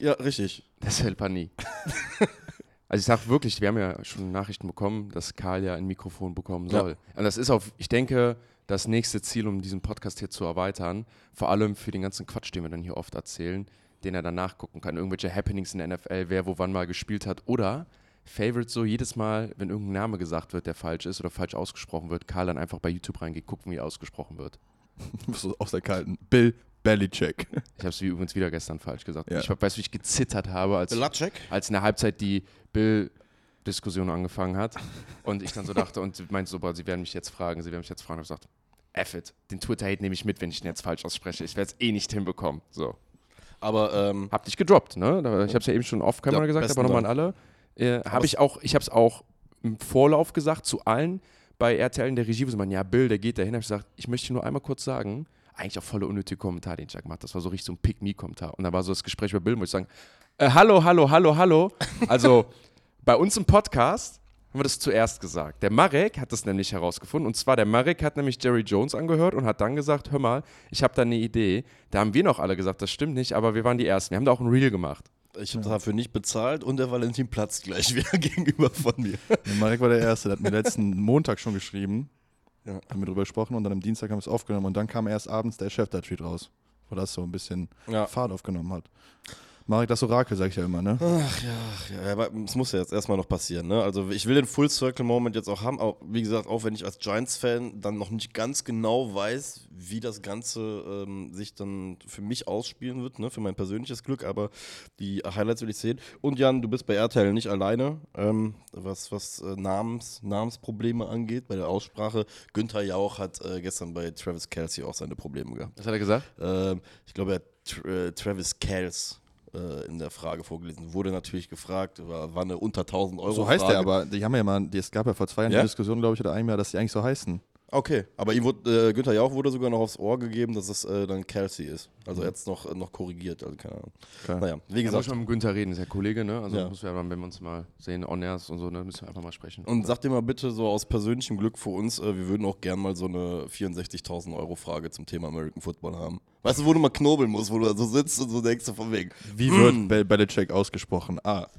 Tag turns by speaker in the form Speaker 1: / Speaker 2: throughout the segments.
Speaker 1: Ja, richtig.
Speaker 2: Das hält man nie. also ich sag wirklich, wir haben ja schon Nachrichten bekommen, dass Karl ja ein Mikrofon bekommen
Speaker 1: Ja.
Speaker 2: soll. Und das ist auf, ich denke, das nächste Ziel, um diesen Podcast hier zu erweitern, vor allem für den ganzen Quatsch, den wir dann hier oft erzählen, den er dann nachgucken kann. Irgendwelche Happenings in der NFL, wer wo wann mal gespielt hat. Oder Favorite so jedes Mal, wenn irgendein Name gesagt wird, der falsch ist oder falsch ausgesprochen wird, Karl dann einfach bei YouTube reingeht, gucken, wie er ausgesprochen wird.
Speaker 3: So aus der kalten. Bill Belichick.
Speaker 2: Ich habe es übrigens wieder gestern falsch gesagt.
Speaker 3: Ja.
Speaker 2: Ich weiß, wie ich gezittert habe, als, als in der Halbzeit die Bill-Diskussion angefangen hat. Und ich dann so dachte, und meinte so, boah, sie werden mich jetzt fragen, sie werden mich jetzt fragen. Und ich habe gesagt, F it, den Twitter-Hate nehme ich mit, wenn ich den jetzt falsch ausspreche. Ich werde es eh nicht hinbekommen. So.
Speaker 1: Aber ähm,
Speaker 2: Hab dich gedroppt, ne? Ich habe es ja eben schon off-Kamera
Speaker 1: Ja,
Speaker 2: gesagt, aber nochmal an alle. Äh, habe ich auch, ich habe es auch im Vorlauf gesagt zu allen bei RTL in der Regie, wo sie meinen, ja, Bill, der geht dahin. habe ich gesagt, ich möchte nur einmal kurz sagen, eigentlich auch voller unnötige Kommentar, den ich da gemacht habe. Das war so richtig so ein Pick-Me-Kommentar. Und da war so das Gespräch bei Bill, muss ich sagen, äh, hallo, hallo, hallo, hallo. Also bei uns im Podcast haben wir das zuerst gesagt. Der Marek hat das nämlich herausgefunden. Und zwar, der Marek hat nämlich Jerry Jones angehört und hat dann gesagt, hör mal, ich habe da eine Idee. Da haben wir noch alle gesagt, das stimmt nicht, aber wir waren die Ersten. Wir haben da auch ein Reel gemacht.
Speaker 1: ich habe dafür nicht bezahlt und der Valentin platzt gleich wieder gegenüber von mir.
Speaker 3: Und Marek war der Erste, der hat mir letzten Montag schon geschrieben.
Speaker 1: Ja.
Speaker 3: Haben wir drüber gesprochen und dann am Dienstag haben wir es aufgenommen und dann kam erst abends der Chef-Tweet raus, wo das so ein bisschen
Speaker 1: Ja.
Speaker 3: Fahrt aufgenommen hat. Marek, das Orakel, sag ich ja immer, ne?
Speaker 1: Ach ja, ach ja, aber es muss ja jetzt erstmal noch passieren. Ne? Also ich will den Full Circle Moment jetzt auch haben, auch, wie gesagt, auch wenn ich als Giants-Fan dann noch nicht ganz genau weiß, wie das Ganze ähm, sich dann für mich ausspielen wird, ne? für mein persönliches Glück, aber die Highlights will ich sehen. Und Jan, du bist bei RTL nicht alleine, ähm, was, was äh, Namens, Namensprobleme angeht, bei der Aussprache. Günther Jauch hat äh, gestern bei Travis Kelsey auch seine Probleme gehabt.
Speaker 2: Was hat er gesagt?
Speaker 1: Ähm, ich glaube, er hat äh, Travis Kells äh, in der Frage vorgelesen. Wurde natürlich gefragt, war, war eine unter 1000 Euro.
Speaker 3: So heißt
Speaker 1: Frage.
Speaker 3: er aber. Die haben ja mal, die- es gab ja vor zwei Jahren
Speaker 1: Ja?
Speaker 3: eine Diskussion, glaube ich, oder einem Jahr, dass die eigentlich so heißen.
Speaker 1: Okay, aber ihm wurde, äh, Günther Jauch wurde sogar noch aufs Ohr gegeben, dass es äh, dann Kelsey ist. Also jetzt noch, äh, noch korrigiert, also keine Ahnung.
Speaker 3: Okay.
Speaker 1: Naja, wie
Speaker 2: Ich muss
Speaker 1: gesagt.
Speaker 2: mal mit Günther reden, ist ja Kollege, ne? Also
Speaker 1: Ja.
Speaker 2: müssen wir, wenn wir uns mal sehen, on airs und so, ne, müssen wir einfach mal sprechen.
Speaker 1: Und sag dir mal bitte so aus persönlichem Glück für uns, äh, wir würden auch gern mal so eine 64.000 Euro Frage zum Thema American Football haben. Weißt du, wo du mal knobeln musst, wo du da so sitzt und so denkst du von wegen.
Speaker 3: Wie wird Bel Belichick ausgesprochen? A.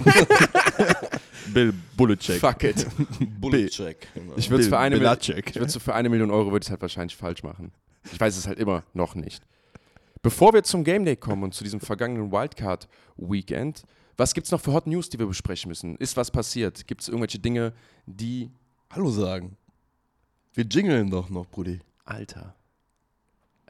Speaker 3: Bill Belichick.
Speaker 2: Fuck it.
Speaker 1: Bulletcheck. Genau.
Speaker 2: Ich würde es für eine ich würd's für eine Million Euro würde ich es halt wahrscheinlich falsch machen. Ich weiß es halt immer noch nicht. Bevor wir zum Game Day kommen und zu diesem vergangenen Wildcard Weekend, was gibt's noch für Hot News, die wir besprechen müssen? Ist was passiert? Gibt es irgendwelche Dinge, die
Speaker 1: Hallo sagen. Wir jingeln doch noch, Brudi.
Speaker 2: Alter.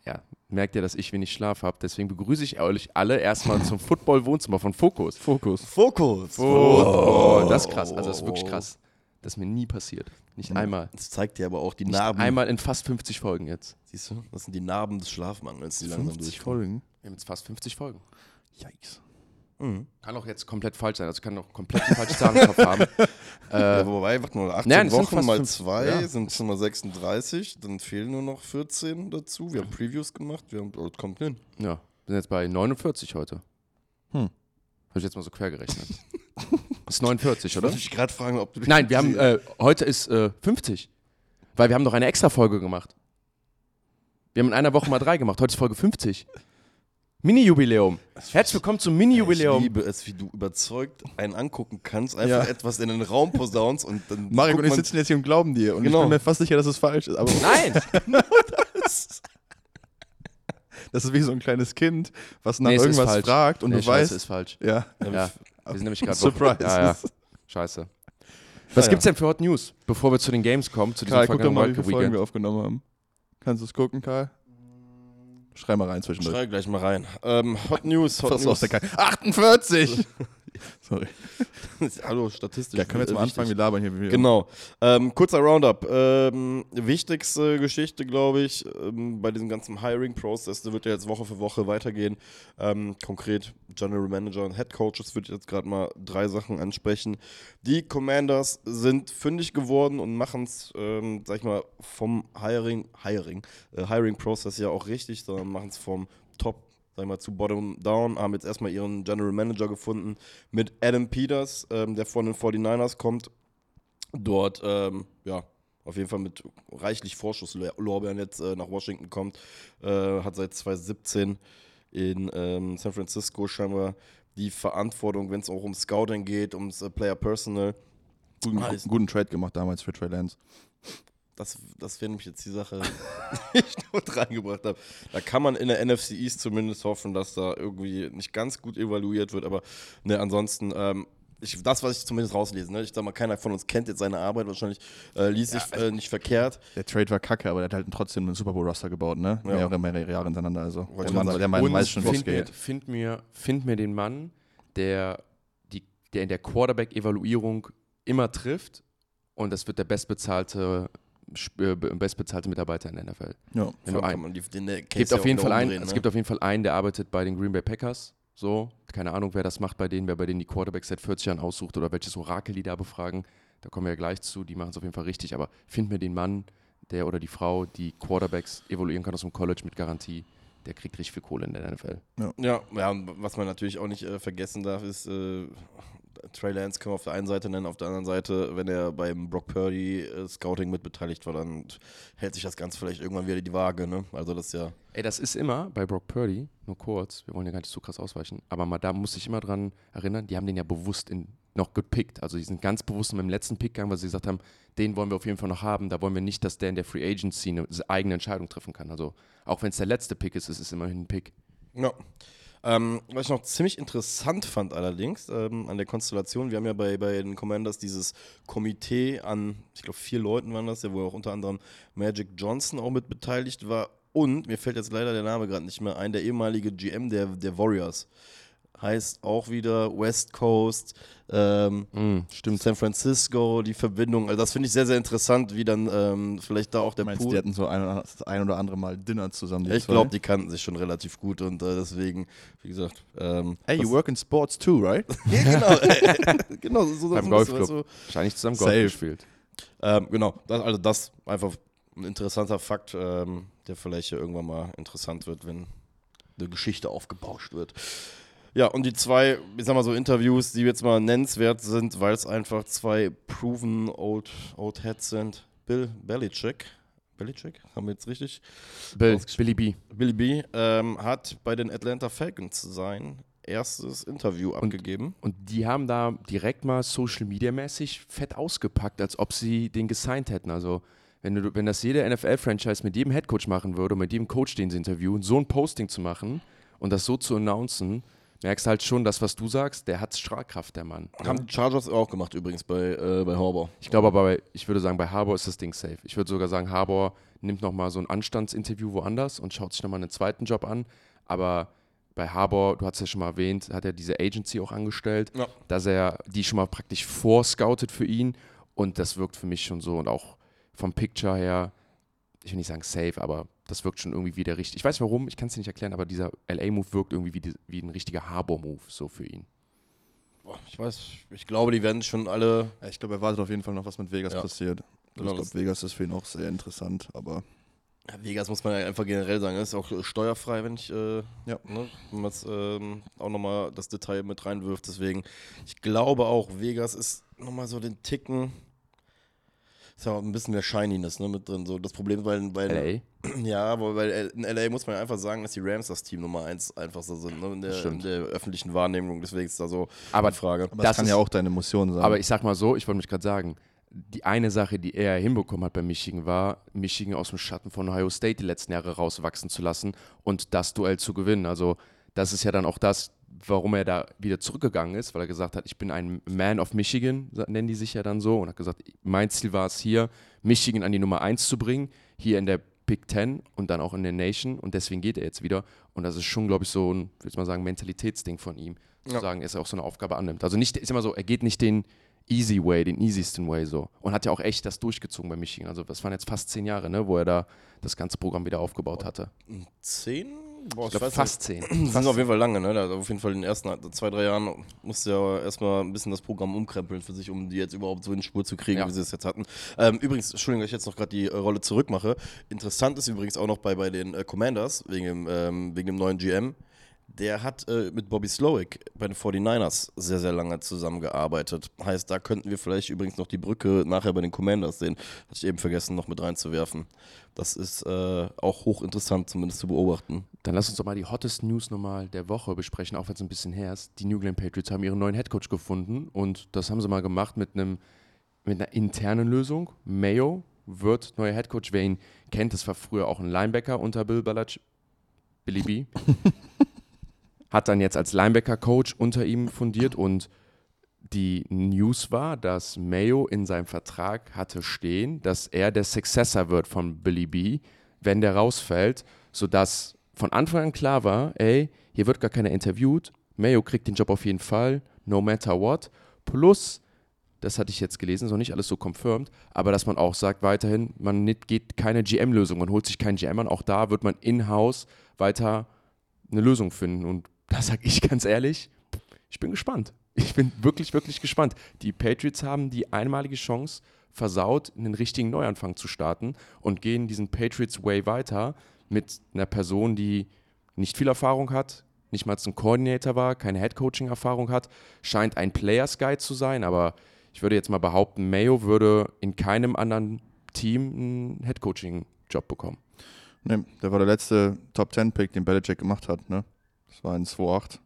Speaker 2: Ja, merkt ihr, dass ich wenig Schlaf habe. Deswegen begrüße ich euch alle erstmal zum Football-Wohnzimmer von Fokus.
Speaker 3: Fokus.
Speaker 1: Fokus.
Speaker 2: Oh, das ist krass. Also, das ist wirklich krass. Das ist mir nie passiert. Nicht einmal.
Speaker 1: Das zeigt dir aber auch die
Speaker 2: Nicht
Speaker 1: Narben.
Speaker 2: einmal in fast 50 Folgen jetzt.
Speaker 1: Siehst du? Das sind die Narben des Schlafmangels, die langsam
Speaker 3: 50
Speaker 1: durchkommen.
Speaker 3: Folgen.
Speaker 2: Wir haben jetzt fast 50 Folgen.
Speaker 3: Yikes.
Speaker 1: Mhm.
Speaker 2: Kann auch jetzt komplett falsch sein. Also kann auch komplett die falsche Zahl im Kopf haben.
Speaker 1: Ja,
Speaker 2: Äh,
Speaker 1: wobei, warte mal, 18
Speaker 2: Nein,
Speaker 1: Wochen mal
Speaker 2: fünf-
Speaker 1: 2
Speaker 2: ja.
Speaker 1: sind schon mal 36, dann fehlen nur noch 14 dazu. Wir haben Previews gemacht, wir haben, oh, das kommt hin.
Speaker 2: ja, wir sind jetzt bei 49 heute.
Speaker 3: Hm.
Speaker 2: Habe ich jetzt mal so quer gerechnet. ist 49, oder?
Speaker 1: Wollte ich gerade fragen, ob du
Speaker 2: Nein, wir haben, äh, heute ist äh, 50. Weil wir haben doch eine extra Folge gemacht. Wir haben in einer Woche mal drei gemacht. Heute ist Folge 50. Mini-Jubiläum. Herzlich willkommen zum
Speaker 1: Ich
Speaker 2: Mini-Jubiläum.
Speaker 1: liebe es, wie du überzeugt einen angucken kannst, einfach
Speaker 3: Ja.
Speaker 1: etwas in den Raum posaunst und dann
Speaker 3: Marek und ich
Speaker 1: man-
Speaker 3: sitzen jetzt hier und glauben dir. Und
Speaker 1: Genau.
Speaker 3: ich bin mir fast sicher, dass es falsch ist. Aber
Speaker 2: Nein!
Speaker 3: das ist wie so ein kleines Kind, was nach
Speaker 2: Nee,
Speaker 3: irgendwas fragt und
Speaker 2: nee,
Speaker 3: du
Speaker 2: Scheiße,
Speaker 3: weißt.
Speaker 2: ist falsch.
Speaker 3: Ja.
Speaker 2: Ja, wir sind nämlich gerade
Speaker 3: Surprise.
Speaker 2: Ja, ja. Scheiße. Was
Speaker 1: ja.
Speaker 2: gibt's denn für Hot News, bevor wir zu den Games kommen, zu diesem
Speaker 3: Karl, guck doch mal, wie viele Folgen wir aufgenommen haben. Kannst du es gucken, Karl? Schrei mal rein zwischendurch.
Speaker 1: Schrei gleich mal rein. Ähm, Hot News, Hot News.
Speaker 3: aus der Karl? 48! Sorry.
Speaker 1: Hallo, statistisch.
Speaker 3: Ja, können wir jetzt mal
Speaker 1: äh,
Speaker 3: anfangen, wir labern hier.
Speaker 1: Genau. Ähm, kurzer Roundup. Ähm, wichtigste Geschichte, glaube ich, ähm, bei diesem ganzen Hiring-Prozess, der wird ja jetzt Woche für Woche weitergehen. Ähm, konkret General Manager und Head Coaches würde ich jetzt gerade mal drei Sachen ansprechen. Die Commanders sind fündig geworden und machen es, ähm, sag ich mal, vom Hiring, Hiring, äh, Hiring-Prozess ja auch richtig, sondern machen es vom Top sag ich mal, zu Bottom Down, haben jetzt erstmal ihren General Manager gefunden mit Adam Peters, ähm, der von den 49ers kommt. Dort, ähm, ja, auf jeden Fall mit reichlich Vorschusslorbeeren jetzt äh, nach Washington kommt. Äh, hat seit 2017 in ähm, San Francisco scheinbar die Verantwortung, wenn es auch um Scouting geht, ums äh, Player Personal.
Speaker 3: Guten, guten Trade gemacht damals für Trey Lance.
Speaker 1: Das, das wäre nämlich jetzt die Sache, die ich dort reingebracht habe. Da kann man in der NFC East zumindest hoffen, dass da irgendwie nicht ganz gut evaluiert wird, aber ne, ansonsten, ähm, ich, das, was ich zumindest rauslese, ne? ich sag mal, keiner von uns kennt jetzt seine Arbeit, wahrscheinlich äh, liest sich äh, nicht verkehrt.
Speaker 3: Der Trade war kacke, aber der hat halt trotzdem einen Super Bowl-Roster gebaut, ne?
Speaker 1: Ja.
Speaker 3: Mehrere, mehrere Jahre hintereinander. Also der Mann, der Mann weiß schon, wie es
Speaker 2: find mir,
Speaker 3: geht.
Speaker 2: find, mir, find mir den Mann, der, die, der in der Quarterback-Evaluierung immer trifft und das wird der bestbezahlte, bestbezahlte Mitarbeiter in der NFL.
Speaker 3: Ja.
Speaker 2: Wenn du
Speaker 1: Kann
Speaker 2: ein,
Speaker 1: man die,
Speaker 2: gibt auf
Speaker 1: ja
Speaker 2: jeden Fall einen, es
Speaker 1: ne?
Speaker 2: gibt auf jeden Fall einen, der arbeitet bei den Green Bay Packers. So, keine Ahnung, wer das macht bei denen, wer bei denen die Quarterbacks seit 40 Jahren aussucht oder welches Orakel die da befragen. Da kommen wir ja gleich zu, die machen es auf jeden Fall richtig. Aber find mir den Mann, der oder die Frau, die Quarterbacks evaluieren kann aus dem College mit Garantie, der kriegt richtig viel Kohle in der NFL.
Speaker 1: Ja, ja, und was man natürlich auch nicht äh, vergessen darf, ist, äh, Trey Lance können wir auf der einen Seite nennen, auf der anderen Seite, wenn er beim Brock Purdy äh, Scouting mit beteiligt war, dann hält sich das Ganze vielleicht irgendwann wieder die Waage, ne? Also das ist ja.
Speaker 2: Ey, das ist immer bei Brock Purdy, nur kurz, wir wollen ja gar nicht so krass ausweichen, aber mal, da muss ich immer dran erinnern, die haben den ja bewusst in, noch gepickt. Also die sind ganz bewusst mit dem letzten Pick gegangen, weil sie gesagt haben, den wollen wir auf jeden Fall noch haben. Da wollen wir nicht, dass der in der Free Agency eine eigene Entscheidung treffen kann. Also auch wenn es der letzte Pick ist, ist es immerhin ein Pick.
Speaker 1: Ja. Ähm, was ich noch ziemlich interessant fand allerdings ähm, an der Konstellation, wir haben ja bei, bei den Commanders dieses Komitee an, ich glaube vier Leuten waren das, ja, wo auch unter anderem Magic Johnson auch mit beteiligt war und, mir fällt jetzt leider der Name gerade nicht mehr ein, der ehemalige GM der, der Warriors. Heißt auch wieder West Coast, ähm,
Speaker 2: Mm, stimmt.
Speaker 1: San Francisco, die Verbindung. Also das finde ich sehr, sehr interessant, wie dann ähm, vielleicht da auch der
Speaker 3: Meinst, die
Speaker 1: Pool.
Speaker 3: hatten so ein, ein oder andere Mal Dinner zusammen. Die
Speaker 1: Ja, ich glaube, die kannten sich schon relativ gut und äh, deswegen, wie gesagt. Ähm,
Speaker 3: Hey, you work in sports too, right?
Speaker 1: Ja, genau. genau, so, so
Speaker 2: Beim Golfclub.
Speaker 1: so-
Speaker 2: Wahrscheinlich zusammen Golf
Speaker 3: Safe.
Speaker 2: gespielt.
Speaker 1: Ähm, genau, das, also das einfach ein interessanter Fakt, ähm, der vielleicht irgendwann mal interessant wird, wenn eine Geschichte aufgebauscht wird. Ja, und die zwei, ich sag mal so, Interviews, die jetzt mal nennenswert sind, weil es einfach zwei proven Old, old Heads sind. Bill Belichick. Belichick? Haben wir jetzt richtig?
Speaker 2: Bill. Billy B.
Speaker 1: Billy B. Ähm, hat bei den Atlanta Falcons sein erstes Interview abgegeben.
Speaker 2: Und die haben da direkt mal Social Media mäßig fett ausgepackt, als ob sie den gesigned hätten. Also, wenn, du, wenn das jede NFL-Franchise mit jedem Headcoach machen würde, mit jedem Coach, den sie interviewen, so ein Posting zu machen und das so zu announcen, merkst halt schon, das, was du sagst, der hat Strahlkraft, der Mann.
Speaker 1: Haben die Chargers auch gemacht übrigens bei, äh, bei Harbour.
Speaker 2: Ich glaube aber, bei, ich würde sagen, bei Harbour ist das Ding safe. Ich würde sogar sagen, Harbour nimmt nochmal so ein Anstandsinterview woanders und schaut sich nochmal einen zweiten Job an. Aber bei Harbour, du hast ja schon mal erwähnt, hat er diese Agency auch angestellt,
Speaker 1: Ja.
Speaker 2: dass er die schon mal praktisch vorscoutet für ihn. Und das wirkt für mich schon so und auch vom Picture her, ich will nicht sagen safe, aber das wirkt schon irgendwie wie der richtige. Ich weiß warum, ich kann es dir nicht erklären, aber dieser LA-Move wirkt irgendwie wie, die, wie ein richtiger Harbour-Move so für ihn.
Speaker 1: Boah, Ich weiß, ich glaube, die werden schon alle.
Speaker 3: Ja, ich glaube, er wartet auf jeden Fall noch, was mit Vegas
Speaker 1: Ja.
Speaker 3: passiert.
Speaker 1: Genau,
Speaker 3: ich
Speaker 1: das-
Speaker 3: glaube, Vegas ist für ihn auch sehr interessant, aber
Speaker 1: Ja, Vegas muss man ja einfach generell sagen, ist auch äh, steuerfrei, wenn ich, äh,
Speaker 3: Ja.
Speaker 1: ne, wenn man jetzt, ähm, auch nochmal das Detail mit reinwirft. Deswegen, ich glaube auch, Vegas ist nochmal so den Ticken. Ist ja auch ein bisschen mehr Shininess ne, mit drin. So das Problem, weil, weil
Speaker 2: LA?
Speaker 1: ja, weil L- in LA muss man ja einfach sagen, dass die Rams das Team Nummer eins einfach so sind, ne, in, der, in der öffentlichen Wahrnehmung. Deswegen ist da so
Speaker 2: Aber
Speaker 1: die Frage.
Speaker 3: aber
Speaker 2: Das
Speaker 3: das kann
Speaker 2: ist-
Speaker 3: ja auch deine Emotion sein.
Speaker 2: Aber ich sag mal so, ich wollte mich gerade sagen, die eine Sache, die er hinbekommen hat bei Michigan, war, Michigan aus dem Schatten von Ohio State die letzten Jahre rauswachsen zu lassen und das Duell zu gewinnen. Also, das ist ja dann auch das, warum er da wieder zurückgegangen ist, weil er gesagt hat, ich bin ein Man of Michigan, nennen die sich ja dann so, und hat gesagt, mein Ziel war es hier, Michigan an die Nummer 1 zu bringen, hier in der Big Ten und dann auch in der Nation und deswegen geht er jetzt wieder. Und das ist schon, glaube ich, so ein, würde ich mal sagen, Mentalitätsding von ihm, zu
Speaker 1: Ja.
Speaker 2: sagen, dass er auch so eine Aufgabe annimmt. Also nicht, ist immer so, er geht nicht den easy way, den easiesten way so. Und hat ja auch echt das durchgezogen bei Michigan. Also das waren jetzt fast zehn Jahre, ne, wo er da das ganze Programm wieder aufgebaut hatte.
Speaker 1: Zehn? Boah,
Speaker 2: Ich glaube fast zehn.
Speaker 1: Das sind auf jeden Fall lange, ne? Also auf jeden Fall in den ersten zwei, drei Jahren musste ja erstmal ein bisschen das Programm umkrempeln für sich, um die jetzt überhaupt so in die Spur zu kriegen,
Speaker 2: Ja.
Speaker 1: wie sie es jetzt hatten. Ähm, übrigens, Entschuldigung, dass ich jetzt noch gerade die äh, Rolle zurückmache. Interessant ist übrigens auch noch bei, bei den äh, Commanders, wegen dem, ähm, wegen dem neuen GM. Der hat äh, mit Bobby Slowick bei den 49ers sehr, sehr lange zusammengearbeitet. Heißt, da könnten wir vielleicht übrigens noch die Brücke nachher bei den Commanders sehen. Hatte ich eben vergessen, noch mit reinzuwerfen. Das ist äh, auch hochinteressant zumindest zu beobachten.
Speaker 2: Dann lass uns doch mal die hottest News nochmal der Woche besprechen, auch wenn es ein bisschen her ist. Die New England Patriots haben ihren neuen Headcoach gefunden und das haben sie mal gemacht mit einem mit einer internen Lösung. Mayo wird neuer Headcoach. Wer ihn kennt, das war früher auch ein Linebacker unter Bill Belichick. Billy B. Hat dann jetzt als Linebacker-Coach unter ihm fundiert und die News war, dass Mayo in seinem Vertrag hatte stehen, dass er der Successor wird von Billy B, wenn der rausfällt, sodass von Anfang an klar war, ey, hier wird gar keiner interviewt, Mayo kriegt den Job auf jeden Fall, no matter what. Plus, das hatte ich jetzt gelesen, ist noch nicht alles so confirmed, aber dass man auch sagt weiterhin, man geht keine GM-Lösung, man holt sich keinen GM an, auch da wird man in-house weiter eine Lösung finden. Und da sage ich ganz ehrlich, ich bin gespannt. Ich bin wirklich, wirklich gespannt. Die Patriots haben die einmalige Chance versaut, einen richtigen Neuanfang zu starten und gehen diesen Patriots Way weiter mit einer Person, die nicht viel Erfahrung hat, nicht mal ein Coordinator war, keine Head-Coaching-Erfahrung hat, scheint ein Players Guide zu sein, aber ich würde jetzt mal behaupten, Mayo würde in keinem anderen Team einen Head-Coaching-Job bekommen.
Speaker 3: Ne, der war der letzte Top-10-Pick, den Belichick gemacht hat. Ne? Das war in 2-8.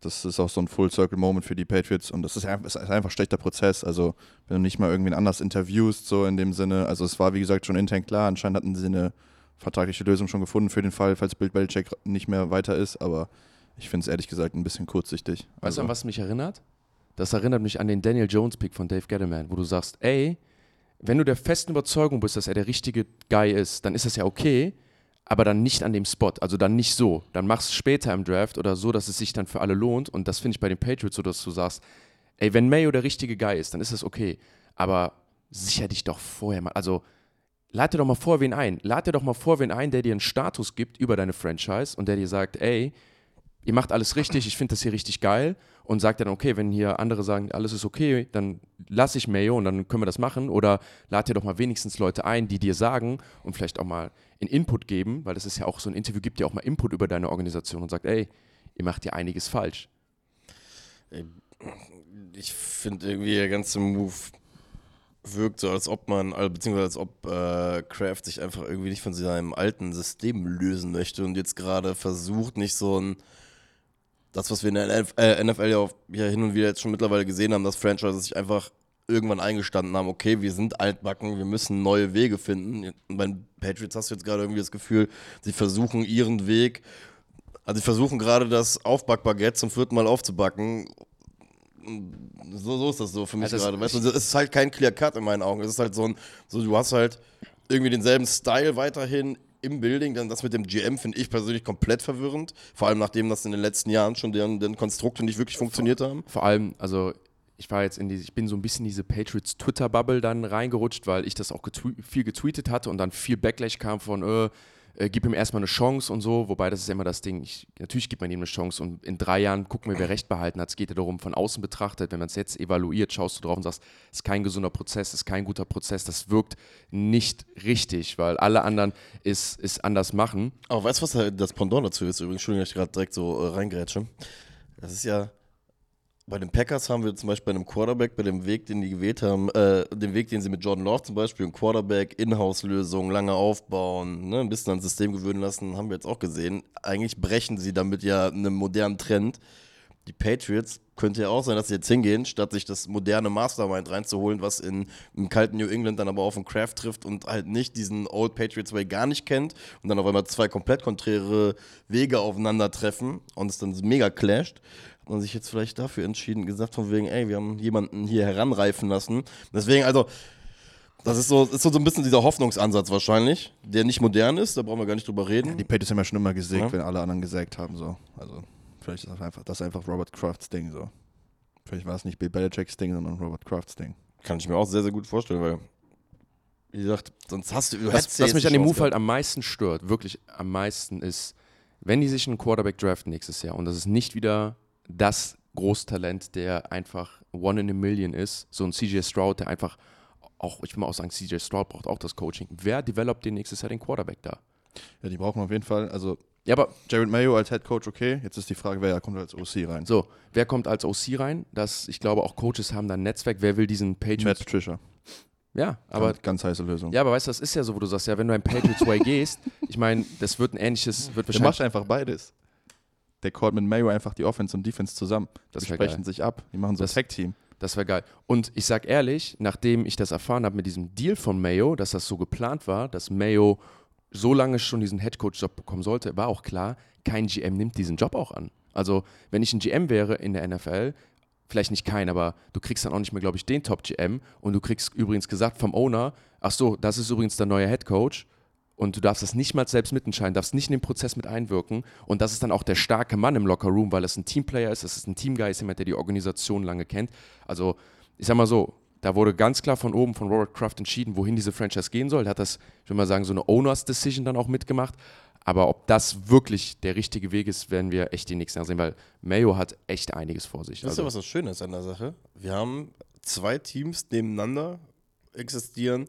Speaker 3: Das ist auch so ein Full-Circle-Moment für die Patriots und das ist einfach, ist einfach ein schlechter Prozess. Also, wenn du nicht mal irgendwen anders interviewst, so in dem Sinne. Also, es war wie gesagt schon intern klar. Anscheinend hatten sie eine vertragliche Lösung schon gefunden für den Fall, falls Bill Belichick nicht mehr weiter ist. Aber ich finde es ehrlich gesagt ein bisschen kurzsichtig.
Speaker 2: Weißt also, du, an was mich erinnert? Das erinnert mich an den Daniel Jones-Pick von Dave Gettleman, wo du sagst, ey, wenn du der festen Überzeugung bist, dass er der richtige Guy ist, dann ist das ja okay, aber dann nicht an dem Spot, also dann nicht so. Dann machst du später im Draft oder so, dass es sich dann für alle lohnt. Und das finde ich bei den Patriots so, dass du sagst, ey, wenn Mayo der richtige Guy ist, dann ist das okay. Aber sicher dich doch vorher mal. Also lad dir doch mal vor wen ein. Lad dir doch mal vor wen ein, der dir einen Status gibt über deine Franchise und der dir sagt, ey, ihr macht alles richtig, ich finde das hier richtig geil und sagt dann, okay, wenn hier andere sagen, alles ist okay, dann lasse ich Mayo und dann können wir das machen oder lad dir doch mal wenigstens Leute ein, die dir sagen und vielleicht auch mal einen Input geben, weil das ist ja auch so ein Interview, gibt dir auch mal Input über deine Organisation und sagt, ey, ihr macht ja einiges falsch.
Speaker 1: Ich finde irgendwie der ganze Move wirkt so, als ob man, also beziehungsweise als ob äh, Kraft sich einfach irgendwie nicht von seinem alten System lösen möchte und jetzt gerade versucht, nicht so ein das, was wir in der NFL äh, ja, auch, ja hin und wieder jetzt schon mittlerweile gesehen haben, dass Franchises sich einfach irgendwann eingestanden haben, okay, wir sind altbacken, wir müssen neue Wege finden. Und bei den Patriots hast du jetzt gerade irgendwie das Gefühl, sie versuchen ihren Weg, also sie versuchen gerade das Aufbackbaguette zum vierten Mal aufzubacken. So, so ist das so für mich also gerade. Weißt du, es ist halt kein Clear Cut in meinen Augen. Es ist halt so ein, so du hast halt irgendwie denselben Style weiterhin im Building, dann das mit dem GM finde ich persönlich komplett verwirrend. Vor allem nachdem das in den letzten Jahren schon deren, deren Konstrukte nicht wirklich funktioniert haben.
Speaker 2: Vor allem, also ich war jetzt in diese, ich bin so ein bisschen in diese Patriots Twitter-Bubble dann reingerutscht, weil ich das auch getwe viel getweetet hatte und dann viel Backlash kam von, äh, äh, gib ihm erstmal eine Chance und so, wobei das ist ja immer das Ding, ich, natürlich gibt man ihm eine Chance und in drei Jahren gucken wir, wer Recht behalten hat. Es geht ja darum, von außen betrachtet, wenn man es jetzt evaluiert, schaust du drauf und sagst, es ist kein gesunder Prozess, es ist kein guter Prozess, das wirkt nicht richtig, weil alle anderen es, es anders machen.
Speaker 1: Aber weißt du, was das Pendant dazu ist? Übrigens, Entschuldigung, dass ich gerade direkt so äh, reingrätsche. Das ist ja, bei den Packers haben wir zum Beispiel bei einem Quarterback, bei dem Weg, den die gewählt haben, äh, den Weg, den sie mit Jordan Love zum Beispiel, ein Quarterback, Inhouse-Lösung, lange aufbauen, ne, ein bisschen ans System gewöhnen lassen, haben wir jetzt auch gesehen. Eigentlich brechen sie damit ja einen modernen Trend. Die Patriots könnte ja auch sein, dass sie jetzt hingehen, statt sich das moderne Mastermind reinzuholen, was in, im kalten New England dann aber auf den Craft trifft und halt nicht diesen Old Patriots Way gar nicht kennt und dann auf einmal zwei komplett konträre Wege aufeinandertreffen und es dann mega clasht man sich jetzt vielleicht dafür entschieden, gesagt von wegen, ey, wir haben jemanden hier heranreifen lassen. Deswegen, also, das ist so, ist so ein bisschen dieser Hoffnungsansatz wahrscheinlich, der nicht modern ist, da brauchen wir gar nicht drüber reden. Ja,
Speaker 3: die Patriots haben ja schon immer gesägt, ja. wenn alle anderen gesägt haben, so. Also, vielleicht ist das einfach, das ist einfach Robert Crafts Ding, so. Vielleicht war es nicht Bill Belichicks Ding, sondern Robert Crafts Ding.
Speaker 1: Kann ich mir auch sehr, sehr gut vorstellen, weil, wie gesagt, sonst hast du...
Speaker 2: was, was mich an dem Move halt am meisten stört, wirklich am meisten ist, wenn die sich einen Quarterback draften nächstes Jahr und das ist nicht wieder das Großtalent, der einfach one in a million ist. So ein CJ Stroud, der einfach auch, ich will mal auch sagen, CJ Stroud braucht auch das Coaching. Wer developt den nächstes Jahr den Quarterback da?
Speaker 3: Ja, die brauchen auf jeden Fall, also
Speaker 2: Ja, aber
Speaker 3: Jared Mayo als Head Coach, okay. Jetzt ist die Frage, wer kommt als OC rein?
Speaker 2: so, wer kommt als OC rein? Das, ich glaube, auch Coaches haben da ein Netzwerk. Wer will diesen
Speaker 3: Matt
Speaker 2: Patriots?
Speaker 3: Patricia.
Speaker 2: Ja, aber
Speaker 3: ganz, ganz heiße Lösung.
Speaker 2: ja, aber weißt du, das ist ja so, wo du sagst, ja, wenn du ein Patriots Way gehst, ich meine, das wird ein ähnliches, wird wahrscheinlich
Speaker 3: macht einfach beides. Der callt mit Mayo einfach die Offense und Defense zusammen.
Speaker 2: Das
Speaker 3: Die
Speaker 2: wär
Speaker 3: sprechen
Speaker 2: geil.
Speaker 3: sich ab. Die machen so
Speaker 2: Das-
Speaker 3: ein Tag-Team.
Speaker 2: Das wäre geil. Und ich sag ehrlich, nachdem ich das erfahren habe mit diesem Deal von Mayo, dass das so geplant war, dass Mayo so lange schon diesen Headcoach-Job bekommen sollte, war auch klar, kein GM nimmt diesen Job auch an. Also, wenn ich ein GM wäre in der NFL, vielleicht nicht kein, aber du kriegst dann auch nicht mehr, glaube ich, den Top-GM und du kriegst übrigens gesagt vom Owner, ach so, das ist übrigens der neue Headcoach und du darfst das nicht mal selbst mitentscheiden, darfst nicht in den Prozess mit einwirken und das ist dann auch der starke Mann im Lockerroom, weil es ein Teamplayer ist, es ist ein Teamguy, ist jemand, der die Organisation lange kennt. Also ich sag mal so, da wurde ganz klar von oben von Robert Kraft entschieden, wohin diese Franchise gehen soll. Der hat das, ich will mal sagen, so eine Owners Decision dann auch mitgemacht. Aber ob das wirklich der richtige Weg ist, werden wir echt die nächsten Jahre sehen, weil Mayo hat echt einiges vor sich.
Speaker 1: Das ist ja
Speaker 2: Also,
Speaker 1: was das Schöne ist an der Sache. Wir haben zwei Teams nebeneinander existieren,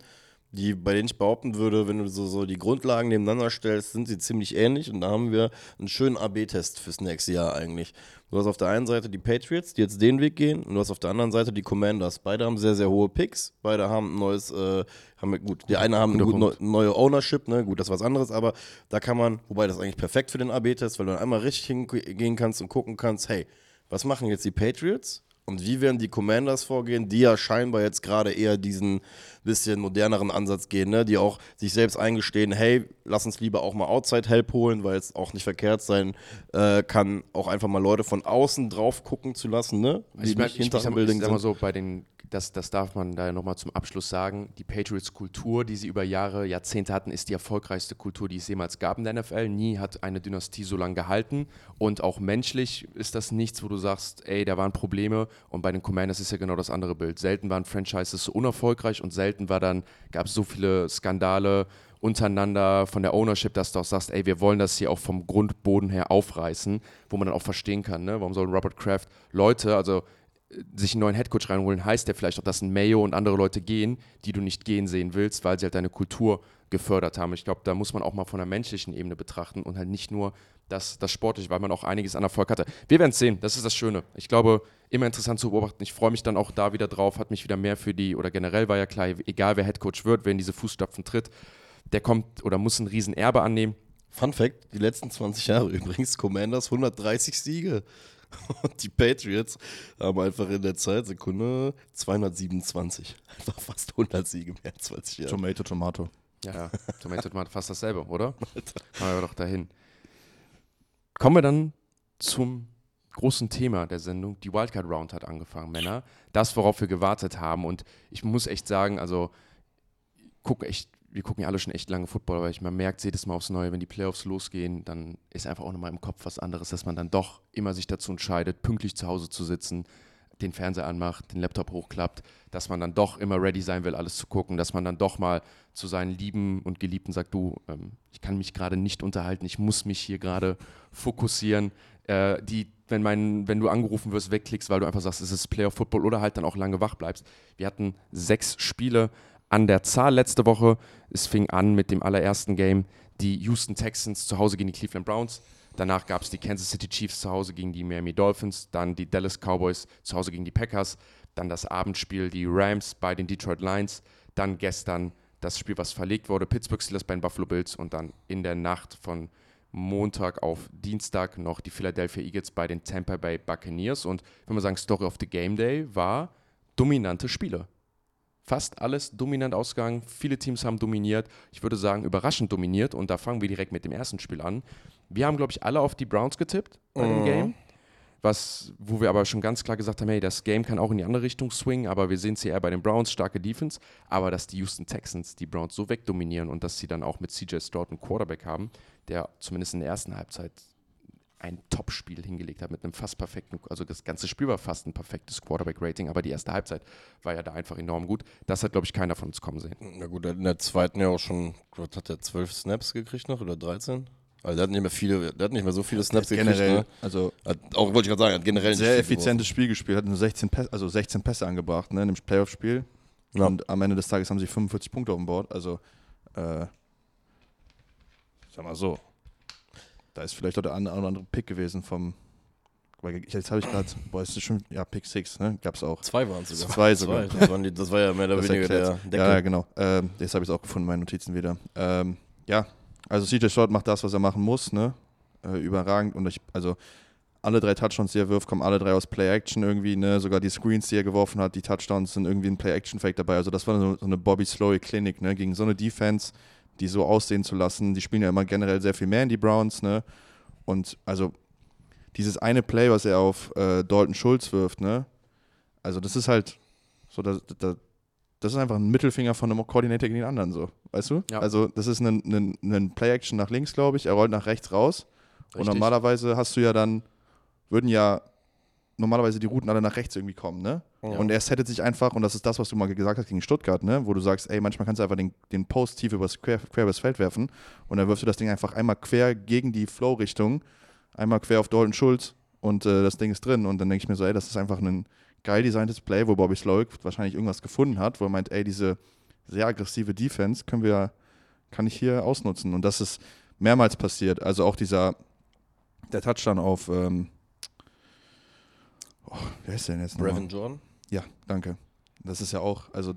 Speaker 1: die, bei denen ich behaupten würde, wenn du so, so die Grundlagen nebeneinander stellst, sind sie ziemlich ähnlich. Und da haben wir einen schönen AB-Test fürs nächste Jahr eigentlich. Du hast auf der einen Seite die Patriots, die jetzt den Weg gehen, und du hast auf der anderen Seite die Commanders. Beide haben sehr, sehr hohe Picks. Beide haben ein neues, äh, haben, gut, die eine haben eine gut, neu, neue Ownership, ne? Gut, das ist was anderes, aber da kann man, wobei das eigentlich perfekt für den AB-Test, weil du dann einmal richtig hingehen kannst und gucken kannst, hey, was machen jetzt die Patriots? Und wie werden die Commanders vorgehen, die ja scheinbar jetzt gerade eher diesen bisschen moderneren Ansatz gehen, ne? die auch sich selbst eingestehen, hey, lass uns lieber auch mal Outside-Help holen, weil es auch nicht verkehrt sein äh, kann, auch einfach mal Leute von außen drauf gucken zu lassen, ne? die
Speaker 2: ich, mein,
Speaker 1: nicht
Speaker 2: ich, ich,
Speaker 1: hinter
Speaker 2: sag,
Speaker 1: dem Building sind.
Speaker 2: so, bei den, das, das darf man da nochmal zum Abschluss sagen, die Patriots-Kultur, die sie über Jahre, Jahrzehnte hatten, ist die erfolgreichste Kultur, die es jemals gab in der NFL. Nie hat eine Dynastie so lange gehalten und auch menschlich ist das nichts, wo du sagst, ey, da waren Probleme und bei den Commanders ist ja genau das andere Bild. Selten waren Franchises so unerfolgreich und selten war dann, gab es so viele Skandale untereinander von der Ownership, dass du auch sagst, ey, wir wollen das hier auch vom Grundboden her aufreißen, wo man dann auch verstehen kann, ne? warum soll Robert Kraft Leute, also äh, sich einen neuen Headcoach reinholen, heißt ja vielleicht auch, dass ein Mayo und andere Leute gehen, die du nicht gehen sehen willst, weil sie halt deine Kultur gefördert haben. Ich glaube, da muss man auch mal von der menschlichen Ebene betrachten und halt nicht nur das, das Sportliche, weil man auch einiges an Erfolg hatte. Wir werden es sehen, das ist das Schöne. Ich glaube, immer interessant zu beobachten. Ich freue mich dann auch da wieder drauf, hat mich wieder mehr für die, oder generell war ja klar, egal wer Headcoach wird, wer in diese Fußstapfen tritt, der kommt oder muss ein Riesenerbe annehmen.
Speaker 1: Fun Fact: Die letzten 20 Jahre übrigens, Commanders 130 Siege. Und die Patriots haben einfach in der Zeit, Sekunde, 227. Einfach fast 100 Siege mehr in 20 Jahren.
Speaker 3: Tomato, Tomato.
Speaker 2: Ja, ja. Tomato Tomato fast dasselbe, oder? Machen wir doch dahin. Kommen wir dann zum großen Thema der Sendung. Die Wildcard Round hat angefangen, Männer. Das, worauf wir gewartet haben. Und ich muss echt sagen, also gucken echt, wir gucken ja alle schon echt lange Football, aber ich, man merkt jedes Mal aufs Neue, wenn die Playoffs losgehen, dann ist einfach auch nochmal im Kopf was anderes, dass man dann doch immer sich dazu entscheidet, pünktlich zu Hause zu sitzen, den Fernseher anmacht, den Laptop hochklappt, dass man dann doch immer ready sein will, alles zu gucken, dass man dann doch mal zu seinen Lieben und Geliebten sagt, du, ähm, ich kann mich gerade nicht unterhalten, ich muss mich hier gerade fokussieren. Äh, die, wenn, mein, wenn du angerufen wirst, wegklickst, weil du einfach sagst, es ist Playoff Football oder halt dann auch lange wach bleibst. Wir hatten sechs Spiele an der Zahl letzte Woche. Es fing an mit dem allerersten Game, die Houston Texans zu Hause gegen die Cleveland Browns. Danach gab es die Kansas City Chiefs zu Hause gegen die Miami Dolphins, dann die Dallas Cowboys zu Hause gegen die Packers, dann das Abendspiel die Rams bei den Detroit Lions, dann gestern das Spiel, was verlegt wurde, Pittsburgh Steelers bei den Buffalo Bills und dann in der Nacht von Montag auf Dienstag noch die Philadelphia Eagles bei den Tampa Bay Buccaneers. Und wenn wir sagen, Story of the Game Day war dominante Spiele. Fast alles dominant ausgegangen. Viele Teams haben dominiert. Ich würde sagen, überraschend dominiert. Und da fangen wir direkt mit dem ersten Spiel an. Wir haben, glaube ich, alle auf die Browns getippt bei dem
Speaker 1: Mhm.
Speaker 2: Game. Was, wo wir aber schon ganz klar gesagt haben, hey, das Game kann auch in die andere Richtung swingen, aber wir sehen es eher bei den Browns, starke Defense. Aber dass die Houston Texans die Browns so wegdominieren und dass sie dann auch mit CJ Stroud einen Quarterback haben, der zumindest in der ersten Halbzeit ein Top-Spiel hingelegt hat mit einem fast perfekten, also das ganze Spiel war fast ein perfektes Quarterback-Rating, aber die erste Halbzeit war ja da einfach enorm gut. Das hat, glaube ich, keiner von uns kommen sehen.
Speaker 1: Na gut, er hat in der zweiten ja auch schon, was hat der, 12 Snaps gekriegt noch oder 13? Also der hat nicht mehr viele, der hat nicht mehr so viele Snaps gekriegt.
Speaker 3: Generell,
Speaker 1: Ne?
Speaker 3: also
Speaker 1: Hat, auch wollte ich gerade sagen, hat generell
Speaker 3: sehr
Speaker 1: nicht viel
Speaker 3: effizientes Spiel gespielt, hat nur 16 Pässe, also 16 Pässe angebracht, ne, in dem Playoff-Spiel.
Speaker 1: Ja.
Speaker 3: Und am Ende des Tages haben sie 45 Punkte auf dem Board. Also, äh, sag mal so. Da ist vielleicht auch der andere, andere Pick gewesen vom. weil Jetzt habe ich gerade, boah, ist das schon, ja, Pick 6, ne? Gab's auch.
Speaker 1: Zwei waren es sogar.
Speaker 3: Zwei sogar.
Speaker 1: Das, waren die, das war ja mehr oder
Speaker 3: Das
Speaker 1: weniger der
Speaker 3: erklärt.
Speaker 1: Deckel.
Speaker 3: Ja, ja, genau. Ähm, jetzt habe ich es auch gefunden, meine Notizen wieder. Ähm, ja, also CJ Stroud macht das, was er machen muss, ne? Äh, überragend. Und ich, also alle drei Touchdowns, die er wirft, kommen alle drei aus Play-Action irgendwie, ne? Sogar die Screens, die er geworfen hat, die Touchdowns sind irgendwie ein Play-Action-Fake dabei. Also das war so, so eine Bobby Slowy-Klinik, ne? Gegen so eine Defense, die so aussehen zu lassen. Die spielen ja immer generell sehr viel mehr in die Browns, ne? Und also dieses eine Play, was er auf äh, Dalton Schulz wirft, ne? Also das ist halt so, da, da, das ist einfach ein Mittelfinger von einem Koordinator gegen den anderen, so. Weißt du?
Speaker 2: Ja.
Speaker 3: Also, das ist ein, ein, ein Play-Action nach links, glaube ich. Er rollt nach rechts raus. Und
Speaker 2: Richtig.
Speaker 3: normalerweise hast du ja dann, würden ja normalerweise die Routen alle nach rechts irgendwie kommen, ne?
Speaker 1: Ja.
Speaker 3: Und er settet sich einfach, und das ist das, was du mal gesagt hast gegen Stuttgart, ne? Wo du sagst, ey, manchmal kannst du einfach den, den Post tief übers, quer, quer übers Feld werfen. Und dann wirfst du das Ding einfach einmal quer gegen die Flow-Richtung, einmal quer auf Dalton Schulz und äh, das Ding ist drin. Und dann denke ich mir so, ey, das ist einfach ein geil designtes Play, wo Bobby Slowick wahrscheinlich irgendwas gefunden hat, wo er meint, ey, diese sehr aggressive Defense können wir, kann ich hier ausnutzen. Und das ist mehrmals passiert. Also auch dieser, der Touchdown auf, ähm, oh, wer ist der denn jetzt noch?
Speaker 1: Brevin Jordan.
Speaker 3: Ja, danke. Das ist ja auch, also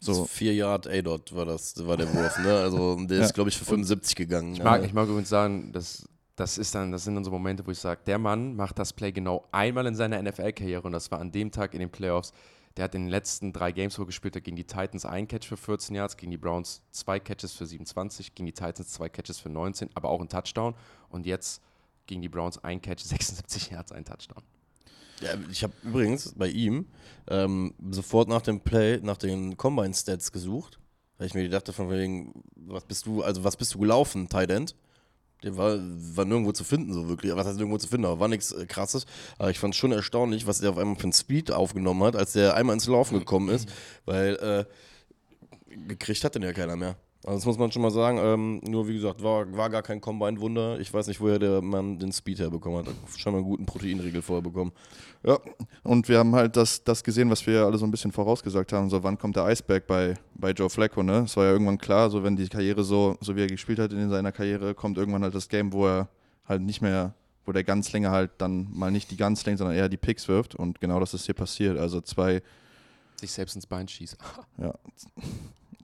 Speaker 1: So. Vier Yard A-Dot war das, war der Wurf, ne? Also der
Speaker 3: Ja.
Speaker 1: ist, glaube ich, für 75 gegangen.
Speaker 2: Ich mag,
Speaker 1: ne?
Speaker 2: ich mag übrigens sagen, das, das, ist dann, das sind dann so Momente, wo ich sage, der Mann macht das Play genau einmal in seiner NFL-Karriere und das war an dem Tag in den Playoffs. Der hat in den letzten drei Games, wo er gespielt hat, gegen die Titans ein Catch für 14 Yards, gegen die Browns zwei Catches für 27, gegen die Titans zwei Catches für 19, aber auch ein Touchdown. Und jetzt gegen die Browns ein Catch, 76 Yards, ein Touchdown.
Speaker 1: Ja, ich habe übrigens bei ihm ähm, sofort nach dem Play nach den Combine Stats gesucht, weil ich mir dachte von wegen, was bist du, also was bist du gelaufen, Tight End? Der war, war nirgendwo zu finden, so wirklich. Was heißt nirgendwo zu finden, aber war nichts äh, krasses. Aber ich fand es schon erstaunlich, was der auf einmal für einen Speed aufgenommen hat, als der einmal ins Laufen gekommen ist, weil äh, gekriegt hat den ja keiner mehr. Also das muss man schon mal sagen. Ähm, nur wie gesagt, war, war gar kein Combine-Wunder. Ich weiß nicht, woher der Mann den Speed herbekommen hat. Mal einen guten Proteinriegel vorher bekommen.
Speaker 3: ja. Und wir haben halt das, das gesehen, was wir alle so ein bisschen vorausgesagt haben, so wann kommt der Eisberg bei, bei Joe Flacco, ne? Es war ja irgendwann klar, so wenn die Karriere so, so wie er gespielt hat in seiner Karriere, kommt irgendwann halt das Game, wo er halt nicht mehr, wo der Ganzlänge halt dann mal nicht die Ganzlänge, sondern eher die Picks wirft und genau das ist hier passiert. Also zwei,
Speaker 2: Sich selbst ins Bein schießen.
Speaker 3: ja,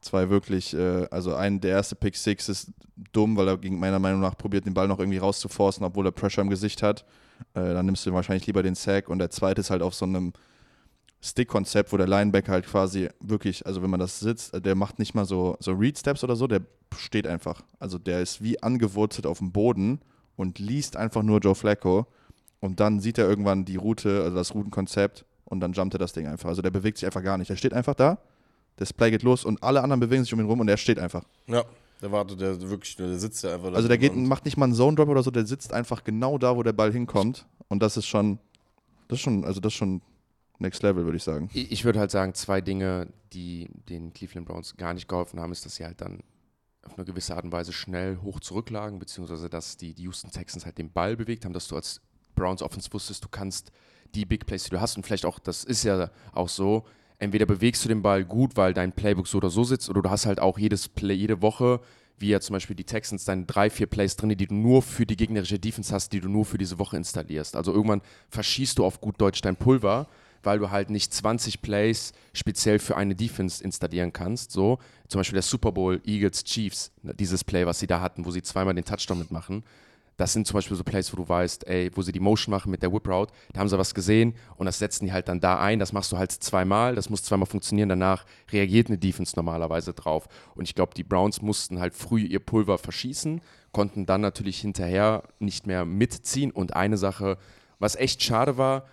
Speaker 3: zwei wirklich, äh, also ein, der erste Pick Six ist dumm, weil er gegen meiner Meinung nach probiert, den Ball noch irgendwie rauszuforcen, obwohl er Pressure im Gesicht hat. Äh, dann nimmst du wahrscheinlich lieber den Sack und der zweite ist halt auf so einem Stick-Konzept, wo der Linebacker halt quasi wirklich, also wenn man das sitzt, äh, der macht nicht mal so, so Read-Steps oder so, der steht einfach. Also der ist wie angewurzelt auf dem Boden und liest einfach nur Joe Flacco und dann sieht er irgendwann die Route, also das Routenkonzept und dann jumpt er das Ding einfach. Also der bewegt sich einfach gar nicht. Der steht einfach da, das Play geht los und alle anderen bewegen sich um ihn rum und er steht einfach.
Speaker 1: Ja, der wartet, der wirklich, der sitzt ja einfach da.
Speaker 3: Also der geht, macht nicht mal einen Zone Drop oder so, der sitzt einfach genau da, wo der Ball hinkommt und das ist schon, das ist schon, also das ist schon Next Level, würde ich sagen.
Speaker 2: Ich ich würde halt sagen, zwei Dinge, die den Cleveland Browns gar nicht geholfen haben, ist, dass sie halt dann auf eine gewisse Art und Weise schnell hoch zurücklagen, beziehungsweise dass die, die Houston Texans halt den Ball bewegt haben, dass du als Browns Offense wusstest, du kannst die Big Plays, die du hast und vielleicht auch, das ist ja auch so, entweder bewegst du den Ball gut, weil dein Playbook so oder so sitzt, oder du hast halt auch jedes Play, jede Woche, wie ja zum Beispiel die Texans, deine drei, vier Plays drin, die du nur für die gegnerische Defense hast, die du nur für diese Woche installierst. Also irgendwann verschießt du auf gut Deutsch dein Pulver, weil du halt nicht 20 Plays speziell für eine Defense installieren kannst. So, zum Beispiel der Super Bowl Eagles Chiefs, dieses Play, was sie da hatten, wo sie zweimal den Touchdown mitmachen. Das sind zum Beispiel so Plays, wo du weißt, ey, wo sie die Motion machen mit der Whip Route, da haben sie was gesehen und das setzen die halt dann da ein. Das machst du halt zweimal, das muss zweimal funktionieren. Danach reagiert eine Defense normalerweise drauf. Und ich glaube, die Browns mussten halt früh ihr Pulver verschießen, konnten dann natürlich hinterher nicht mehr mitziehen. Und eine Sache, was echt schade war,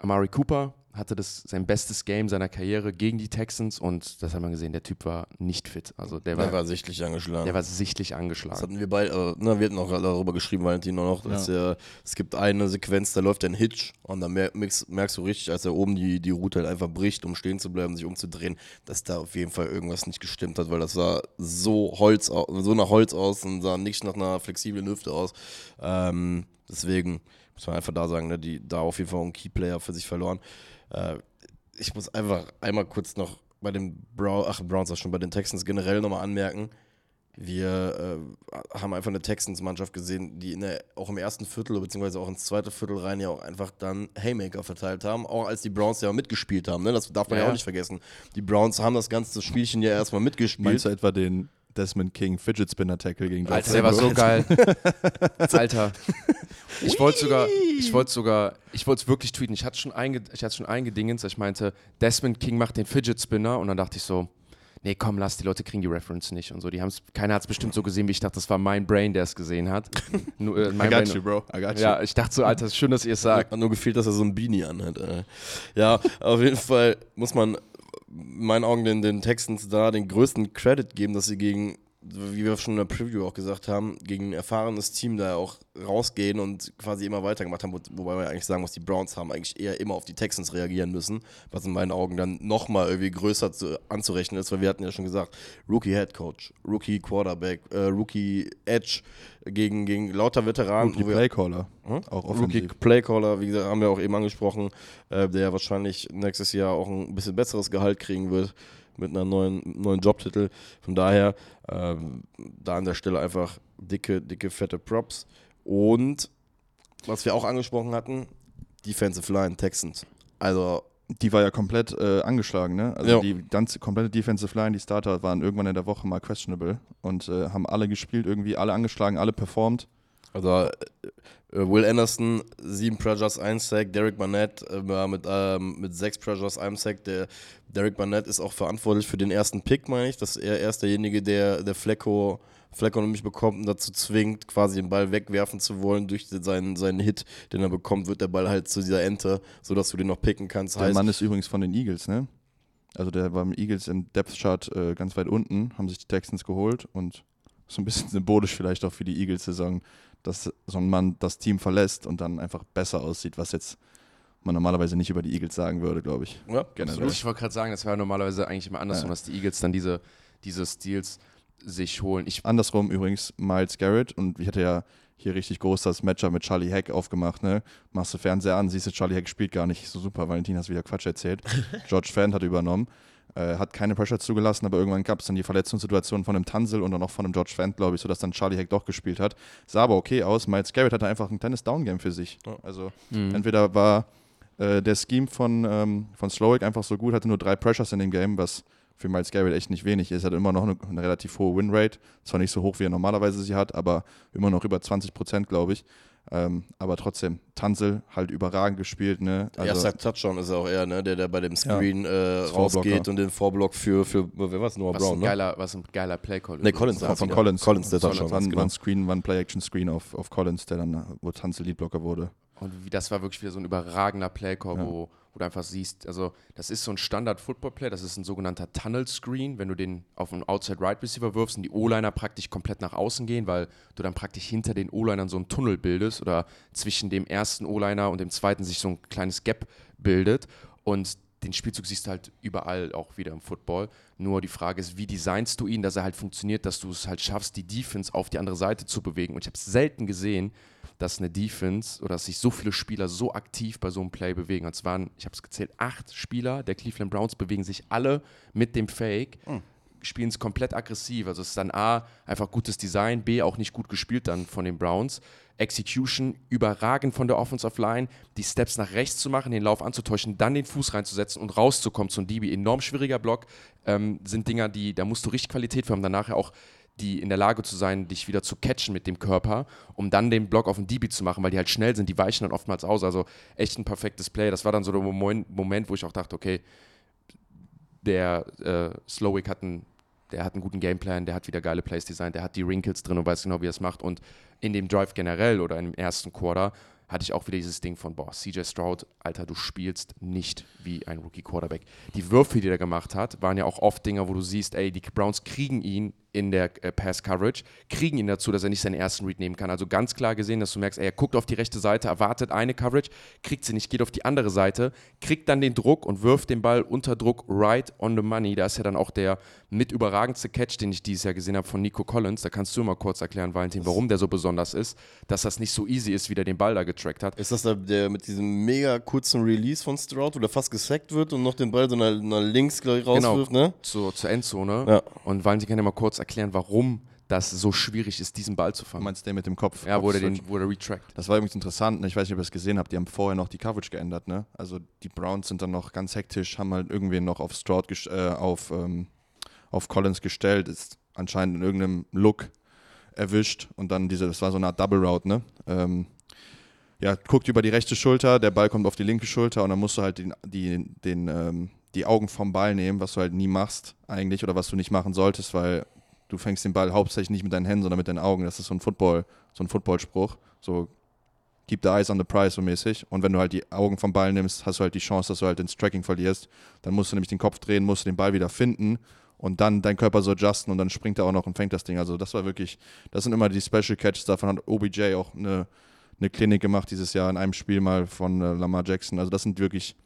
Speaker 2: Amari Cooper hatte das sein bestes Game seiner Karriere gegen die Texans und das hat man gesehen, der Typ war nicht fit. Also der war,
Speaker 1: der war sichtlich angeschlagen.
Speaker 2: der war sichtlich
Speaker 1: das
Speaker 2: angeschlagen.
Speaker 1: hatten wir beide, äh, na, wir hatten auch darüber geschrieben, Valentino noch, dass er, es gibt eine Sequenz, da läuft ein Hitch und dann mer- merkst, merkst du richtig, als er oben die, die Route halt einfach bricht, um stehen zu bleiben, sich umzudrehen, dass da auf jeden Fall irgendwas nicht gestimmt hat, weil das sah so Holz so nach Holz aus und sah nicht nach einer flexiblen Hüfte aus. Ähm, deswegen muss man einfach da sagen, ne, die da auf jeden Fall einen Keyplayer für sich verloren. Äh, ich muss einfach einmal kurz noch bei den Brown, ach, Browns auch schon, bei den Texans generell nochmal anmerken, Wir äh, haben einfach eine Texans-Mannschaft gesehen, die der, auch im ersten Viertel beziehungsweise auch ins zweite Viertel rein ja auch einfach dann Haymaker verteilt haben, auch als die Browns ja mitgespielt haben. Ne? Das darf man ja. ja auch nicht vergessen. Die Browns haben das ganze Spielchen ja erstmal mitgespielt.
Speaker 3: Meinst du etwa den Desmond King Fidget Spinner Tackle gegen
Speaker 2: Alter, der war so geil. Alter. Ich wollte sogar, ich wollte sogar, ich wollte es wirklich tweeten. Ich hatte schon einge, ich hatte schon eingedingens, ich meinte, Desmond King macht den Fidget Spinner und dann dachte ich so, nee, komm, lass, die Leute kriegen die Reference nicht und so. Die haben's, keiner hat es bestimmt so gesehen, wie ich dachte, das war mein Brain, der es gesehen hat.
Speaker 3: Nur, äh, I got Brain, you, bro. I got
Speaker 2: you. Ja, ich dachte so, Alter, schön, dass ihr es sagt.
Speaker 1: Hat nur gefehlt, dass er so ein Beanie anhat. Äh. Ja, auf jeden Fall muss man in meinen Augen den, den Texans da den größten Credit geben, dass sie gegen wie wir schon in der Preview auch gesagt haben, gegen ein erfahrenes Team da auch rausgehen und quasi immer weitergemacht haben, wobei man eigentlich sagen muss, die Browns haben eigentlich eher immer auf die Texans reagieren müssen, was in meinen Augen dann nochmal irgendwie größer zu, anzurechnen ist, weil wir hatten ja schon gesagt, Rookie Head Coach, Rookie Quarterback, äh, Rookie Edge gegen, gegen lauter Veteranen.
Speaker 3: Rookie Playcaller,
Speaker 1: hm? auch offensiv. Rookie Playcaller, wie gesagt, haben wir auch eben angesprochen, äh, der wahrscheinlich nächstes Jahr auch ein bisschen besseres Gehalt kriegen wird mit einer neuen, neuen Jobtitel. Von daher ähm, da an der Stelle einfach dicke, dicke, fette Props. Und was wir auch angesprochen hatten, Defensive Line Texans. Also
Speaker 3: die war ja komplett äh, angeschlagen, ne? Also jo. die ganze komplette Defensive Line, die Starter waren irgendwann in der Woche mal questionable und äh, haben alle gespielt, irgendwie alle angeschlagen, alle performt.
Speaker 1: Also äh, Will Anderson, sieben Pressures, ein Sack, Derek Barnett äh, mit, ähm, mit sechs Pressures, einem Sack. Der Derek Barnett ist auch verantwortlich für den ersten Pick, meine ich. Das ist er erst derjenige, der, der Flecko, Flecko nämlich bekommt und dazu zwingt, quasi den Ball wegwerfen zu wollen. Durch seinen, seinen Hit, den er bekommt, wird der Ball halt zu dieser Ente, sodass du den noch picken kannst.
Speaker 3: Der heißt, Mann ist übrigens von den Eagles, ne? Also der war mit Eagles im Depth Chart äh, ganz weit unten, haben sich die Texans geholt und so ein bisschen symbolisch vielleicht auch für die Eagles-Saison dass so ein Mann das Team verlässt und dann einfach besser aussieht, was jetzt man normalerweise nicht über die Eagles sagen würde, glaube ich.
Speaker 2: Ja, generell. Ich wollte gerade sagen, das wäre normalerweise eigentlich immer andersrum, ja. dass die Eagles dann diese, diese Steals sich holen. Ich
Speaker 3: Andersrum übrigens Miles Garrett und ich hatte ja hier richtig groß das Matchup mit Charlie Heck aufgemacht. Ne? Machst du Fernseher an, siehst du, Charlie Heck spielt gar nicht so super. Valentin hast wieder Quatsch erzählt. George Fant hat übernommen. Äh, hat keine Pressure zugelassen, aber irgendwann gab es dann die Verletzungssituation von einem Tansel und dann auch von einem George Fant, glaube ich, sodass dann Charlie Heck doch gespielt hat. Sah aber okay aus. Miles Garrett hatte einfach ein kleines Downgame für sich. Also mhm. entweder war äh, der Scheme von, ähm, von Slowick einfach so gut, hatte nur drei Pressures in dem Game, was für Miles Garrett echt nicht wenig ist. Er hat immer noch eine, eine relativ hohe Winrate. Zwar nicht so hoch, wie er normalerweise sie hat, aber immer noch über 20 Prozent, glaube ich. Ähm, aber trotzdem, Tansel halt überragend gespielt. Ne?
Speaker 1: Also, Erster Touchdown ist er auch er, ne? der, der bei dem Screen ja, äh, rausgeht und den Vorblock für, für wer war es? Noah
Speaker 2: was
Speaker 1: Brown,
Speaker 2: ein
Speaker 1: ne?
Speaker 2: Geiler, was ein geiler Play-Call.
Speaker 1: Ne, Collins.
Speaker 3: Von, von Collins. Collins, der Touchdown. War, genau. ein Screen, war ein Play-Action-Screen auf, auf Collins, der dann, wo Tansel Leadblocker wurde.
Speaker 2: Und das war wirklich wieder so ein überragender Play-Call, ja. wo wo du einfach siehst, also das ist so ein Standard-Football-Play, das ist ein sogenannter Tunnel-Screen, wenn du den auf einen Outside-Right-Receiver wirfst und die O-Liner praktisch komplett nach außen gehen, weil du dann praktisch hinter den O-Linern so einen Tunnel bildest oder zwischen dem ersten O-Liner und dem zweiten sich so ein kleines Gap bildet und den Spielzug siehst du halt überall auch wieder im Football. Nur die Frage ist, wie designst du ihn, dass er halt funktioniert, dass du es halt schaffst, die Defense auf die andere Seite zu bewegen. Und ich habe es selten gesehen, dass eine Defense oder dass sich so viele Spieler so aktiv bei so einem Play bewegen. Und es waren, ich habe es gezählt, acht Spieler der Cleveland Browns bewegen sich alle mit dem Fake. Mhm spielen es komplett aggressiv. Also es ist dann A, einfach gutes Design, B, auch nicht gut gespielt dann von den Browns. Execution überragend von der Offensive Line, die Steps nach rechts zu machen, den Lauf anzutäuschen, dann den Fuß reinzusetzen und rauszukommen zum DB. Enorm schwieriger Block, ähm, sind Dinger, die, da musst du richtig Qualität für haben, danach ja auch die in der Lage zu sein, dich wieder zu catchen mit dem Körper, um dann den Block auf den DB zu machen, weil die halt schnell sind, die weichen dann oftmals aus. Also echt ein perfektes Play. Das war dann so der Moment, wo ich auch dachte, okay, der äh, Slowick hat einen, der hat einen guten Gameplan, der hat wieder geile Plays designt, der hat die Wrinkles drin und weiß genau, wie er es macht. Und in dem Drive generell oder im ersten Quarter hatte ich auch wieder dieses Ding von, boah, CJ Stroud, Alter, du spielst nicht wie ein Rookie-Quarterback. Die Würfe, die er gemacht hat, waren ja auch oft Dinger, wo du siehst, ey, die Browns kriegen ihn in der äh, Pass-Coverage, kriegen ihn dazu, dass er nicht seinen ersten Read nehmen kann. Also ganz klar gesehen, dass du merkst, er guckt auf die rechte Seite, erwartet eine Coverage, kriegt sie nicht, geht auf die andere Seite, kriegt dann den Druck und wirft den Ball unter Druck right on the money. Da ist ja dann auch der mit überragendste Catch, den ich dieses Jahr gesehen habe von Nico Collins. Da kannst du mal kurz erklären, Valentin, warum der so besonders ist, dass das nicht so easy ist, wie der den Ball da getrackt hat.
Speaker 1: Ist das der, der mit diesem mega kurzen Release von Stroud, wo der fast gesackt wird und noch den Ball so nach, nach links gleich rauswirft,
Speaker 2: genau,
Speaker 1: ne?
Speaker 2: Zur, zur Endzone. Ja. Und Valentin kann ja mal kurz erklären, warum dass es so schwierig ist, diesen Ball zu
Speaker 3: Du
Speaker 2: fangen.
Speaker 3: meinst den mit dem Kopf?
Speaker 2: Ja,
Speaker 3: Kopfswitch?
Speaker 2: den, wo er retrackt.
Speaker 3: Das war übrigens interessant, ne? ich weiß nicht, ob ihr es gesehen habt, die haben vorher noch die Coverage geändert, ne? Also die Browns sind dann noch ganz hektisch, haben halt irgendwen noch auf Stroud, äh, auf, ähm, auf Collins gestellt, ist anscheinend in irgendeinem Look erwischt und dann diese, das war so eine Art Double Route, ne? Ähm, ja, guckt über die rechte Schulter, der Ball kommt auf die linke Schulter und dann musst du halt den, die, den, ähm, die Augen vom Ball nehmen, was du halt nie machst eigentlich oder was du nicht machen solltest, weil du fängst den Ball hauptsächlich nicht mit deinen Händen, sondern mit deinen Augen. Das ist so ein Football, so ein Footballspruch. So keep the eyes on the prize so mäßig. Und wenn du halt die Augen vom Ball nimmst, hast du halt die Chance, dass du halt ins Tracking verlierst. Dann musst du nämlich den Kopf drehen, musst du den Ball wieder finden und dann deinen Körper so adjusten und dann springt er auch noch und fängt das Ding. Also das war wirklich, das sind immer die Special Catches. Davon hat OBJ auch eine, eine Klinik gemacht dieses Jahr in einem Spiel mal von äh, Lamar Jackson. Also das sind wirklich,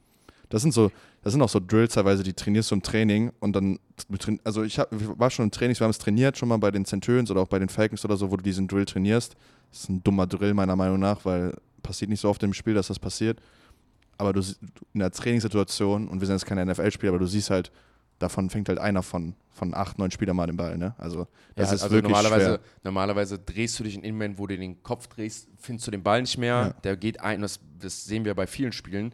Speaker 3: das sind so, das sind auch so Drills teilweise, die trainierst du im Training und dann, also ich, hab, ich war schon im Training, wir haben es trainiert, schon mal bei den Centurions oder auch bei den Falcons oder so, wo du diesen Drill trainierst. Das ist ein dummer Drill meiner Meinung nach, weil passiert nicht so oft im Spiel, dass das passiert. Aber du in der Trainingssituation, und wir sind jetzt keine NFL-Spieler, aber du siehst halt, davon fängt halt einer von, von acht, neun Spielern mal den Ball, ne? Also das
Speaker 2: ja,
Speaker 3: ist
Speaker 2: also
Speaker 3: wirklich
Speaker 2: normalerweise,
Speaker 3: schwer.
Speaker 2: normalerweise drehst du dich in den Moment, wo du den Kopf drehst, findest du den Ball nicht mehr.
Speaker 3: Ja.
Speaker 2: Der geht ein, das, das sehen wir bei vielen Spielen.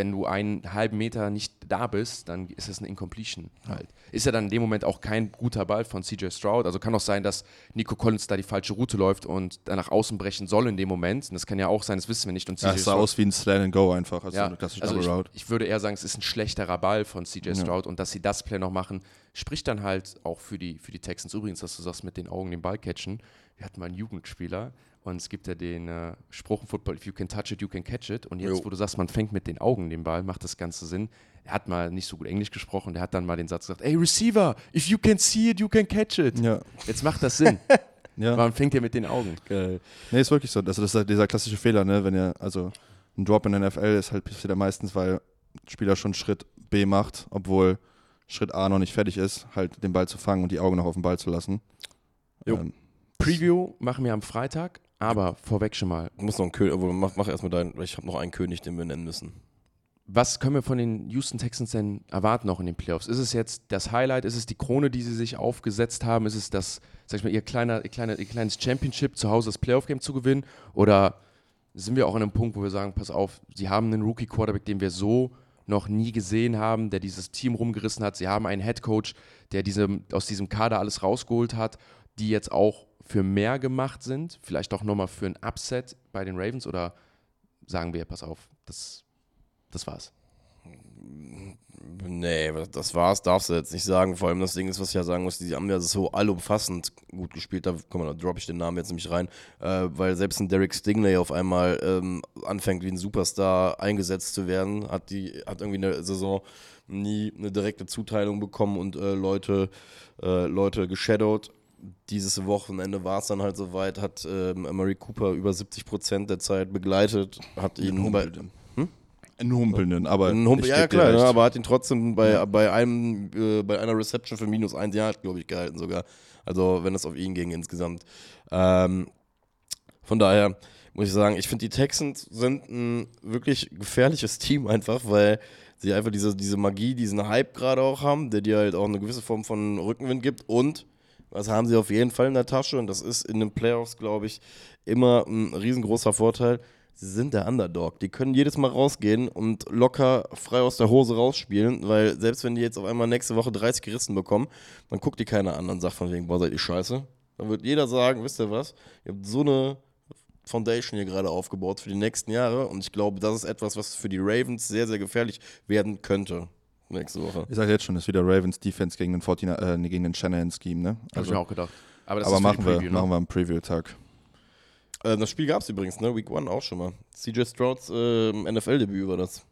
Speaker 2: Wenn du einen halben Meter nicht da bist, dann ist es eine Incompletion halt. Ist ja dann in dem Moment auch kein guter Ball von CJ Stroud. Also kann auch sein, dass Nico Collins da die falsche Route läuft und dann nach außen brechen soll in dem Moment. Und das kann ja auch sein, das wissen wir nicht. Und CJ
Speaker 3: Ja, es sah
Speaker 2: Stroud-
Speaker 3: aus wie ein Slant and Go einfach, also
Speaker 2: ja,
Speaker 3: eine klassische
Speaker 2: also
Speaker 3: Double
Speaker 2: ich,
Speaker 3: Route.
Speaker 2: ich würde eher sagen, es ist ein schlechterer Ball von CJ Stroud und dass sie das Play noch machen, spricht dann halt auch für die, für die Texans. Übrigens, dass du sagst, mit den Augen den Ball catchen. Wir hatten mal einen Jugendspieler und es gibt ja den äh, Spruch im Football, if you can touch it, you can catch it. Und jetzt,
Speaker 1: Jo.
Speaker 2: wo du sagst, man fängt mit den Augen den Ball, macht das Ganze Sinn. Er hat mal nicht so gut Englisch gesprochen, der hat dann mal den Satz gesagt, ey Receiver, if you can see it, you can catch it.
Speaker 3: Ja,
Speaker 2: Jetzt macht das Sinn.
Speaker 3: ja.
Speaker 2: Man fängt ja mit den Augen.
Speaker 1: Geil.
Speaker 3: Nee, ist wirklich so. Also das ist halt dieser klassische Fehler, ne? Wenn ihr, also ein Drop in der NFL ist halt passiert meistens, weil Spieler schon Schritt B macht, obwohl Schritt A noch nicht fertig ist, halt den Ball zu fangen und die Augen noch auf den Ball zu lassen.
Speaker 1: Jo.
Speaker 3: Ähm,
Speaker 2: Preview machen wir am Freitag, aber vorweg schon mal,
Speaker 1: Ich muss noch einen König, mach, mach erstmal deinen, ich habe noch einen König, den wir nennen müssen.
Speaker 2: Was können wir von den Houston Texans denn erwarten noch in den Playoffs? Ist es jetzt das Highlight? Ist es die Krone, die sie sich aufgesetzt haben? Ist es das, sag ich mal, ihr, kleiner, ihr, kleiner, ihr kleines Championship zu Hause das Playoff-Game zu gewinnen? Oder sind wir auch an einem Punkt, wo wir sagen, pass auf, sie haben einen Rookie-Quarterback, den wir so noch nie gesehen haben, der dieses Team rumgerissen hat. Sie haben einen Headcoach, der diese, aus diesem Kader alles rausgeholt hat, die jetzt auch für mehr gemacht sind, vielleicht auch nochmal für ein Upset bei den Ravens oder sagen wir, pass auf, das, das war's.
Speaker 1: Nee, das war's, darfst du jetzt nicht sagen. Vor allem das Ding ist, was ich ja sagen muss, die haben ja so allumfassend gut gespielt. Da, komm da droppe ich den Namen jetzt nämlich rein, äh, weil selbst ein Derek Stingley auf einmal ähm, anfängt, wie ein Superstar eingesetzt zu werden. Hat die, hat irgendwie eine Saison nie eine direkte Zuteilung bekommen und äh, Leute, äh, Leute geshadowed. Dieses Wochenende war es dann halt soweit, hat ähm, Murray Cooper über 70 Prozent der Zeit begleitet, hat ihn bei,
Speaker 3: Einen humpelnden, aber.
Speaker 1: ein Humpel, ja, ja, klar, ja, aber hat ihn trotzdem bei, bei einem, äh, bei einer Reception für minus ein Yard, glaube ich, gehalten sogar. Also wenn es auf ihn ging insgesamt. Ähm, von daher muss ich sagen, ich finde die Texans sind ein wirklich gefährliches Team einfach, weil sie einfach diese, diese Magie, diesen Hype gerade auch haben, der dir halt auch eine gewisse Form von Rückenwind gibt und was haben sie auf jeden Fall in der Tasche und das ist in den Playoffs, glaube ich, immer ein riesengroßer Vorteil. Sie sind der Underdog. Die können jedes Mal rausgehen und locker frei aus der Hose rausspielen, weil selbst wenn die jetzt auf einmal nächste Woche 30 gerissen bekommen, dann guckt die keiner an und sagt von wegen, boah, seid ihr scheiße. Dann wird jeder sagen, wisst ihr was, ihr habt so eine Foundation hier gerade aufgebaut für die nächsten Jahre und ich glaube, das ist etwas, was für die Ravens sehr, sehr gefährlich werden könnte nächste Woche.
Speaker 3: Ich sage jetzt schon, das ist wieder Ravens Defense gegen den, 14, äh, gegen den Shanahan-Scheme, ne?
Speaker 2: Habe ich
Speaker 3: Also,
Speaker 2: mir auch gedacht. Aber das
Speaker 3: aber machen,
Speaker 2: die
Speaker 3: wir,
Speaker 2: Preview, ne?
Speaker 3: machen wir am Preview-Tag.
Speaker 1: Äh, das Spiel gab es übrigens, ne? Week One auch schon mal. CJ Strouds äh, NFL-Debüt war das.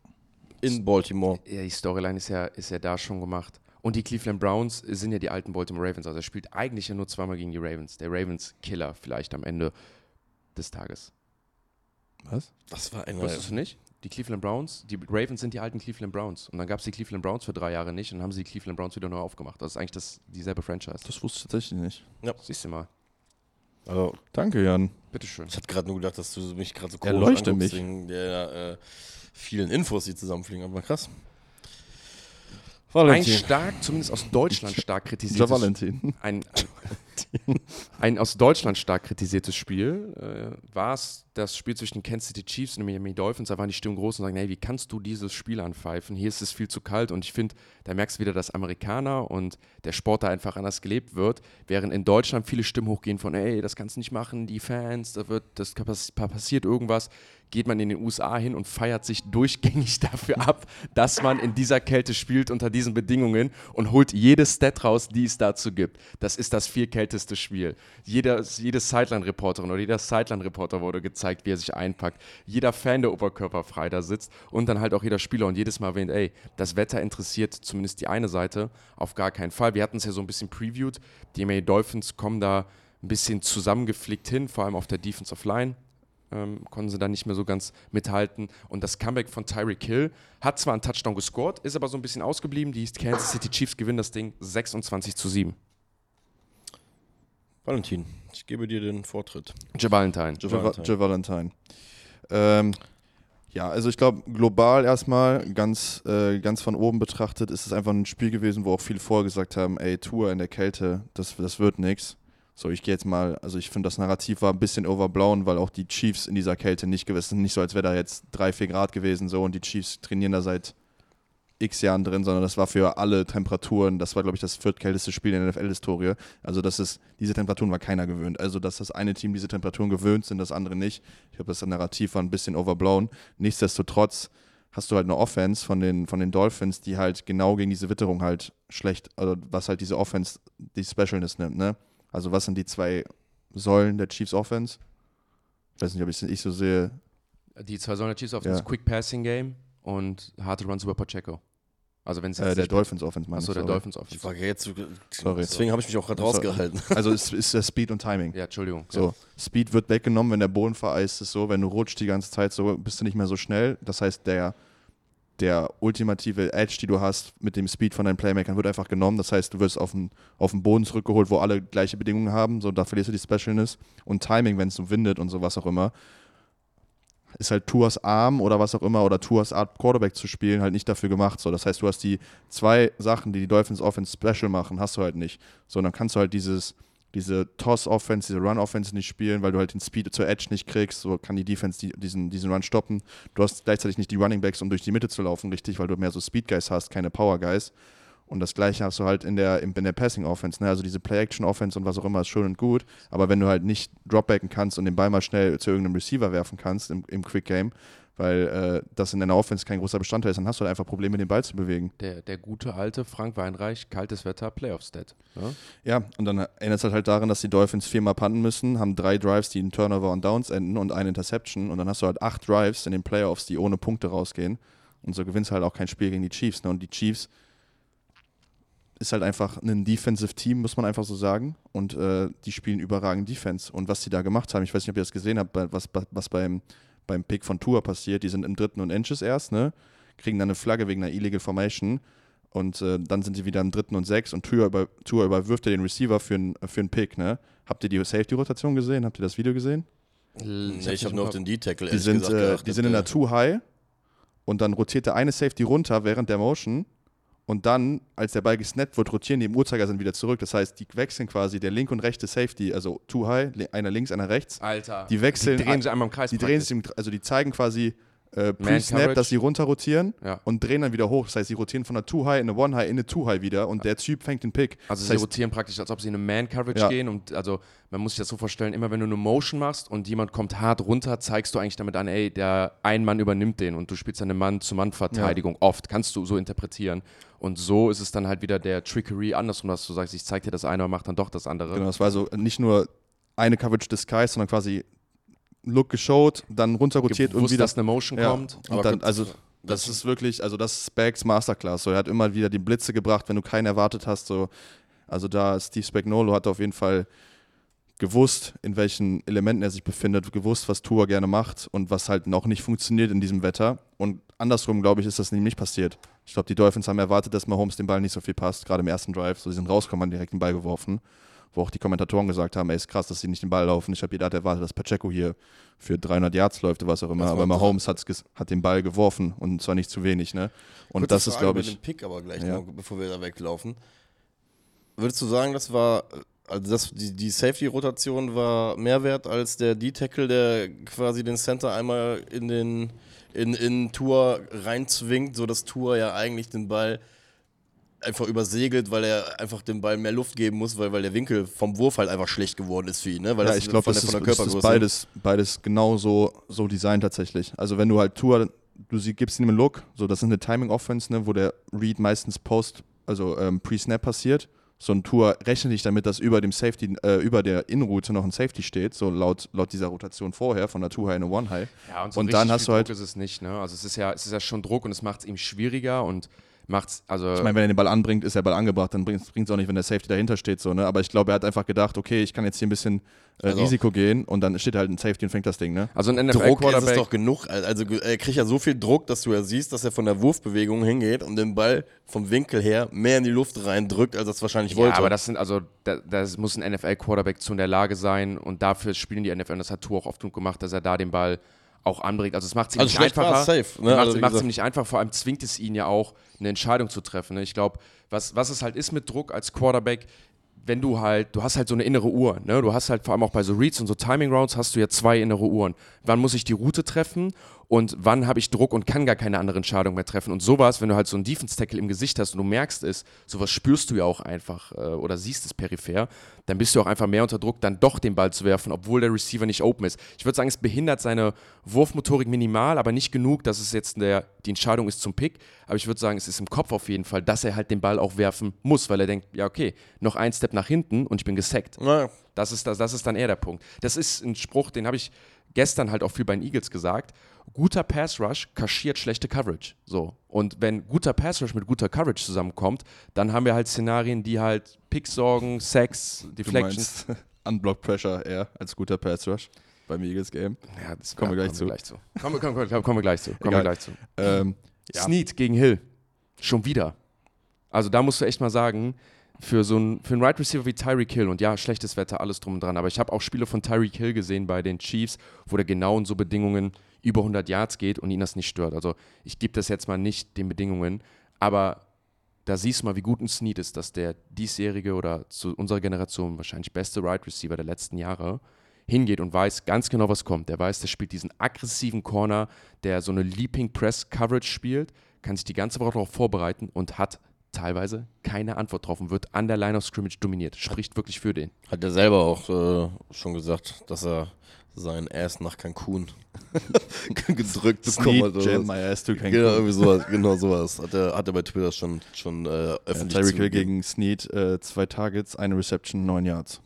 Speaker 1: In Baltimore.
Speaker 2: Ja, die Storyline ist ja, ist ja da schon gemacht. Und die Cleveland Browns sind ja die alten Baltimore Ravens. Also er spielt eigentlich ja nur zweimal gegen die Ravens. Der Ravens-Killer vielleicht am Ende des Tages.
Speaker 3: Was?
Speaker 1: Das war eine.
Speaker 2: Wusstest du nicht? Die Cleveland Browns, die Ravens sind die alten Cleveland Browns. Und dann gab es die Cleveland Browns für drei Jahre nicht und dann haben sie die Cleveland Browns wieder neu aufgemacht. Das ist eigentlich das, dieselbe Franchise.
Speaker 3: Das wusste ich tatsächlich nicht.
Speaker 2: Siehst du mal.
Speaker 1: Also,
Speaker 3: Danke, Jan.
Speaker 2: Bitteschön.
Speaker 1: ich hatte gerade nur gedacht, dass du mich gerade so
Speaker 3: Erleuchte
Speaker 1: anguckst
Speaker 3: mich.
Speaker 1: wegen der äh, vielen Infos, die zusammenfliegen. Aber krass.
Speaker 2: Ein
Speaker 1: Valentin.
Speaker 2: stark, zumindest aus Deutschland stark kritisiertes
Speaker 3: Valentin.
Speaker 2: ein, ein Ein aus Deutschland stark kritisiertes Spiel äh, war es das Spiel zwischen Kansas City Chiefs und den Miami Dolphins. Da waren die Stimmen groß und sagen, hey, wie kannst du dieses Spiel anpfeifen? Hier ist es viel zu kalt und ich finde, da merkst du wieder, dass Amerikaner und der Sport da einfach anders gelebt wird, während in Deutschland viele Stimmen hochgehen von, ey, das kannst du nicht machen, die Fans, da wird, das passiert irgendwas geht man in den USA hin und feiert sich durchgängig dafür ab, dass man in dieser Kälte spielt unter diesen Bedingungen und holt jede Stat raus, die es dazu gibt. Das ist das vierkälteste Spiel. Jeder, jede Sideline-Reporterin oder jeder Sideline-Reporter wurde gezeigt, wie er sich einpackt. Jeder Fan, der oberkörperfrei da sitzt und dann halt auch jeder Spieler und jedes Mal erwähnt, ey, das Wetter interessiert zumindest die eine Seite auf gar keinen Fall. Wir hatten es ja so ein bisschen previewed. Die MA Dolphins kommen da ein bisschen zusammengeflickt hin, vor allem auf der Defensive Line ähm, konnten sie dann nicht mehr so ganz mithalten. Und das Comeback von Tyreek Hill hat zwar einen Touchdown gescored, ist aber so ein bisschen ausgeblieben. Die Kansas City Chiefs gewinnen das Ding 26 zu 7.
Speaker 1: Valentin, ich gebe dir den Vortritt.
Speaker 2: Joe Valentine.
Speaker 3: Joe Valentine. Joe Valentine. Ähm, ja, also ich glaube, global erstmal, ganz, äh, ganz von oben betrachtet, ist es einfach ein Spiel gewesen, wo auch viele vorgesagt haben, ey, Tour in der Kälte, das, das wird nichts. So, ich gehe jetzt mal, also ich finde, das Narrativ war ein bisschen overblown, weil auch die Chiefs in dieser Kälte nicht gewesen nicht so, als wäre da jetzt drei, vier Grad gewesen so und die Chiefs trainieren da seit x Jahren drin, sondern das war für alle Temperaturen, das war, glaube ich, das viertkälteste Spiel in der NFL-Historie. Also, das ist, diese Temperaturen war keiner gewöhnt. Also, dass das eine Team diese Temperaturen gewöhnt sind, das andere nicht. Ich glaube, das Narrativ war ein bisschen overblown. Nichtsdestotrotz hast du halt eine Offense von den, von den Dolphins, die halt genau gegen diese Witterung halt schlecht, also was halt diese Offense die Specialness nimmt, ne? Also was sind die zwei Säulen der Chiefs Offense? Ich weiß nicht, ob ich es nicht so sehe.
Speaker 2: Die zwei Säulen der Chiefs Offense, ja. Quick Passing Game und harte Runs über Pacheco.
Speaker 3: Also wenn es äh, der Dolphins Offense
Speaker 2: meinst Achso, der Dolphins Offense.
Speaker 1: Ich war jetzt, sorry. Deswegen habe ich mich auch gerade rausgehalten.
Speaker 3: Also es ist der Speed und Timing.
Speaker 2: Ja, Entschuldigung.
Speaker 3: So, ja. Speed wird weggenommen, wenn der Boden vereist ist, so, wenn du rutscht die ganze Zeit, so bist du nicht mehr so schnell. Das heißt, der der ultimative Edge, die du hast mit dem Speed von deinen Playmakern, wird einfach genommen. Das heißt, du wirst auf den, auf den Boden zurückgeholt, wo alle gleiche Bedingungen haben. So, da verlierst du die Specialness. Und Timing, wenn es so windet und so was auch immer, ist halt Tours Arm oder was auch immer oder Tours Art Quarterback zu spielen halt nicht dafür gemacht. So, das heißt, du hast die zwei Sachen, die die Dolphins Offense special machen, hast du halt nicht. So, dann kannst du halt dieses diese Toss-Offense, diese Run-Offense nicht spielen, weil du halt den Speed zur Edge nicht kriegst. So kann die Defense die, diesen, diesen Run stoppen. Du hast gleichzeitig nicht die Running Backs, um durch die Mitte zu laufen, richtig, weil du mehr so Speed-Guys hast, keine Power-Guys. Und das gleiche hast du halt in der, in der Passing-Offense. Ne? Also diese Play-Action-Offense und was auch immer ist schön und gut. Aber wenn du halt nicht dropbacken kannst und den Ball mal schnell zu irgendeinem Receiver werfen kannst im, im Quick-Game, weil äh, das in deiner Offense kein großer Bestandteil ist, dann hast du halt einfach Probleme, den Ball zu bewegen.
Speaker 2: Der, der gute alte Frank Weinreich, kaltes Wetter, Playoff-Stat.
Speaker 3: Ja? ja, und dann erinnert es halt, halt daran, dass die Dolphins viermal punten müssen, haben drei Drives, die in Turnover und Downs enden und eine Interception und dann hast du halt acht Drives in den Playoffs, die ohne Punkte rausgehen und so gewinnst du halt auch kein Spiel gegen die Chiefs. Ne? Und die Chiefs ist halt einfach ein Defensive Team, muss man einfach so sagen. Und äh, die spielen überragend Defense. Und was sie da gemacht haben, ich weiß nicht, ob ihr das gesehen habt, was, was beim beim Pick von Tour passiert. Die sind im dritten und Inches erst, ne? Kriegen dann eine Flagge wegen einer Illegal Formation. Und äh, dann sind sie wieder im dritten und sechs und Tour, über, Tour überwirft er den Receiver für einen für Pick, ne? Habt ihr die Safety-Rotation gesehen? Habt ihr das Video gesehen?
Speaker 1: Nee, ich habe nur auf den D-Tackle
Speaker 3: Die sind, äh, die sind in der Too High und dann rotiert der eine Safety runter während der Motion und dann, als der Ball gesnappt wird, rotieren die im Uhrzeigersinn wieder zurück. Das heißt, die wechseln quasi der linke und rechte Safety, also too high, einer links, einer rechts.
Speaker 2: Alter.
Speaker 3: Die wechseln.
Speaker 2: Die drehen sich einmal im Kreis.
Speaker 3: Die drehen sich, also die zeigen quasi äh, Pre-Snap, dass sie runter rotieren
Speaker 2: ja.
Speaker 3: und drehen dann wieder hoch. Das heißt, sie rotieren von einer Too High in eine One High in eine Too High wieder und der Typ fängt den Pick.
Speaker 2: Also
Speaker 3: das
Speaker 2: sie heißt, rotieren praktisch, als ob sie in eine Man-Coverage ja. gehen und also man muss sich das so vorstellen, immer wenn du eine Motion machst und jemand kommt hart runter, zeigst du eigentlich damit an, ey, der ein Mann übernimmt den und du spielst eine Mann-zu-Mann-Verteidigung. Ja. Oft kannst du so interpretieren. Und so ist es dann halt wieder der Trickery andersrum, dass du sagst, ich zeig dir das eine, aber mach dann doch das andere.
Speaker 3: Genau, das war so nicht nur eine Coverage Disguise, sondern quasi Look geschaut, dann runterrotiert
Speaker 2: und
Speaker 3: wieder.
Speaker 2: dass eine Motion
Speaker 3: ja.
Speaker 2: kommt.
Speaker 3: Und dann, also das ist wirklich, also das ist Spags Masterclass. So, er hat immer wieder die Blitze gebracht, wenn du keinen erwartet hast. So. Also da Steve Spagnolo hat auf jeden Fall gewusst, in welchen Elementen er sich befindet, gewusst, was Tour gerne macht und was halt noch nicht funktioniert in diesem Wetter. Und andersrum, glaube ich, ist das nämlich nicht passiert. Ich glaube, die Dolphins haben erwartet, dass Mahomes dem Ball nicht so viel passt, gerade im ersten Drive. So, sie sind rausgekommen, haben direkt den Ball geworfen wo auch die Kommentatoren gesagt haben, ey, ist krass, dass sie nicht den Ball laufen. Ich habe jeder erwartet, dass Pacheco hier für 300 Yards läuft oder was auch immer. Aber Mahomes hat den Ball geworfen und zwar nicht zu wenig. Ne? Und Kurze das ist, glaube ich.
Speaker 1: Mit dem Pick aber gleich ja. noch, bevor wir da weglaufen. Würdest du sagen, das war also das, die, die Safety-Rotation war mehr wert als der D-Tackle, der quasi den Center einmal in den in, in Tour reinzwingt, sodass Tour ja eigentlich den Ball einfach übersegelt, weil er einfach dem Ball mehr Luft geben muss, weil, weil der Winkel vom Wurf halt einfach schlecht geworden ist für ihn. Ne? Weil
Speaker 3: ja,
Speaker 1: das
Speaker 3: ich glaube,
Speaker 1: von
Speaker 3: das,
Speaker 1: der-
Speaker 3: ist,
Speaker 1: der
Speaker 3: das ist beides, beides genau so, so designt tatsächlich. Also wenn du halt Tour, du sie, gibst ihm einen Look, so das ist eine Timing-Offense, ne, wo der Read meistens Post, also ähm, Pre-Snap passiert. So ein Tour rechnet nicht damit, dass über dem Safety, äh, über der In-Route noch ein Safety steht, so laut, laut dieser Rotation vorher, von der Two-High in eine One-High.
Speaker 2: Ja,
Speaker 3: Und
Speaker 2: richtig
Speaker 3: dann hast
Speaker 2: viel
Speaker 3: du halt-
Speaker 2: Druck ist es nicht, ne? Also es ist ja, es ist ja schon Druck und es macht es ihm schwieriger und macht es, also
Speaker 3: Ich meine, wenn er den Ball anbringt, ist der Ball angebracht, dann bringt es auch nicht, wenn der Safety dahinter steht. So, ne? Aber ich glaube, er hat einfach gedacht, okay, ich kann jetzt hier ein bisschen äh,
Speaker 1: Also-
Speaker 3: Risiko gehen und dann steht halt ein Safety und fängt das Ding. Ne?
Speaker 2: also ein
Speaker 1: Druck ist doch genug. Also er kriegt ja so viel Druck, dass du ja siehst, dass er von der Wurfbewegung hingeht und den Ball vom Winkel her mehr in die Luft reindrückt, als er es wahrscheinlich
Speaker 2: ja,
Speaker 1: wollte.
Speaker 2: aber das sind, also da, das muss ein NFL-Quarterback zu in der Lage sein und dafür spielen die NFL und das hat Tour auch oft genug gemacht, dass er da den Ball auch anbringt. Also es macht es ihm
Speaker 1: Also
Speaker 2: nicht einfacher.
Speaker 1: safe, ne?
Speaker 2: Macht
Speaker 1: Also
Speaker 2: es ihm nicht einfach, vor allem zwingt es ihn ja auch, eine Entscheidung zu treffen. Ne? Ich glaube, was, was es halt ist mit Druck als Quarterback, wenn du halt, du hast halt so eine innere Uhr, ne? Du hast halt vor allem auch bei so Reads und so Timing Rounds hast du ja zwei innere Uhren. Wann muss ich die Route treffen und wann habe ich Druck und kann gar keine andere Entscheidung mehr treffen? Und sowas, wenn du halt so einen Defense-Tackle im Gesicht hast und du merkst es, sowas spürst du ja auch einfach äh, oder siehst es peripher, dann bist du auch einfach mehr unter Druck, dann doch den Ball zu werfen, obwohl der Receiver nicht open ist. Ich würde sagen, es behindert seine Wurfmotorik minimal, aber nicht genug, dass es jetzt der, die Entscheidung ist zum Pick. Aber ich würde sagen, es ist im Kopf auf jeden Fall, dass er halt den Ball auch werfen muss, weil er denkt, ja okay, noch ein Step nach hinten und ich bin gesackt.
Speaker 1: Na,
Speaker 2: Das ist, das, das ist dann eher der Punkt. Das ist ein Spruch, den habe ich gestern halt auch viel bei den Eagles gesagt. Guter Pass Rush kaschiert schlechte Coverage. So. Und wenn guter Pass Rush mit guter Coverage zusammenkommt, dann haben wir halt Szenarien, die halt Picks sorgen,
Speaker 3: Du
Speaker 2: Deflections.
Speaker 3: meinst Unblock Pressure eher als guter Pass Rush beim Eagles Game.
Speaker 2: Ja, das
Speaker 3: Kommen wir gleich zu.
Speaker 2: Kommen, kommen, kommen, kommen, kommen wir gleich zu. Kommen wir gleich zu.
Speaker 3: Ähm, ja.
Speaker 2: Snead gegen Hill. Schon wieder. Also da musst du echt mal sagen, für so einen, für einen Right Receiver wie Tyreek Hill und ja, schlechtes Wetter, alles drum und dran, aber ich habe auch Spiele von Tyreek Hill gesehen bei den Chiefs, wo der genau in so Bedingungen über 100 Yards geht und ihn das nicht stört. Also ich gebe das jetzt mal nicht den Bedingungen, aber da siehst du mal, wie gut ein Snead ist, dass der diesjährige oder zu unserer Generation wahrscheinlich beste Right Receiver der letzten Jahre hingeht und weiß ganz genau, was kommt. Der weiß, der spielt diesen aggressiven Corner, der so eine Leaping Press Coverage spielt, kann sich die ganze Woche darauf vorbereiten und hat teilweise keine Antwort drauf und wird an der Line of Scrimmage dominiert. Spricht wirklich für den.
Speaker 1: Hat er selber auch äh, schon gesagt, dass er seinen Ass nach Cancun gedrückt bekommen hat.
Speaker 3: Jam, my ass to Cancun.
Speaker 1: Genau, irgendwie sowas, genau sowas. Hat er, hat er bei Twitter schon, schon äh,
Speaker 3: Ja,
Speaker 1: öffentlich
Speaker 3: Tyreek Hill gegen Snead, äh, zwei Targets, eine Reception, neun Yards.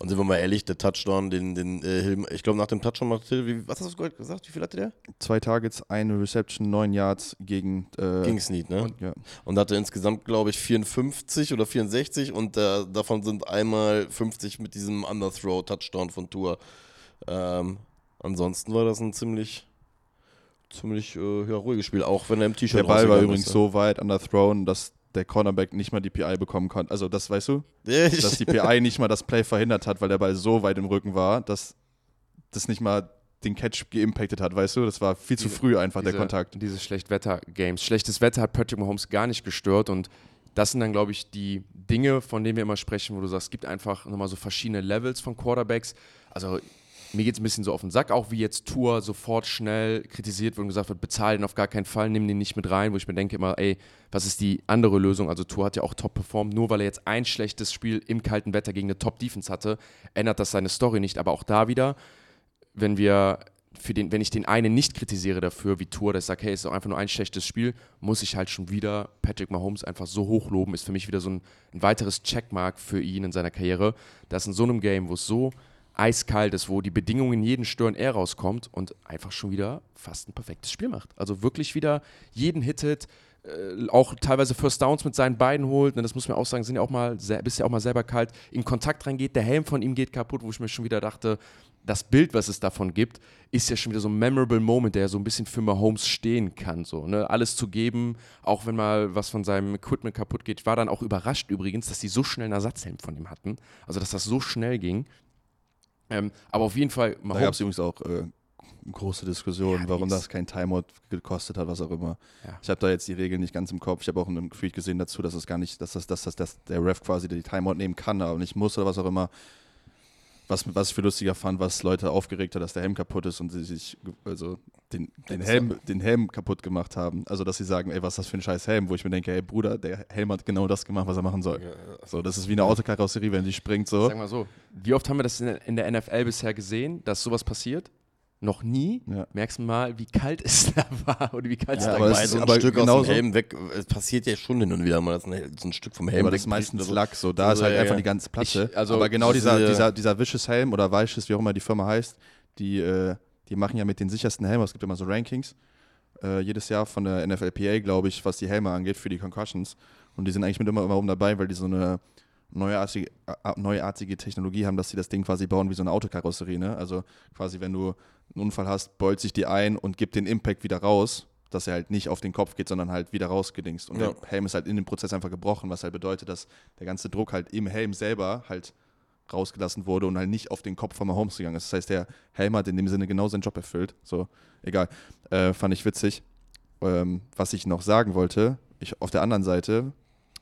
Speaker 1: Und sind wir mal ehrlich, der Touchdown, den, den äh, Hill, ich glaube nach dem Touchdown macht Hill, wie, was hast du gerade gesagt? Wie viel hatte der?
Speaker 3: Zwei Targets, eine Reception, neun Yards gegen. Äh,
Speaker 1: Gegen Snead, ne?
Speaker 3: und, ja.
Speaker 1: Und hatte insgesamt, glaube ich, 54 oder 64 und äh, davon sind einmal 50 mit diesem Underthrow-Touchdown von Tour. Ähm, ansonsten war das ein ziemlich, ziemlich äh, ja, ruhiges Spiel, auch wenn er im T-Shirt
Speaker 3: Der Ball war übrigens
Speaker 1: ist,
Speaker 3: so weit underthrown, dass der Cornerback nicht mal die PI bekommen konnte. Also, das weißt du?
Speaker 1: Ich-
Speaker 3: Dass die PI nicht mal das Play verhindert hat, weil der Ball so weit im Rücken war, dass das nicht mal den Catch geimpactet hat, weißt du? Das war viel zu früh einfach der
Speaker 2: diese,
Speaker 3: Kontakt.
Speaker 2: Diese Schlechtwetter-Games. Schlechtes Wetter hat Patrick Mahomes gar nicht gestört und das sind dann, glaube ich, die Dinge, von denen wir immer sprechen, wo du sagst, es gibt einfach nochmal so verschiedene Levels von Quarterbacks. Also mir geht es ein bisschen so auf den Sack, auch wie jetzt Tour sofort schnell kritisiert wird und gesagt wird, bezahl den auf gar keinen Fall, nimm den nicht mit rein, wo ich mir denke immer, ey, was ist die andere Lösung? Also Tour hat ja auch top performt, nur weil er jetzt ein schlechtes Spiel im kalten Wetter gegen eine Top-Defense hatte, ändert das seine Story nicht. Aber auch da wieder, wenn wir für den, wenn ich den einen nicht kritisiere dafür, wie Tour, ich sage, hey, ist auch einfach nur ein schlechtes Spiel, muss ich halt schon wieder Patrick Mahomes einfach so hochloben, ist für mich wieder so ein, ein weiteres Checkmark für ihn in seiner Karriere, dass in so einem Game, wo es so eiskalt ist, wo die Bedingungen jeden stören, er rauskommt und einfach schon wieder fast ein perfektes Spiel macht. Also wirklich wieder jeden hittet, äh, auch teilweise First Downs mit seinen Beinen holt. Ne, das muss man auch sagen, sind ja auch mal, bist ja auch mal selber kalt, in Kontakt reingeht, der Helm von ihm geht kaputt, wo ich mir schon wieder dachte, das Bild, was es davon gibt, ist ja schon wieder so ein memorable Moment, der so ein bisschen für Mahomes stehen kann. So, ne? Alles zu geben, auch wenn mal was von seinem Equipment kaputt geht. Ich war dann auch überrascht übrigens, dass die so schnell einen Ersatzhelm von ihm hatten. Also, dass das so schnell ging. Ähm, aber auf jeden Fall,
Speaker 3: Da gab
Speaker 2: Mahomes
Speaker 3: es übrigens auch äh, große Diskussion,
Speaker 2: Ja,
Speaker 3: warum das kein Timeout gekostet hat, was auch immer.
Speaker 2: Ja.
Speaker 3: Ich habe da jetzt die Regeln nicht ganz im Kopf. Ich habe auch in einem Tweet gesehen dazu, dass es gar nicht, dass das, dass das, dass der Ref quasi die Timeout nehmen kann, aber nicht muss oder was auch immer. Was, was ich für lustiger fand, was Leute aufgeregt hat, dass der Helm kaputt ist und sie sich also den, den, Helm, den Helm kaputt gemacht haben. Also dass sie sagen, ey, was ist das für ein scheiß Helm? Wo ich mir denke, ey Bruder, der Helm hat genau das gemacht, was er machen soll. So, das ist wie eine Autokarosserie, wenn die springt so.
Speaker 2: Sag mal so, wie oft haben wir das in der, NFL bisher gesehen, dass sowas passiert? Noch nie.
Speaker 3: Ja.
Speaker 2: Merkst du mal, wie kalt es da war oder wie kalt es
Speaker 3: Ja,
Speaker 2: da
Speaker 3: aber
Speaker 2: war.
Speaker 3: es
Speaker 1: Weil
Speaker 3: ist
Speaker 1: so ein
Speaker 3: aber
Speaker 1: Stück aus dem Helm weg, es passiert ja schon hin und wieder mal, dass ein, so ein Stück vom Helm
Speaker 3: aber das ist meistens
Speaker 1: so.
Speaker 3: Lack, so da
Speaker 1: Also,
Speaker 3: ist halt
Speaker 1: ja,
Speaker 3: einfach
Speaker 1: ja.
Speaker 3: die ganze Platte.
Speaker 2: Ich- also,
Speaker 3: aber genau dieser, dieser, dieser Vicious Helm oder Weiches, wie auch immer die Firma heißt, die, äh, die machen ja mit den sichersten Helmen, es gibt immer so Rankings, äh, jedes Jahr von der NFLPA, glaube ich, was die Helme angeht für die Concussions. Und die sind eigentlich mit immer, immer oben dabei, weil die so eine neuartige, neuartige Technologie haben, dass sie das Ding quasi bauen wie so eine Autokarosserie. Ne? Also quasi, wenn du einen Unfall hast, beult sich die ein und gibt den Impact wieder raus, dass er halt nicht auf den Kopf geht, sondern halt wieder rausgedingst. Und
Speaker 1: Ja.
Speaker 3: der Helm ist halt in dem Prozess einfach gebrochen, was halt bedeutet, dass der ganze Druck halt im Helm selber halt rausgelassen wurde und halt nicht auf den Kopf von Mahomes gegangen ist. Das heißt, der Helm hat in dem Sinne genau seinen Job erfüllt. So, egal. Äh, fand ich witzig. Ähm, was ich noch sagen wollte, ich, auf der anderen Seite,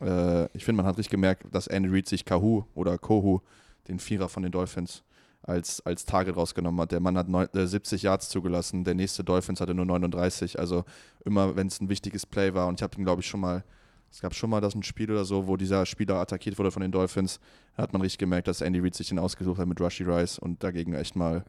Speaker 3: äh, ich finde, man hat richtig gemerkt, dass Andy Reid sich Kahu oder Kohu, den Vierer von den Dolphins, als, als Target rausgenommen hat. Der Mann hat neun, äh, 70 Yards zugelassen, der nächste Dolphins hatte nur 39. Also immer, wenn es ein wichtiges Play war, und ich habe ihn, glaube ich, schon mal, es gab schon mal das ein Spiel oder so, wo dieser Spieler attackiert wurde von den Dolphins, da hat man richtig gemerkt, dass Andy Reid sich den ausgesucht hat mit Rushy Rice und dagegen echt mal,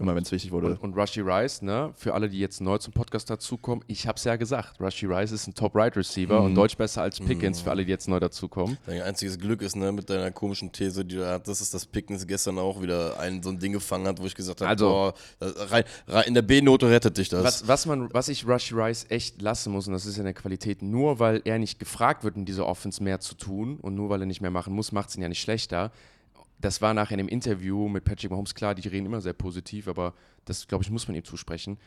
Speaker 3: immer wenn es wichtig wurde.
Speaker 2: Und, und Rushy Rice, ne, für alle, die jetzt neu zum Podcast dazukommen, ich hab's ja gesagt, Rushy Rice ist ein Top-Right-Receiver
Speaker 3: Mhm.
Speaker 2: und deutlich besser als Pickens für alle, die jetzt neu dazukommen.
Speaker 1: Dein einziges Glück ist, ne, mit deiner komischen These, die du da hattest, ist, dass Pickens gestern auch wieder ein so ein Ding gefangen hat, wo ich gesagt habe,
Speaker 2: Also-
Speaker 1: boah, rein, rein, in der B-Note rettet dich das.
Speaker 2: Was, was, man, was ich Rushy Rice echt lassen muss, und das ist ja eine Qualität, nur weil er nicht gefragt wird, in dieser Offense mehr zu tun und nur weil er nicht mehr machen muss, macht es ihn ja nicht schlechter. Das war nachher in dem Interview mit Patrick Mahomes klar, die reden immer sehr positiv, aber das, glaube ich, muss man ihm zusprechen.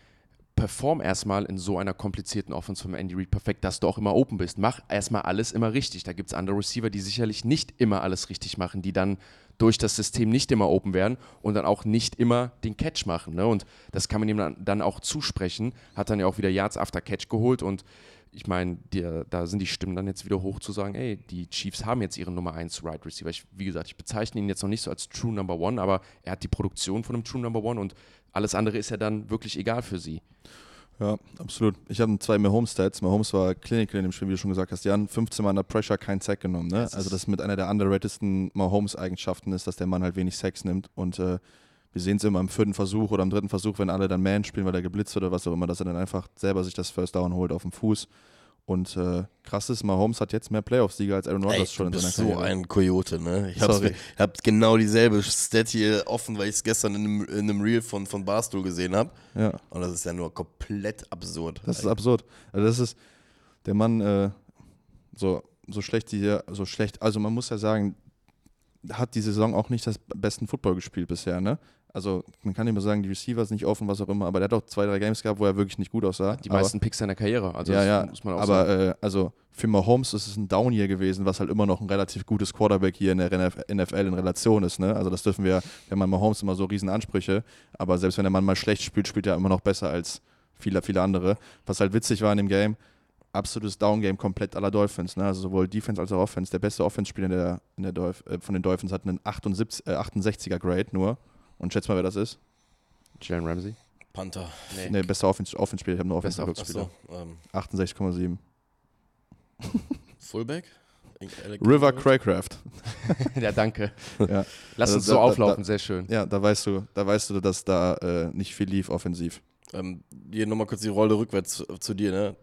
Speaker 2: Perform erstmal in so einer komplizierten Offense von Andy Reid perfekt, dass du auch immer open bist. Mach erstmal alles immer richtig. Da gibt es andere Receiver, die sicherlich nicht immer alles richtig machen, die dann durch das System nicht immer open werden und dann auch nicht immer den Catch machen. Ne? Und das kann man ihm dann, dann auch zusprechen. Hat dann ja auch wieder Yards after Catch geholt und ich meine, da sind die Stimmen dann jetzt wieder hoch zu sagen, ey, die Chiefs haben jetzt ihren Nummer 1 Right Receiver. Ich, wie gesagt, ich bezeichne ihn jetzt noch nicht so als True Number One, aber er hat die Produktion von einem True Number One und alles andere ist ja dann wirklich egal für sie.
Speaker 3: Ja, absolut. Ich habe zwei Mahomes-Stats. Mahomes war Clinical in dem Spiel, wie du schon gesagt hast. Jan, 15 Mal under Pressure, kein Sack genommen. Ne?
Speaker 2: Das
Speaker 3: Also das mit einer der underratedsten Mahomes-Eigenschaften ist, dass der Mann halt wenig Sacks nimmt. Und äh, wir sehen es immer im vierten Versuch oder im dritten Versuch, wenn alle dann Man spielen, weil er geblitzt wird oder was auch immer, dass er dann einfach selber sich das First Down holt auf dem Fuß. Und äh, krass ist, Mahomes hat jetzt mehr Playoff-Siege als Aaron Rodgers schon in seiner
Speaker 1: bist so
Speaker 3: Karriere.
Speaker 1: ein Kojote, ne? Ich hab's,
Speaker 3: Sorry.
Speaker 1: hab genau dieselbe Stat hier offen, weil ich es gestern in einem, in einem Reel von, von Barstool gesehen habe.
Speaker 3: Ja.
Speaker 1: Und das ist ja nur komplett absurd.
Speaker 3: Das ist absurd. Also das ist der Mann äh, so so schlecht hier so schlecht. Also man muss ja sagen, hat die Saison auch nicht das besten Football gespielt bisher, ne? Also man kann immer sagen, die Receiver sind nicht offen, was auch immer, aber der hat auch zwei, drei Games gehabt, wo er wirklich nicht gut aussah.
Speaker 2: Die
Speaker 3: aber,
Speaker 2: meisten Picks seiner Karriere. Also
Speaker 3: ja, ja,
Speaker 2: muss man auch
Speaker 3: aber
Speaker 2: sagen.
Speaker 3: äh, also für Mahomes ist es ein Down Year gewesen, was halt immer noch ein relativ gutes Quarterback hier in der NF NFL in Relation ist. Ne? Also das dürfen wir, wenn man Mahomes immer so riesen Ansprüche, aber selbst wenn der Mann mal schlecht spielt, spielt er immer noch besser als viele, viele andere. Was halt witzig war in dem Game, absolutes Down-Game komplett aller Dolphins. Ne? Also sowohl Defense als auch Offense. Der beste Offense-Spieler der, der Dolph äh, von den Dolphins hat einen 78, äh, 68er Grade nur. Und schätz mal, wer das ist.
Speaker 2: Jalen Ramsey.
Speaker 1: Panther.
Speaker 2: Nee.
Speaker 3: Ne, bester Offense- Offense-Spieler. Ich habe nur
Speaker 2: Bester
Speaker 3: Offense-Spieler.
Speaker 1: Achso, ähm,
Speaker 3: 68,7.
Speaker 1: Fullback?
Speaker 3: River? Craycraft.
Speaker 2: ja, danke.
Speaker 3: Ja.
Speaker 2: Lass
Speaker 3: Also
Speaker 2: uns
Speaker 3: da-
Speaker 2: so
Speaker 3: da-
Speaker 2: auflaufen, sehr schön.
Speaker 3: Ja, da weißt du, da weißt du, dass da äh, nicht viel lief offensiv.
Speaker 1: Ähm, hier nochmal kurz die Rolle rückwärts zu, zu dir, ne?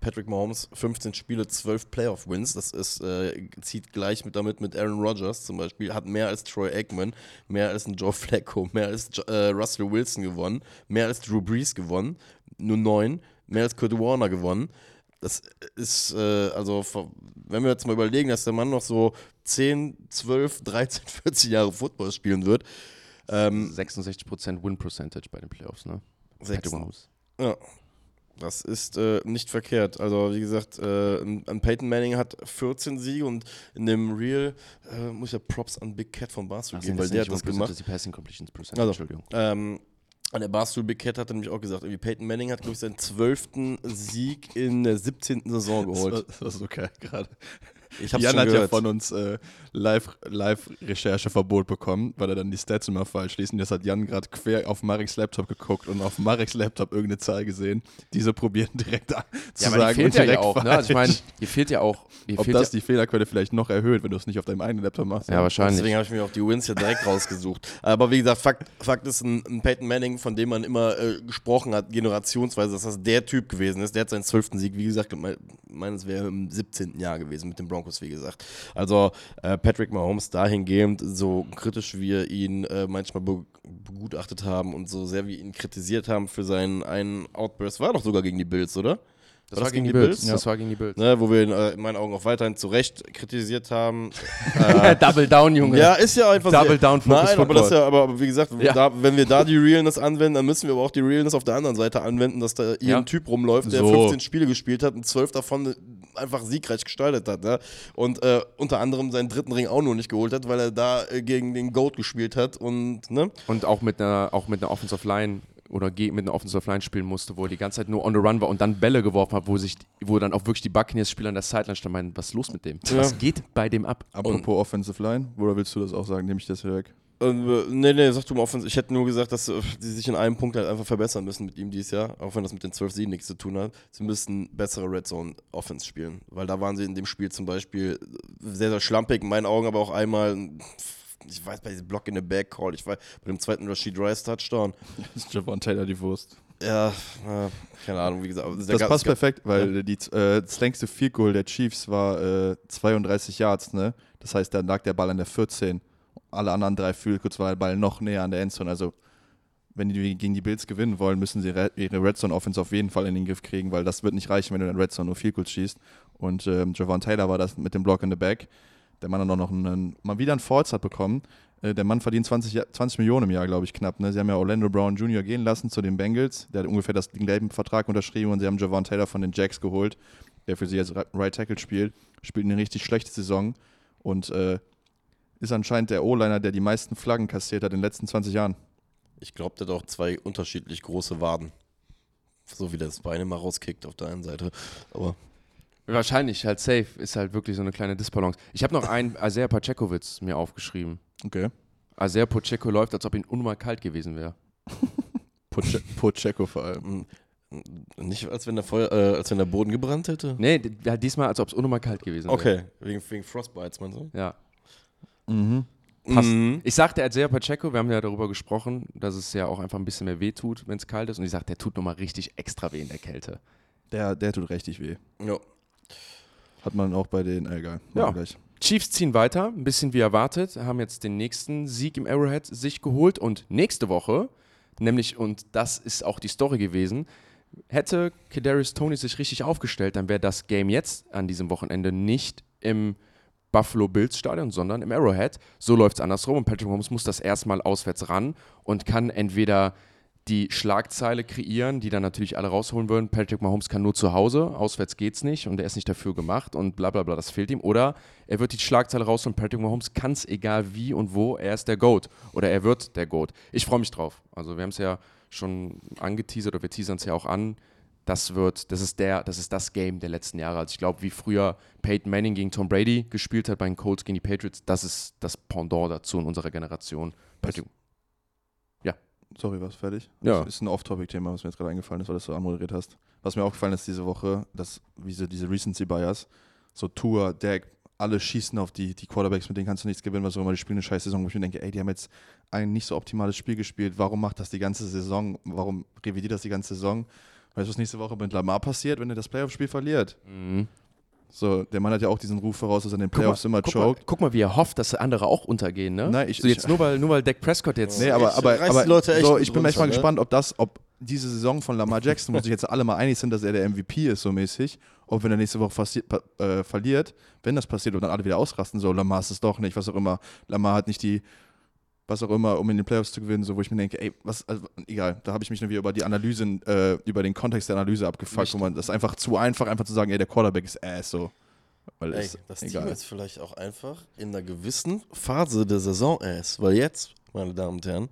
Speaker 1: Patrick Mahomes, 15 Spiele, 12 Playoff-Wins. Das ist, äh, zieht gleich mit damit mit Aaron Rodgers zum Beispiel. Hat mehr als Troy Aikman, mehr als ein Joe Flacco, mehr als äh, Russell Wilson gewonnen, mehr als Drew Brees gewonnen. Nur neun, mehr als Kurt Warner gewonnen. Das ist, äh, also, wenn wir jetzt mal überlegen, dass der Mann noch so 10, 12, 13, 14 Jahre Football spielen wird. Ähm,
Speaker 2: 66% Win Percentage bei den Playoffs, ne?
Speaker 1: sechs,
Speaker 2: Patrick Mahomes.
Speaker 1: Ja, das ist äh, nicht verkehrt. Also wie gesagt, äh, ein Peyton Manning hat 14 Siege und in dem Reel äh, muss ich ja Props an Big Cat von Barstool
Speaker 2: Ach,
Speaker 1: geben, weil
Speaker 2: das
Speaker 1: der hat das gemacht.
Speaker 2: Percentage, die Passing Completions Percentage,
Speaker 1: Also,
Speaker 2: Entschuldigung.
Speaker 1: Ähm, An der Barstool Big Cat hat nämlich auch gesagt, irgendwie Peyton Manning hat, glaube ich, seinen zwölften Sieg in der 17. Saison geholt.
Speaker 3: Das war so geil gerade.
Speaker 1: Ich hab's
Speaker 3: Jan
Speaker 1: schon
Speaker 3: hat ja
Speaker 1: gehört.
Speaker 3: von uns äh, Live- Live-Rechercheverbot bekommen, weil er dann die Stats immer falsch liest. Und jetzt hat Jan gerade quer auf Mareks Laptop geguckt und auf Mareks Laptop irgendeine Zahl gesehen. Diese probieren direkt an, zu
Speaker 2: Ja, aber die
Speaker 3: sagen
Speaker 2: fehlt
Speaker 3: und
Speaker 2: ja, ja
Speaker 3: direkt
Speaker 2: auch. Ne? Also ich meine, hier fehlt ja auch. Hier
Speaker 3: Ob
Speaker 2: fehlt
Speaker 3: das
Speaker 2: ja,
Speaker 3: die Fehlerquelle vielleicht noch erhöht, wenn du es nicht auf deinem eigenen Laptop machst.
Speaker 2: ja, wahrscheinlich.
Speaker 1: Deswegen habe ich mir auch die Wins ja direkt rausgesucht. Aber wie gesagt, Fakt, Fakt ist, ein, ein Peyton Manning, von dem man immer äh, gesprochen hat, generationsweise, dass das der Typ gewesen ist. Der hat seinen zwölften Sieg, wie gesagt, mein- meines wäre im 17. Jahr gewesen mit den Broncos, wie gesagt. Also äh, Patrick Mahomes dahingehend, so kritisch wir ihn äh, manchmal be begutachtet haben und so sehr wir ihn kritisiert haben für seinen einen Outburst, war doch sogar gegen die Bills, oder?
Speaker 2: Das war gegen die Bills. Das war gegen die Bills.
Speaker 1: Ne, wo wir ihn äh, in meinen Augen auch weiterhin zu Recht kritisiert haben.
Speaker 2: Double down, Junge.
Speaker 1: Ja, ist ja einfach
Speaker 2: Double
Speaker 1: sehr,
Speaker 2: down Focus
Speaker 1: Nein, aber das ja, aber, aber wie gesagt,
Speaker 2: Ja.
Speaker 1: da, wenn wir da die Realness anwenden, dann müssen wir aber auch die Realness auf der anderen Seite anwenden, dass da hier
Speaker 2: Ja.
Speaker 1: ein Typ rumläuft, der
Speaker 3: So.
Speaker 1: 15 Spiele gespielt hat und 12 davon einfach siegreich gestaltet hat. Ne? Und äh, unter anderem seinen dritten Ring auch nur nicht geholt hat, weil er da äh, gegen den GOAT gespielt hat und, ne?
Speaker 2: Und auch mit einer, auch mit einer Offensive Line oder mit einer Offensive Line spielen musste, wo er die ganze Zeit nur on the run war und dann Bälle geworfen hat, wo sich, wo dann auch wirklich die Buccaneers-Spieler an der Sideline standen, meinen, was ist los mit dem?
Speaker 1: Ja.
Speaker 2: Was geht bei dem ab?
Speaker 3: Apropos Offensive Line, oder willst du das auch sagen? Nehme ich das wieder weg?
Speaker 1: Äh, nee, nee, sag du mal offen. Ich hätte nur gesagt, dass äh, sie sich in einem Punkt halt einfach verbessern müssen mit ihm dieses Jahr, auch wenn das mit den 12 Siegen nichts zu tun hat. Sie müssten bessere Red Zone Offense spielen, weil da waren sie in dem Spiel zum Beispiel sehr, sehr schlampig, in meinen Augen, aber auch einmal, ich weiß, bei diesem Block in the Back Call, ich weiß, bei dem zweiten Rashid Rice Touchdown.
Speaker 3: Das ist Javon Taylor die Wurst.
Speaker 1: Ja, äh, keine Ahnung, wie gesagt.
Speaker 3: Das passt perfekt, weil die, äh, das längste Field Goal der Chiefs war äh, 32 Yards, ne? Das heißt, da lag der Ball an der 14. Alle anderen drei Field Goals war der Ball noch näher an der Endzone. Also, wenn die gegen die Bills gewinnen wollen, müssen sie re ihre Red Zone Offense auf jeden Fall in den Griff kriegen, weil das wird nicht reichen, wenn du in der Red Zone nur Field Goals schießt. Und ähm, Javon Taylor war das mit dem Block in the Back. Der Mann hat auch noch einen, mal wieder einen Falls hat bekommen. Äh, der Mann verdient 20, Ja- 20 Millionen im Jahr, glaube ich, knapp. Ne? Sie haben ja Orlando Brown Jr. gehen lassen zu den Bengals. Der hat ungefähr das gleichen Vertrag unterschrieben und sie haben Javon Taylor von den Jacks geholt, der für sie als Right Tackle spielt. Spielt eine richtig schlechte Saison und äh, ist anscheinend der O-Liner, der die meisten Flaggen kassiert hat in den letzten 20 Jahren.
Speaker 1: Ich glaube, der hat auch zwei unterschiedlich große Waden. So wie das Bein immer rauskickt auf der einen Seite. Aber
Speaker 2: Wahrscheinlich, halt safe, ist halt wirklich so eine kleine Disbalance. Ich habe noch einen Azer Pacekowitz mir aufgeschrieben.
Speaker 3: Okay.
Speaker 2: Azer Pacheco läuft, als ob ihn unnormal kalt gewesen wäre.
Speaker 3: Poche- Pocheco vor allem.
Speaker 1: mm, nicht, als wenn der, Feuer, äh, als wenn der Boden gebrannt hätte.
Speaker 2: Nee, halt diesmal, als ob es unnormal kalt gewesen wäre.
Speaker 1: Okay, wegen, wegen Frostbites, meinst du?
Speaker 2: Ja.
Speaker 3: Mhm.
Speaker 2: Passt.
Speaker 1: Mhm.
Speaker 2: Ich sagte Azer Pacheco, wir haben ja darüber gesprochen, dass es ja auch einfach ein bisschen mehr weh tut, wenn es kalt ist. Und ich sagte, der tut nochmal richtig extra weh in der Kälte.
Speaker 3: Der, der tut richtig weh.
Speaker 1: Ja.
Speaker 3: Hat man auch bei den, äh, egal.
Speaker 2: Ja.
Speaker 3: Gleich.
Speaker 2: Chiefs ziehen weiter, ein bisschen wie erwartet, haben jetzt den nächsten Sieg im Arrowhead sich geholt und nächste Woche, nämlich, und das ist auch die Story gewesen, hätte Kadarius Tony sich richtig aufgestellt, dann wäre das Game jetzt an diesem Wochenende nicht im Buffalo Bills Stadion, sondern im Arrowhead. So läuft es andersrum und Patrick Mahomes muss das erstmal auswärts ran und kann entweder die Schlagzeile kreieren, die dann natürlich alle rausholen würden. Patrick Mahomes kann nur zu Hause, auswärts geht's nicht und er ist nicht dafür gemacht und bla bla bla, das fehlt ihm. Oder er wird die Schlagzeile rausholen, Patrick Mahomes kann es egal wie und wo, er ist der GOAT oder er wird der GOAT. Ich freue mich drauf. Also wir haben es ja schon angeteasert oder wir teasern es ja auch an. Das wird, das ist der, das ist das Game der letzten Jahre. Also ich glaube, wie früher Peyton Manning gegen Tom Brady gespielt hat bei den Colts gegen die Patriots, das ist das Pendant dazu in unserer Generation. Patrick,
Speaker 3: Sorry, was fertig?
Speaker 2: Ja.
Speaker 3: Das ist ein Off-Topic-Thema, was mir jetzt gerade eingefallen ist, weil du das so anmoderiert hast. Was mir aufgefallen ist diese Woche, dass wie so diese Recency-Bias, so Tour, Dak, alle schießen auf die, die Quarterbacks, mit denen kannst du nichts gewinnen, was auch immer, die spielen eine scheiß Saison, wo ich mir denke, ey, die haben jetzt ein nicht so optimales Spiel gespielt, warum macht das die ganze Saison, warum revidiert das die ganze Saison? Weißt du, was nächste Woche mit Lamar passiert, wenn er das Playoff-Spiel verliert?
Speaker 2: Mhm.
Speaker 3: So, der Mann hat ja auch diesen Ruf voraus, dass er in den
Speaker 2: Guck mal,
Speaker 3: Playoffs immer
Speaker 2: guck, mal,
Speaker 3: choked.
Speaker 2: guck mal, wie er hofft, dass andere auch untergehen, ne?
Speaker 3: Nein, ich-
Speaker 2: so jetzt nur weil nur weil Dak Prescott jetzt.
Speaker 3: Nee, aber,
Speaker 1: Ich
Speaker 3: aber, aber
Speaker 1: Leute echt
Speaker 3: so, ich bin echt mal
Speaker 1: runter, ne?
Speaker 3: gespannt, ob das, ob diese Saison von Lamar Jackson, wo sich jetzt alle mal einig sind, dass er der MVP ist, so mäßig, ob wenn er nächste Woche passiert, pa- äh, verliert, wenn das passiert und dann alle wieder ausrasten, so Lamar ist es doch nicht, was auch immer. Lamar hat nicht die, was auch immer, um in den Playoffs zu gewinnen, so wo ich mir denke, ey, was, also, egal, da habe ich mich nur wieder über die Analyse, äh, über den Kontext der Analyse abgefuckt, wo man das ist einfach zu einfach, einfach zu sagen, ey, der Quarterback ist ass, so. Weil
Speaker 1: Ey,
Speaker 3: ist
Speaker 1: das Team
Speaker 3: egal.
Speaker 1: ist vielleicht auch einfach in einer gewissen Phase der Saison erst. Weil jetzt, meine Damen und Herren,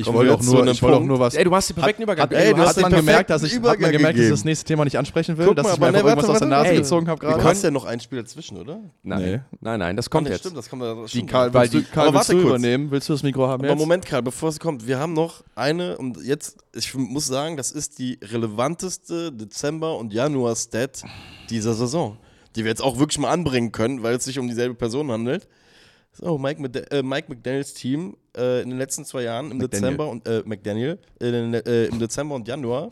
Speaker 3: Ich wollte auch nur, ich wollte auch nur was.
Speaker 2: Ey, du hast den perfekten Übergang.
Speaker 3: Hat,
Speaker 1: ey, du hast den
Speaker 3: man gemerkt, dass ich, hat man gemerkt, dass ich das nächste Thema nicht ansprechen will?
Speaker 1: Guck
Speaker 3: dass
Speaker 1: mal,
Speaker 3: ich mir
Speaker 1: aber
Speaker 3: einfach
Speaker 1: ne,
Speaker 3: irgendwas
Speaker 1: warte,
Speaker 3: aus der Nase
Speaker 2: ey.
Speaker 3: gezogen habe
Speaker 1: Du
Speaker 3: gerade?
Speaker 1: hast ja noch ein Spiel dazwischen, oder?
Speaker 2: Nein,
Speaker 3: Nee.
Speaker 2: nein, nein, das kommt
Speaker 1: Ah, nee,
Speaker 2: jetzt.
Speaker 1: Stimmt, das kann man das
Speaker 3: Die. Karl,
Speaker 2: Weil
Speaker 3: willst du,
Speaker 2: die-
Speaker 3: Karl, willst du
Speaker 1: kurz.
Speaker 3: übernehmen? Willst du das Mikro haben
Speaker 1: Aber
Speaker 3: jetzt?
Speaker 1: Moment, Karl, bevor es kommt, wir haben noch eine und jetzt, ich muss sagen, das ist die relevanteste Dezember- und Januar-Stat dieser Saison, die wir jetzt auch wirklich mal anbringen können, weil es sich um dieselbe Person handelt. So, Mike, Mc- äh, Mike McDaniels Team äh, in den letzten zwei Jahren, im
Speaker 3: McDaniel.
Speaker 1: Dezember und äh, McDaniel, in den, äh, im Dezember und Januar,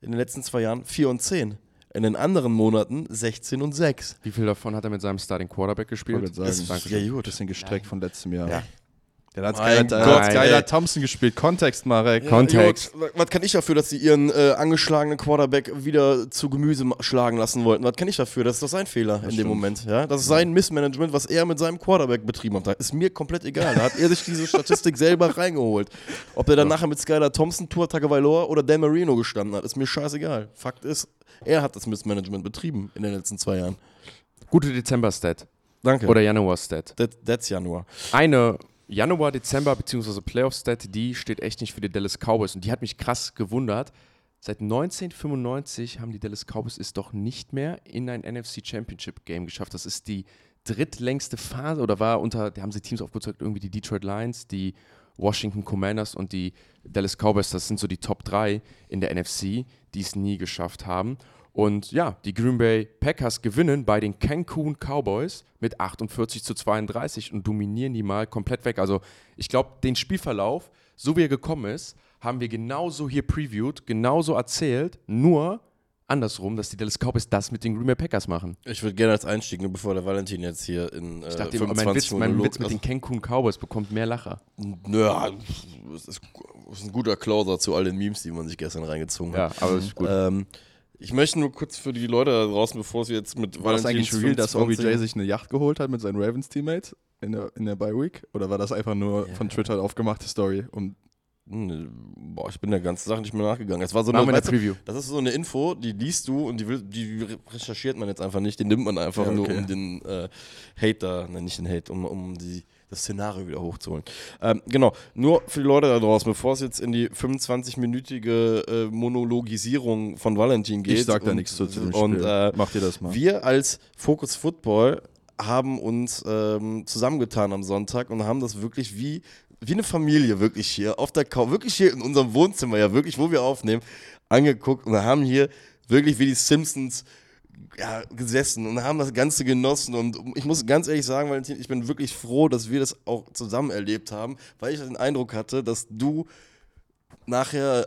Speaker 1: in den letzten zwei Jahren 4 und 10. In den anderen Monaten 16 und 6.
Speaker 2: Wie viel davon hat er mit seinem Starting Quarterback gespielt?
Speaker 3: sagen,
Speaker 1: Ist- ja, gut.
Speaker 3: bisschen gestreckt von letztem Jahr.
Speaker 1: Ja.
Speaker 3: Der hat
Speaker 1: ey.
Speaker 3: Thompson gespielt. Kontext, Marek.
Speaker 2: Kontext.
Speaker 1: Ja, gut, was kann ich dafür, dass sie ihren äh, angeschlagenen Quarterback wieder zu Gemüse schlagen lassen wollten? Was kann ich dafür? Das ist doch sein Fehler in dem
Speaker 3: stimmt.
Speaker 1: Moment. Ja? Das ist sein Missmanagement, was er mit seinem Quarterback betrieben hat. Ist mir komplett egal. Da hat er sich diese Statistik selber reingeholt. Ob er dann nachher mit Skylar Thompson, Tua Tagovailoa oder Dan Marino gestanden hat, ist mir scheißegal. Fakt ist, er hat das Missmanagement betrieben in den letzten zwei Jahren.
Speaker 2: Gute Dezember-Stat.
Speaker 1: Danke.
Speaker 2: Oder Januar-Stat.
Speaker 1: That, that's Januar.
Speaker 2: Eine Januar, Dezember bzw. Playoff-Stat, die steht echt nicht für die Dallas Cowboys und die hat mich krass gewundert. Seit 1995 haben die Dallas Cowboys es doch nicht mehr in ein NFC Championship Game geschafft. Das ist die drittlängste Phase oder war unter, da haben sie Teams aufgezeigt, irgendwie die Detroit Lions, die Washington Commanders und die Dallas Cowboys, das sind so die Top 3 in der NFC, die es nie geschafft haben. Und ja, die Green Bay Packers gewinnen bei den Cancun Cowboys mit 48 zu 32 und dominieren die mal komplett weg. Also ich glaube, den Spielverlauf, so wie er gekommen ist, haben wir genauso hier previewed, genauso erzählt, nur andersrum, dass die Dallas Cowboys das mit den Green Bay Packers machen.
Speaker 1: Ich würde gerne als Einstieg, nur bevor der Valentin jetzt hier in äh,
Speaker 2: Ich dachte, mein
Speaker 1: 25
Speaker 2: Witz, mein Witz mit den Cancun Cowboys bekommt mehr Lacher.
Speaker 1: Ja, das ist, ist ein guter Closer zu all den Memes, die man sich gestern reingezogen hat.
Speaker 2: Ja, aber ist gut.
Speaker 1: Ähm, ich möchte nur kurz für die Leute da draußen, bevor wir jetzt mit
Speaker 3: War das eigentlich real, dass
Speaker 1: 25
Speaker 3: OBJ sich eine Yacht geholt hat mit seinen Ravens-Teammates in der, in der Bye-Week? Oder war das einfach nur
Speaker 1: Ja.
Speaker 3: von Twitter aufgemachte Story? Und
Speaker 1: Hm, Boah, ich bin der ganzen Sache nicht mehr nachgegangen. Es war so eine, weißt du, das ist so eine Info, die liest du und die, will, die recherchiert man jetzt einfach nicht. Die nimmt man einfach
Speaker 3: Ja,
Speaker 1: nur,
Speaker 3: okay.
Speaker 1: um den äh, Hater, nein, nicht den Hate, um, um die, das Szenario wieder hochzuholen. Ähm, genau, nur für die Leute da draußen, bevor es jetzt in die 25-minütige äh, Monologisierung von Valentin geht.
Speaker 3: ich sag da
Speaker 1: und-
Speaker 3: nichts zu, dem
Speaker 1: Und
Speaker 3: Spiel.
Speaker 1: äh,
Speaker 3: Mach dir das mal.
Speaker 1: wir als Focus Football haben uns ähm, zusammengetan am Sonntag und haben das wirklich wie, wie eine Familie wirklich hier auf der Couch, wirklich hier in unserem Wohnzimmer, ja wirklich, wo wir aufnehmen, angeguckt und haben hier wirklich wie die Simpsons ja, gesessen und haben das Ganze genossen. Und ich muss ganz ehrlich sagen, Valentin, ich bin wirklich froh, dass wir das auch zusammen erlebt haben, weil ich den Eindruck hatte, dass du nachher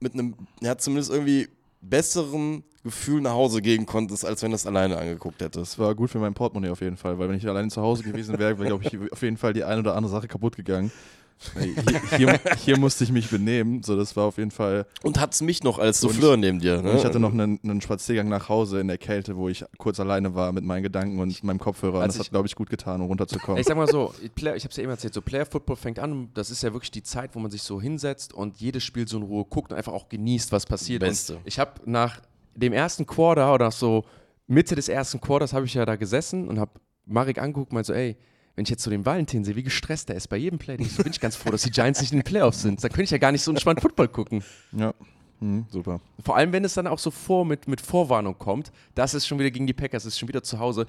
Speaker 1: mit einem, ja, zumindest irgendwie besseren Gefühl nach Hause gehen konntest, als wenn du es alleine angeguckt hättest.
Speaker 3: Das war gut für mein Portemonnaie auf jeden Fall, weil wenn ich alleine zu Hause gewesen wäre, wäre, glaube ich, auf jeden Fall die eine oder andere Sache kaputt gegangen. Hier, hier, hier musste ich mich benehmen, so das war auf jeden Fall.
Speaker 1: Und hat's mich noch als
Speaker 3: Und-
Speaker 1: Souffleur neben dir. Ne?
Speaker 3: Und ich hatte noch einen, einen Spaziergang nach Hause in der Kälte, wo ich kurz alleine war mit meinen Gedanken und meinem Kopfhörer. Und
Speaker 2: Als
Speaker 3: das hat,
Speaker 2: ich-
Speaker 3: glaube ich, gut getan, um runterzukommen.
Speaker 2: Ich sag mal so, Player, ich habe es ja eben erzählt, so Player Football fängt an, das ist ja wirklich die Zeit, wo man sich so hinsetzt und jedes Spiel so in Ruhe guckt und einfach auch genießt, was passiert.
Speaker 1: Beste.
Speaker 2: Und ich habe nach dem ersten Quarter oder so Mitte des ersten Quarters habe ich ja da gesessen und habe Marek angeguckt und meinte so, ey, wenn ich jetzt so den Valentin sehe, wie gestresst er ist bei jedem Play, so bin ich ganz froh, dass die Giants nicht in den Playoffs sind. Da könnte ich ja gar nicht so entspannt Football gucken.
Speaker 3: ja, hm, super.
Speaker 2: Vor allem, wenn es dann auch so vor mit, mit Vorwarnung kommt, das ist schon wieder gegen die Packers, das ist schon wieder zu Hause.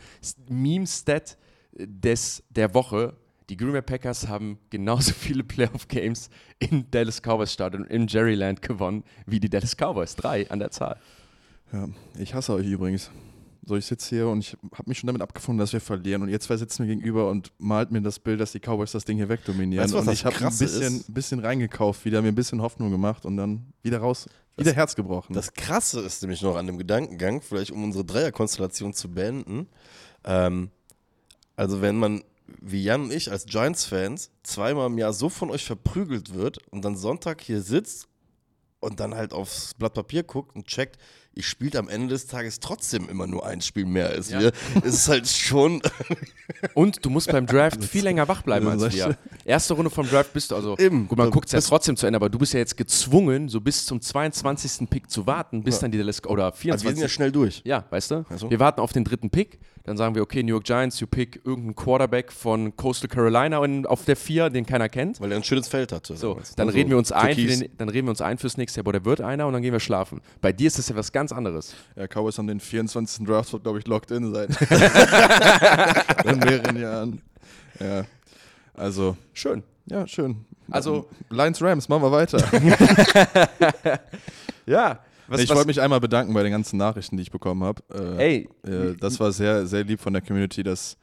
Speaker 2: Meme-Stat des, der Woche. Die Green Bay Packers haben genauso viele Playoff-Games in Dallas Cowboys Stadion im Jerryland gewonnen wie die Dallas Cowboys. Drei an der Zahl.
Speaker 3: Ja, ich hasse euch übrigens. So, ich sitze hier und ich habe mich schon damit abgefunden, dass wir verlieren. Und ihr zwei sitzen mir gegenüber und malt mir das Bild, dass die Cowboys das Ding hier wegdominieren.
Speaker 1: Weißt du, was
Speaker 3: und
Speaker 1: das
Speaker 3: ich habe ein bisschen, bisschen reingekauft, wieder mir ein bisschen Hoffnung gemacht und dann wieder raus, wieder Herz gebrochen.
Speaker 1: Das Krasse ist nämlich noch an dem Gedankengang, vielleicht um unsere Dreierkonstellation zu beenden. Ähm, also, wenn man wie Jan und ich als Giants-Fans zweimal im Jahr so von euch verprügelt wird und dann Sonntag hier sitzt und dann halt aufs Blatt Papier guckt und checkt, ich spielt am Ende des Tages trotzdem immer nur ein Spiel mehr als wir. Es ist halt schon.
Speaker 2: Und du musst beim Draft viel länger wach bleiben als wir. Erste Runde vom Draft bist du, also
Speaker 1: Eben.
Speaker 2: gut, man guckt es ja trotzdem zu Ende, aber du bist ja jetzt gezwungen, so bis zum 22. Pick zu warten, bis dann die Dallas, oder
Speaker 1: Also wir
Speaker 2: 24.
Speaker 1: sind ja schnell durch.
Speaker 2: Ja, weißt du?
Speaker 1: Also?
Speaker 2: Wir warten auf den dritten Pick. Dann sagen wir, okay, New York Giants, you pick irgendeinen Quarterback von Coastal Carolina in, auf der 4, den keiner kennt.
Speaker 1: Weil er ein schönes Feld hatte.
Speaker 2: So,
Speaker 1: damals,
Speaker 2: dann reden wir uns ein, den, dann reden wir uns ein fürs nächste Jahr, boah, der wird einer und dann gehen wir schlafen. Bei dir ist das ja was ganz anderes.
Speaker 3: Ja, Cowboys haben den 24. Draft, glaube ich, locked in seit seit mehreren Jahren. Ja, also,
Speaker 2: Schön.
Speaker 3: ja, schön.
Speaker 2: Also-
Speaker 3: Lions Rams, machen wir weiter.
Speaker 2: Ja. Was,
Speaker 3: ich wollte mich einmal bedanken bei den ganzen Nachrichten, die ich bekommen habe. Äh,
Speaker 2: ey,
Speaker 3: äh, das war sehr, sehr lieb von der Community, dass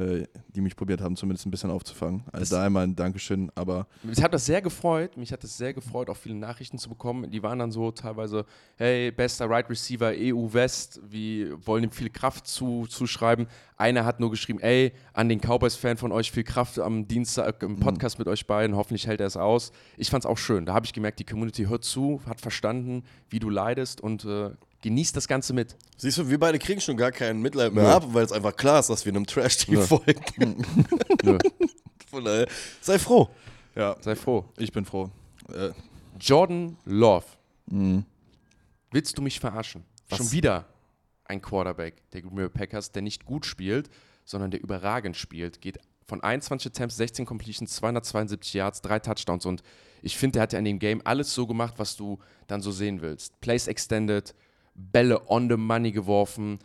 Speaker 3: äh, die mich probiert haben, zumindest ein bisschen aufzufangen. Also
Speaker 2: Das-
Speaker 3: da einmal ein Dankeschön, aber
Speaker 2: Mich hat das sehr gefreut. Mich hat es sehr gefreut, auch viele Nachrichten zu bekommen. Die waren dann so teilweise, hey, bester Right Receiver EU West, wir wollen ihm viel Kraft zu, zuschreiben. Einer hat nur geschrieben, ey, an den Cowboys-Fan von euch viel Kraft am Dienstag im Podcast mit euch beiden. Hoffentlich hält er es aus. Ich fand es auch schön. Da habe ich gemerkt, die Community hört zu, hat verstanden, wie du leidest und äh, genießt das Ganze mit.
Speaker 1: Siehst du, wir beide kriegen schon gar keinen Mitleid mehr ab, weil es einfach klar ist, dass wir einem Trash-Team folgen.
Speaker 2: Nö,
Speaker 1: Von daher, sei froh.
Speaker 3: ja,
Speaker 2: sei froh.
Speaker 3: ich bin froh. Äh,
Speaker 2: Jordan Love.
Speaker 3: mh.
Speaker 2: Willst du mich verarschen?
Speaker 1: Was?
Speaker 2: Schon wieder ein Quarterback der Green Bay Packers, der nicht gut spielt, sondern der überragend spielt. Geht von 21 Attempts, 16 Completions, 272 Yards, drei Touchdowns. Und ich finde, der hat ja in dem Game alles so gemacht, was du dann so sehen willst. Plays extended, Bälle on the money geworfen,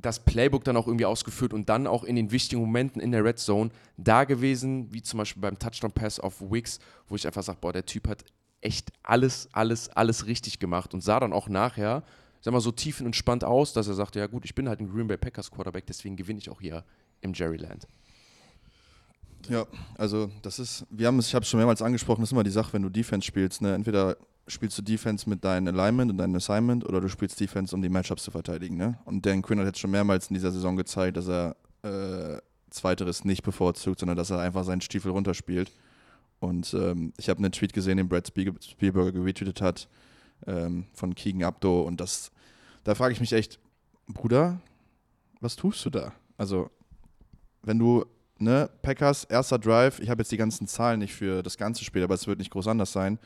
Speaker 2: das Playbook dann auch irgendwie ausgeführt und dann auch in den wichtigen Momenten in der Red Zone da gewesen, wie zum Beispiel beim Touchdown-Pass auf Wicks, wo ich einfach sage, boah, der Typ hat echt alles, alles, alles richtig gemacht und sah dann auch nachher, sag mal, so tiefenentspannt aus, dass er sagte, ja gut, ich bin halt ein Green Bay Packers Quarterback, deswegen gewinne ich auch hier im Jerryland.
Speaker 3: Ja, also das ist, wir haben es, ich habe es schon mehrmals angesprochen, das ist immer die Sache, wenn du Defense spielst, ne? entweder spielst du Defense mit deinem Alignment und deinem Assignment oder du spielst Defense, um die Matchups zu verteidigen. Ne? Und Dan Quinn hat jetzt schon mehrmals in dieser Saison gezeigt, dass er äh, Zweiteres nicht bevorzugt, sondern dass er einfach seinen Stiefel runterspielt. Und ähm, ich habe einen Tweet gesehen, den Brad Spielberger geretweetet hat ähm, von Keegan Abdo und das, da frage ich mich echt, Bruder, was tust du da? Also, wenn du ne, Packers, erster Drive, ich habe jetzt die ganzen Zahlen nicht für das ganze Spiel, aber es wird nicht groß anders sein.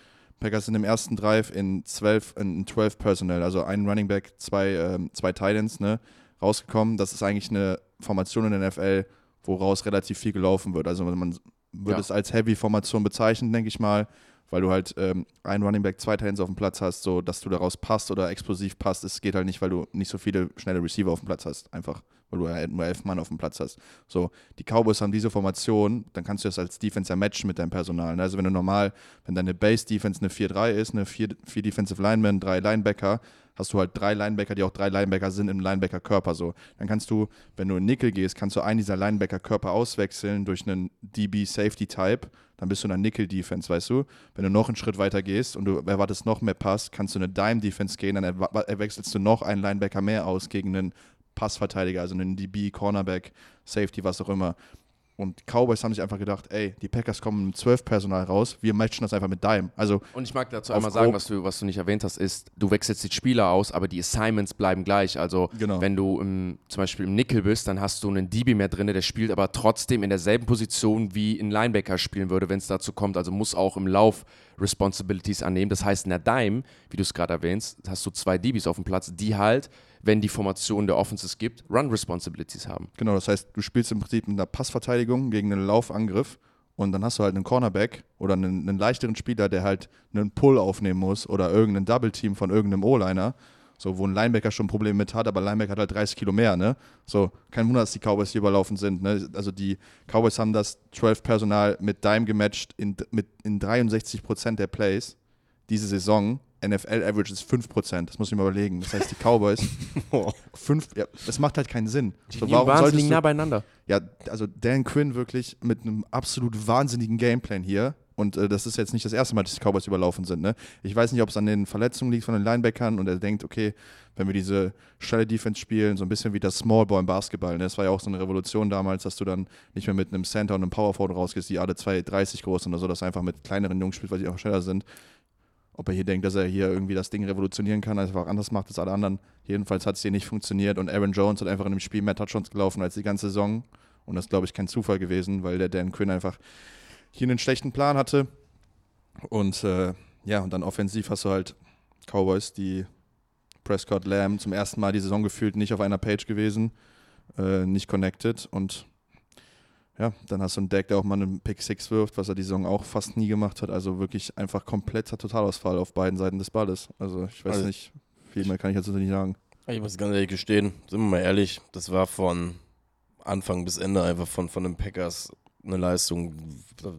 Speaker 3: Packers sind im ersten Drive in 12, in 12 Personnel, also ein Running Back, zwei, ähm, zwei Titans, ne, rausgekommen. Das ist eigentlich eine Formation in der NFL, woraus relativ viel gelaufen wird. Also man würde
Speaker 2: Ja.
Speaker 3: es als Heavy-Formation bezeichnen, denke ich mal, weil du halt ähm, ein Running Back, zwei Titans auf dem Platz hast, so dass du daraus passt oder explosiv passt. Es geht halt nicht, weil du nicht so viele schnelle Receiver auf dem Platz hast, einfach, weil du halt nur elf Mann auf dem Platz hast. So, die Cowboys haben diese Formation, dann kannst du das als Defense ja matchen mit deinem Personal. ne? Also wenn du normal, wenn deine Base-Defense eine 4-3 ist, eine 4, vier Defensive Linemen, drei Linebacker, hast du halt drei Linebacker, die auch drei Linebacker sind im Linebacker-Körper. So, dann kannst du, wenn du in Nickel gehst, kannst du einen dieser Linebacker-Körper auswechseln durch einen DB-Safety-Type. Dann bist du in einer Nickel-Defense, weißt du? Wenn du noch einen Schritt weiter gehst und du erwartest noch mehr Pass, kannst du in eine Dime-Defense gehen, dann erwechselst du noch einen Linebacker mehr aus gegen einen Passverteidiger, also einen DB, Cornerback, Safety, was auch immer. Und Cowboys haben sich einfach gedacht, ey, die Packers kommen mit 12 Personal raus, wir matchen das einfach mit Dime. Also
Speaker 2: Und ich mag dazu einmal sagen, was du, was du nicht erwähnt hast, ist, du wechselst die Spieler aus, aber die Assignments bleiben gleich. Also
Speaker 3: Genau.
Speaker 2: wenn du im, zum Beispiel im Nickel bist, dann hast du einen DB mehr drin, der spielt aber trotzdem in derselben Position wie ein Linebacker spielen würde, wenn es dazu kommt. Also muss auch im Lauf Responsibilities annehmen. Das heißt, in der Dime, wie du es gerade erwähnst, hast du zwei DBs auf dem Platz, die halt, wenn die Formation der Offenses gibt, Run Responsibilities haben.
Speaker 3: Genau, das heißt, du spielst im Prinzip mit einer Passverteidigung gegen einen Laufangriff und dann hast du halt einen Cornerback oder einen, einen leichteren Spieler, der halt einen Pull aufnehmen muss oder irgendein Double-Team von irgendeinem O-Liner, so wo ein Linebacker schon Probleme mit hat, aber Linebacker hat halt 30 Kilo mehr, ne? So, kein Wunder, dass die Cowboys hier überlaufen sind, ne? Also die Cowboys haben das 12-Personal mit Dime gematcht in, mit, in 63% der Plays diese Saison. NFL-Average ist 5%, das muss ich mir überlegen. Das heißt, die Cowboys, fünf, ja, das macht halt keinen Sinn.
Speaker 2: Die
Speaker 3: So, warum solltest
Speaker 2: wahnsinnig
Speaker 3: du-
Speaker 2: nah beieinander.
Speaker 3: ja, also Dan Quinn wirklich mit einem absolut wahnsinnigen Gameplan hier. Und äh, das ist jetzt nicht das erste Mal, dass die Cowboys überlaufen sind. Ne? Ich weiß nicht, ob es an den Verletzungen liegt von den Linebackern und er denkt, okay, wenn wir diese schnelle Defense spielen, so ein bisschen wie das Small Ball im Basketball. Ne? Das war ja auch so eine Revolution damals, dass du dann nicht mehr mit einem Center und einem Power Forward rausgehst, die alle 2,30 groß sind oder so, dass du einfach mit kleineren Jungs spielst, weil die auch schneller sind. Ob er hier denkt, dass er hier irgendwie das Ding revolutionieren kann, einfach anders macht als alle anderen. Jedenfalls hat es hier nicht funktioniert und Aaron Jones hat einfach in dem Spiel mehr Touchdowns gelaufen als die ganze Saison. Und das ist, glaube ich, kein Zufall gewesen, weil der Dan Quinn einfach hier einen schlechten Plan hatte. Und äh, ja, und dann offensiv hast du halt Cowboys, die Prescott Lamb zum ersten Mal die Saison gefühlt nicht auf einer Page gewesen, äh, nicht connected und ja, dann hast du einen Deck, der auch mal einen Pick 6 wirft, was er die Saison auch fast nie gemacht hat. Also wirklich einfach kompletter Totalausfall auf beiden Seiten des Balles. Also ich weiß
Speaker 1: Also-
Speaker 3: nicht, viel mehr kann ich jetzt nicht sagen.
Speaker 1: Ich muss ganz ehrlich gestehen, sind wir mal ehrlich, das war von Anfang bis Ende einfach von, von den Packers eine Leistung, da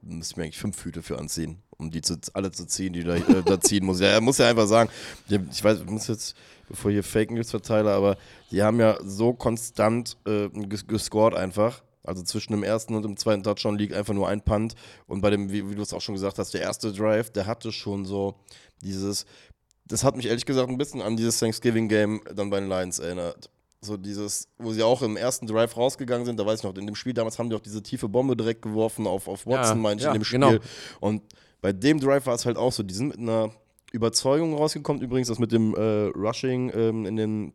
Speaker 1: müsste ich mir eigentlich fünf Hüte für anziehen, um die zu, alle zu ziehen, die da, äh, da ziehen muss. Ja, er muss ja einfach sagen, ich weiß, ich muss jetzt, bevor ich hier Fake News verteile, aber die haben ja so konstant äh, ges gescored einfach. Also zwischen dem ersten und dem zweiten Touchdown liegt einfach nur ein Punt. Und bei dem, wie, wie du es auch schon gesagt hast, der erste Drive, der hatte schon so dieses, das hat mich ehrlich gesagt ein bisschen an dieses Thanksgiving-Game dann bei den Lions erinnert. So dieses, wo sie auch im ersten Drive rausgegangen sind, da weiß ich noch, in dem Spiel damals haben die auch diese tiefe Bombe direkt geworfen auf, auf Watson,
Speaker 2: Ja,
Speaker 1: meine ich,
Speaker 2: ja,
Speaker 1: in dem Spiel.
Speaker 2: genau.
Speaker 1: Und bei dem Drive war es halt auch so, die sind mit einer Überzeugung rausgekommen, übrigens das mit dem äh, Rushing ähm, in den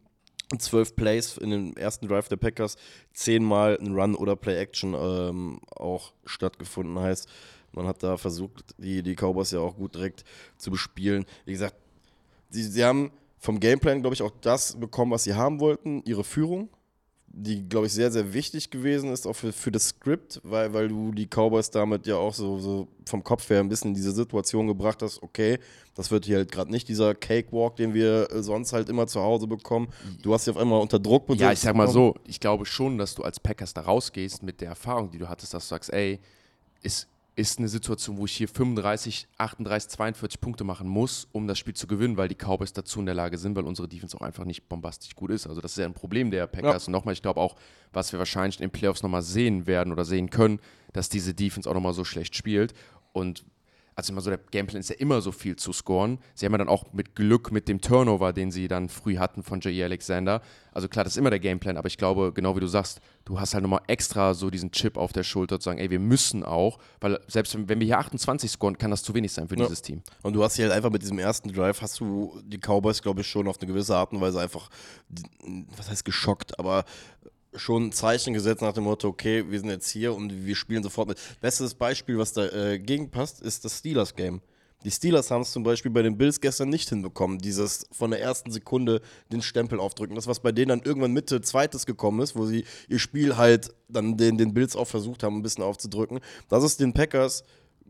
Speaker 1: zwölf Plays in dem ersten Drive der Packers zehnmal ein Run oder Play-Action ähm, auch stattgefunden heißt. Man hat da versucht, die, die Cowboys ja auch gut direkt zu bespielen. Wie gesagt, sie, sie haben vom Gameplan, glaube ich, auch das bekommen, was sie haben wollten, ihre Führung, die, glaube ich, sehr, sehr wichtig gewesen ist, auch für, für das Skript, weil, weil du die Cowboys damit ja auch so, so vom Kopf her ein bisschen in diese Situation gebracht hast, okay, das wird hier halt gerade nicht dieser Cakewalk, den wir äh, sonst halt immer zu Hause bekommen. Du hast sie auf einmal unter Druck
Speaker 2: Ja, ich sag mal so, ich glaube schon, dass du als Packers da rausgehst mit der Erfahrung, die du hattest, dass du sagst, ey, es ist eine Situation, wo ich hier 35, 38, 42 Punkte machen muss, um das Spiel zu gewinnen, weil die Cowboys dazu in der Lage sind, weil unsere Defense auch einfach nicht bombastisch gut ist. Also das ist ja ein Problem der Packers. Und nochmal, ich glaube auch, was wir wahrscheinlich in den Playoffs nochmal sehen werden oder sehen können, dass diese Defense auch nochmal so schlecht spielt. Und also immer so, der Gameplan ist ja immer so viel zu scoren. Sie haben ja dann auch mit Glück mit dem Turnover, den sie dann früh hatten von J.E. Alexander. Also klar, das ist immer der Gameplan, aber ich glaube, genau wie du sagst, du hast halt nochmal extra so diesen Chip auf der Schulter zu sagen, ey, wir müssen auch, weil selbst wenn, wir hier 28 scoren, kann das zu wenig sein für
Speaker 1: Ja.
Speaker 2: dieses Team.
Speaker 1: Und du hast hier halt einfach mit diesem ersten Drive, hast du die Cowboys, glaube ich, schon auf eine gewisse Art und Weise einfach, was heißt geschockt, aber schon ein Zeichen gesetzt nach dem Motto, okay, wir sind jetzt hier und wir spielen sofort mit. Bestes Beispiel, was dagegen passt, ist das Steelers-Game. Die Steelers haben es zum Beispiel bei den Bills gestern nicht hinbekommen, dieses von der ersten Sekunde den Stempel aufdrücken. Das, was bei denen dann irgendwann Mitte zweites gekommen ist, wo sie ihr Spiel halt dann den, den Bills auch versucht haben, ein bisschen aufzudrücken. Das ist den Packers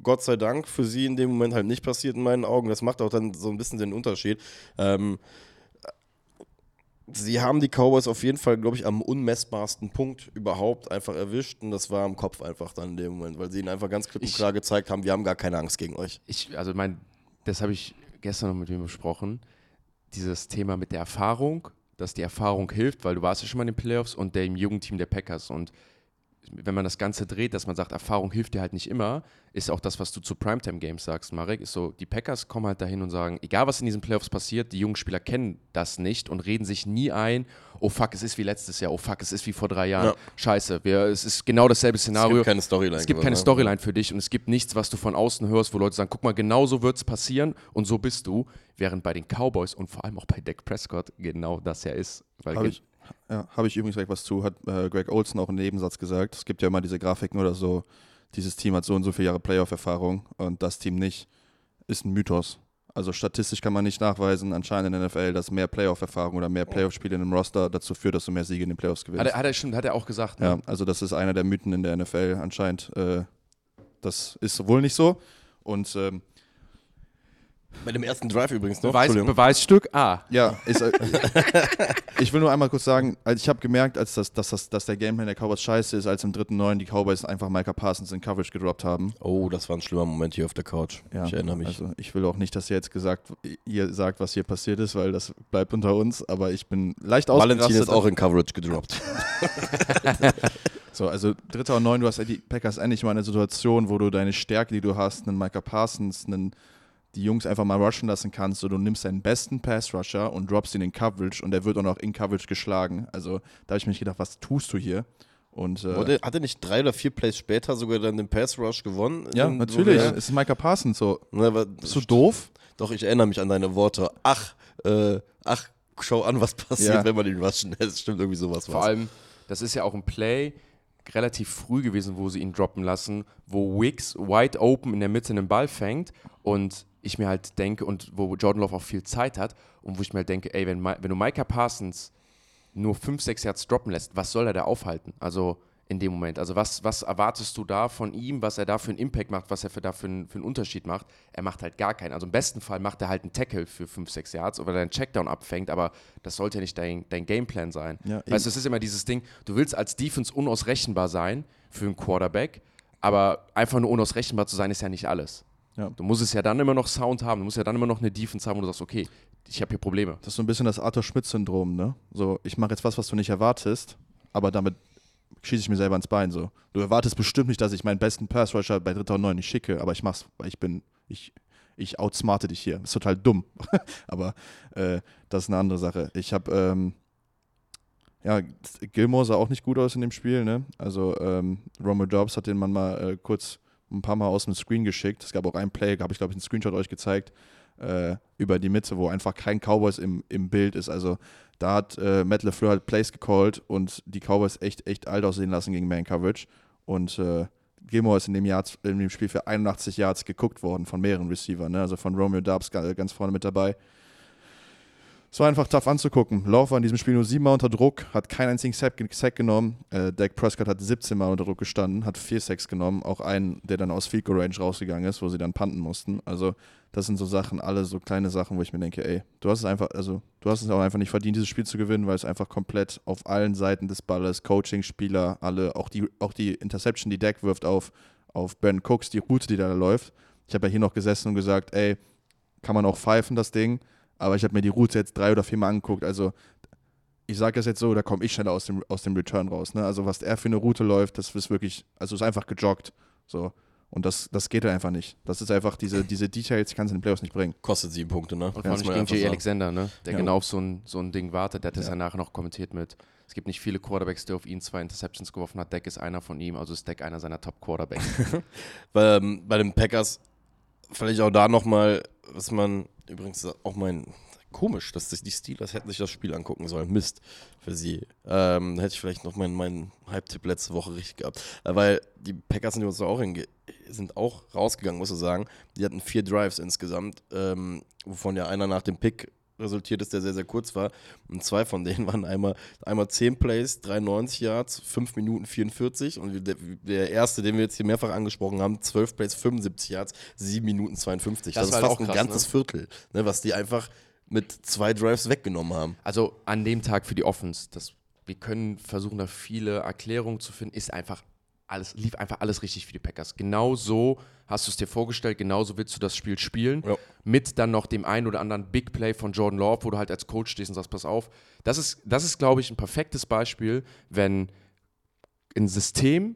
Speaker 1: Gott sei Dank für sie in dem Moment halt nicht passiert in meinen Augen. Das macht auch dann so ein bisschen den Unterschied. Ähm, sie haben die Cowboys auf jeden Fall, glaube ich, am unmessbarsten Punkt überhaupt einfach erwischt. Und das war am Kopf einfach dann in dem Moment, weil sie ihnen einfach ganz klipp und
Speaker 2: Ich-
Speaker 1: klar gezeigt haben, wir haben gar keine Angst gegen euch.
Speaker 2: Ich, also mein, das habe ich gestern noch mit ihm besprochen. Dieses Thema mit der Erfahrung, dass die Erfahrung hilft, weil du warst ja schon mal in den Playoffs und der im Jugendteam der Packers. Und wenn man das Ganze dreht, dass man sagt, Erfahrung hilft dir halt nicht immer, ist auch das, was du zu Primetime-Games sagst, Marek, ist so, die Packers kommen halt dahin und sagen, egal was in diesen Playoffs passiert, die jungen Spieler kennen das nicht und reden sich nie ein, oh fuck, es ist wie letztes Jahr, oh fuck, es ist wie vor drei Jahren.
Speaker 1: Ja.
Speaker 2: Scheiße, wir, es ist genau dasselbe
Speaker 1: Es
Speaker 2: Szenario.
Speaker 1: gibt keine Storyline.
Speaker 2: Es gibt keine
Speaker 1: quasi, ne?
Speaker 2: Storyline für dich und es gibt nichts, was du von außen hörst, wo Leute sagen, guck mal, genau so wird es passieren und so bist du. Während bei den Cowboys und vor allem auch bei Dak Prescott genau das ja ist. Weil
Speaker 3: Habe
Speaker 2: ge-
Speaker 3: ich, ja, hab ich übrigens gleich was zu, hat äh, Greg Olson auch im Nebensatz gesagt. Es gibt ja immer diese Grafiken oder so, dieses Team hat so und so viele Jahre Playoff-Erfahrung und das Team nicht, ist ein Mythos. Also statistisch kann man nicht nachweisen, anscheinend in der NFL, dass mehr Playoff-Erfahrung oder mehr Playoff-Spiele in einem Roster dazu führt, dass du mehr Siege in den Playoffs gewinnst.
Speaker 2: hat, er, hat, er, stimmt, hat er auch gesagt. Ne?
Speaker 3: Ja, also das ist einer der Mythen in der NFL anscheinend. Äh, das ist wohl nicht so. Und ähm,
Speaker 1: Bei dem ersten Drive übrigens noch.
Speaker 2: Beweis. Beweisstück A.
Speaker 3: ja, ist, äh, ich will nur einmal kurz sagen, also ich habe gemerkt, als das, dass, das, dass der Gameplan der Cowboys scheiße ist, als im dritten Neuen die Cowboys einfach Micah Parsons in Coverage gedroppt haben.
Speaker 1: Oh, das war ein schlimmer Moment hier auf der Couch.
Speaker 3: Ja,
Speaker 1: ich erinnere mich.
Speaker 3: Also ich will auch nicht, dass ihr jetzt gesagt, ihr sagt, was hier passiert ist, weil das bleibt unter uns, aber ich bin leicht
Speaker 1: Valentin
Speaker 3: ausgerastet.
Speaker 1: ist auch in Coverage gedroppt.
Speaker 3: So, also dritter und neun, du hast die Packers endlich mal eine Situation, wo du deine Stärke, die du hast, einen Micah Parsons, einen, die Jungs einfach mal rushen lassen kannst. So, du nimmst deinen besten Pass-Rusher und droppst ihn in Coverage und der wird auch noch in Coverage geschlagen. Also da habe ich mich gedacht, was tust du hier? Und äh,
Speaker 1: hat er nicht drei oder vier Plays später sogar dann den Pass Rush gewonnen?
Speaker 3: ja,
Speaker 1: In-
Speaker 3: natürlich, es ist Micah Parsons so.
Speaker 1: Ne, aber
Speaker 3: Bist du doof?
Speaker 1: Doch, ich erinnere mich an deine Worte. Ach, äh, ach, schau an, was passiert,
Speaker 3: Ja.
Speaker 1: wenn man den rushen lässt. Stimmt irgendwie sowas.
Speaker 2: Vor
Speaker 1: war's.
Speaker 2: allem, das ist ja auch ein Play relativ früh gewesen, wo sie ihn droppen lassen, wo Wicks wide open in der Mitte einen Ball fängt und ich mir halt denke, und wo Jordan Love auch viel Zeit hat und wo ich mir halt denke, ey, wenn, wenn du Micah Parsons nur 5, 6 Yards droppen lässt, was soll er da aufhalten? Also in dem Moment. Also was, was erwartest du da von ihm, was er da für einen Impact macht, was er für da für einen, für einen Unterschied macht? Er macht halt gar keinen. Also im besten Fall macht er halt einen Tackle für 5, 6 Yards oder einen Checkdown abfängt, aber das sollte ja nicht dein, dein Gameplan sein.
Speaker 3: Ja,
Speaker 2: weißt du, es ist immer dieses Ding, du willst als Defense unausrechenbar sein für einen Quarterback, aber einfach nur unausrechenbar zu sein ist ja nicht alles.
Speaker 3: Ja.
Speaker 2: Du musst es ja dann immer noch Sound haben, du musst ja dann immer noch eine Defense haben, wo du sagst, okay, ich habe hier Probleme.
Speaker 3: Das ist so ein bisschen das Arthur Schmidt-Syndrom, ne? So, ich mache jetzt was, was du nicht erwartest, aber damit schieße ich mir selber ins Bein. So. Du erwartest bestimmt nicht, dass ich meinen besten Pass-Rusher bei dritter und neun nicht schicke, aber ich mach's, weil ich bin, ich, ich outsmarte dich hier. ist total dumm. aber äh, das ist eine andere Sache. Ich habe, ähm, ja, Gilmore sah auch nicht gut aus in dem Spiel, ne? Also ähm, Romeo Dobbs hat den Mann mal äh, kurz ein paar Mal aus dem Screen geschickt. Es gab auch einen Play, habe ich glaube ich einen Screenshot euch gezeigt, äh, über die Mitte, wo einfach kein Cowboys im, im Bild ist. Also da hat äh, Matt LeFleur halt Plays gecallt und die Cowboys echt, echt alt aussehen lassen gegen Man Coverage. Und äh, Gilmore ist in dem, Jahr, in dem Spiel für 81 Yards geguckt worden von mehreren Receivern, ne? also von Romeo Dubs ga- ganz vorne mit dabei. Es war einfach tough anzugucken. Lauf war in diesem Spiel nur siebenmal unter Druck, hat keinen einzigen Sack, genommen. Äh, Dak Prescott hat 17 Mal unter Druck gestanden, hat vier Sacks genommen. Auch einen, der dann aus Field Range rausgegangen ist, wo sie dann panten mussten. Also, das sind so Sachen, alle so kleine Sachen, wo ich mir denke, ey, du hast es einfach, also, du hast es auch einfach nicht verdient, dieses Spiel zu gewinnen, weil es einfach komplett auf allen Seiten des Balles, Coaching, Spieler, alle, auch die, auch die Interception, die Dak wirft auf, auf Ben Cooks, die Route, die da läuft. Ich habe ja hier noch gesessen und gesagt, ey, kann man auch pfeifen, das Ding. Aber ich habe mir die Route jetzt drei oder vier Mal angeguckt. Also, ich sage das jetzt so, da komme ich schneller aus dem, aus dem Return raus. Ne? Also, was er für eine Route läuft, das ist wirklich, also ist einfach gejoggt. So. Und das, das geht einfach nicht. Das ist einfach, diese, diese Details die kannst du in den Playoffs nicht bringen.
Speaker 1: Kostet sieben Punkte, ne?
Speaker 2: Und vor
Speaker 1: Muss
Speaker 2: allem gegen Jay. Alexander, ne? der
Speaker 3: Ja.
Speaker 2: genau auf so ein, so ein Ding wartet. Der hat das
Speaker 3: Ja.
Speaker 2: ja nachher noch kommentiert mit. Es gibt nicht viele Quarterbacks, der auf ihn zwei Interceptions geworfen hat. Deck ist einer von ihm, also ist Deck einer seiner Top-Quarterbacks.
Speaker 1: Bei, ähm, bei den Packers vielleicht auch da nochmal, was man übrigens auch mein komisch, dass sich die Steelers hätten sich das Spiel angucken sollen. Mist für sie. Ähm, hätte ich vielleicht noch meinen mein Hype-Tipp letzte Woche richtig gehabt. Äh, weil die Packers sind uns auch, sind auch rausgegangen, muss ich sagen. Die hatten vier Drives insgesamt, ähm, wovon ja einer nach dem Pick resultiert ist, der sehr, sehr kurz war. Und zwei von denen waren einmal, einmal 10 Plays, 93 Yards, 5 Minuten 44. Und der, der erste, den wir jetzt hier mehrfach angesprochen haben, 12 Plays, 75 Yards, 7 Minuten 52.
Speaker 2: Das
Speaker 1: Das,
Speaker 2: war
Speaker 1: fast
Speaker 2: auch
Speaker 1: ein
Speaker 2: krass,
Speaker 1: ganzes
Speaker 2: ne?
Speaker 1: Viertel, ne, was die einfach mit zwei Drives weggenommen haben.
Speaker 2: Also an dem Tag für die Offense, das, wir können versuchen, da viele Erklärungen zu finden, ist einfach alles, lief einfach alles richtig für die Packers. Genau so hast du es dir vorgestellt, genauso willst du das Spiel spielen.
Speaker 1: Ja.
Speaker 2: Mit dann noch dem einen oder anderen Big Play von Jordan Love, wo du halt als Coach stehst und sagst, pass auf. Das ist, das ist glaube ich, ein perfektes Beispiel, wenn ein System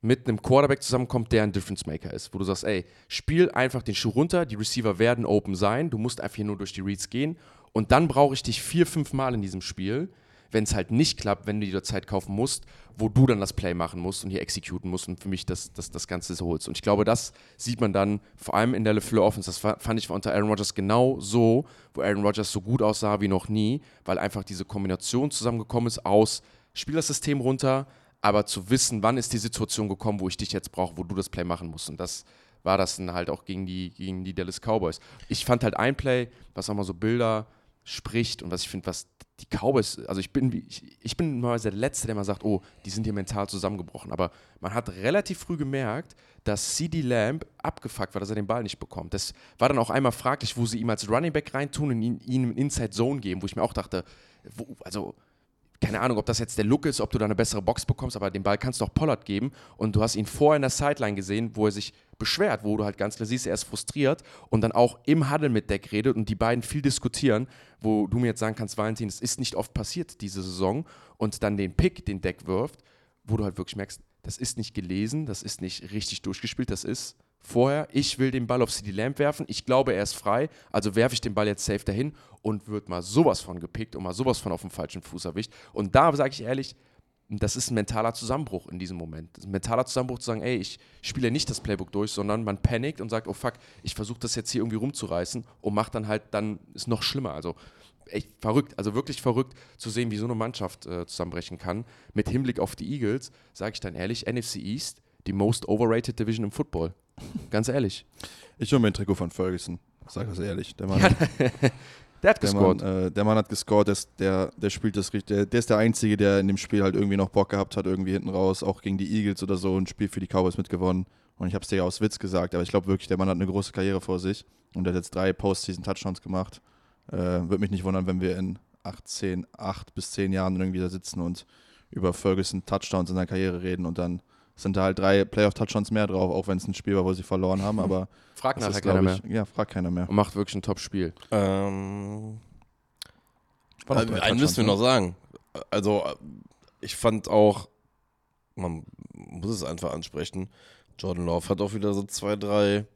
Speaker 2: mit einem Quarterback zusammenkommt, der ein Difference Maker ist, wo du sagst, ey, spiel einfach den Schuh runter, die Receiver werden open sein, du musst einfach hier nur durch die Reads gehen und dann brauche ich dich vier, fünf Mal in diesem Spiel, wenn es halt nicht klappt, wenn du dir Zeit kaufen musst, wo du dann das Play machen musst und hier executen musst und für mich das, das, das Ganze so holst. Und ich glaube, das sieht man dann vor allem in der LeFleur Offense. Das fa- fand ich unter Aaron Rodgers genau so, wo Aaron Rodgers so gut aussah wie noch nie, weil einfach diese Kombination zusammengekommen ist aus Spiel das System runter, aber zu wissen, wann ist die Situation gekommen, wo ich dich jetzt brauche, wo du das Play machen musst. Und das war das dann halt auch gegen die, gegen die Dallas Cowboys. Ich fand halt ein Play, was auch mal so Bilder spricht und was ich finde, was die Cowboys, also ich bin, ich, ich bin normalerweise der Letzte, der mal sagt, oh, die sind hier mental zusammengebrochen. Aber man hat relativ früh gemerkt, dass CD Lamb abgefuckt war, dass er den Ball nicht bekommt. Das war dann auch einmal fraglich, wo sie ihm als Running Back reintun und ihn, ihm Inside Zone geben, wo ich mir auch dachte, wo, also keine Ahnung, ob das jetzt der Look ist, ob du da eine bessere Box bekommst, aber den Ball kannst du auch Pollard geben. Und du hast ihn vorher in der Sideline gesehen, wo er sich beschwert, wo du halt ganz klar siehst, er ist frustriert und dann auch im Huddle mit Deck redet und die beiden viel diskutieren, wo du mir jetzt sagen kannst, Valentin, es ist nicht oft passiert diese Saison und dann den Pick, den Deck wirft, wo du halt wirklich merkst, das ist nicht gelesen, das ist nicht richtig durchgespielt, das ist vorher, ich will den Ball auf CD Lamb werfen, ich glaube, er ist frei, also werfe ich den Ball jetzt safe dahin und wird mal sowas von gepickt und mal sowas von auf dem falschen Fuß erwischt. Und da sage ich ehrlich, das ist ein mentaler Zusammenbruch in diesem Moment. Ein mentaler Zusammenbruch zu sagen, ey, ich spiele nicht das Playbook durch, sondern man panikt und sagt, oh fuck, ich versuche das jetzt hier irgendwie rumzureißen und macht dann halt, dann ist noch schlimmer. Also echt verrückt, also wirklich verrückt zu sehen, wie so eine Mannschaft äh, zusammenbrechen kann. Mit Hinblick auf die Eagles, sage ich dann ehrlich, NFC East, die most overrated Division im Football. Ganz ehrlich.
Speaker 3: Ich hole mir ein Trikot von Ferguson, sag das ehrlich. Der Mann,
Speaker 2: Ja, der hat
Speaker 3: der
Speaker 2: gescored.
Speaker 3: Mann, äh, der Mann hat gescored, der, ist- der, der spielt das richtig. Der, der ist der Einzige, der in dem Spiel halt irgendwie noch Bock gehabt hat, irgendwie hinten raus, auch gegen die Eagles oder so, ein Spiel für die Cowboys mitgewonnen. Und ich habe es dir ja aus Witz gesagt, aber ich glaube wirklich, der Mann hat eine große Karriere vor sich und er hat jetzt drei Postseason-Touchdowns gemacht. Äh, Würde mich nicht wundern, wenn wir in 18, 8 bis 10 Jahren irgendwie da sitzen und über Ferguson Touchdowns in seiner Karriere reden und dann sind da halt drei Playoff-Touchdowns mehr drauf, auch wenn es ein Spiel war, wo sie verloren haben, aber
Speaker 2: Fragt
Speaker 3: ist,
Speaker 2: keiner
Speaker 3: glaube
Speaker 2: mehr.
Speaker 3: ich, ja, fragt keiner mehr.
Speaker 2: Und macht wirklich ein Top-Spiel.
Speaker 1: Ähm, äh,
Speaker 3: drei
Speaker 1: einen müssen wir noch sagen. Also, äh, ich fand auch, man muss es einfach ansprechen, Jordan Love hat auch wieder so zwei, drei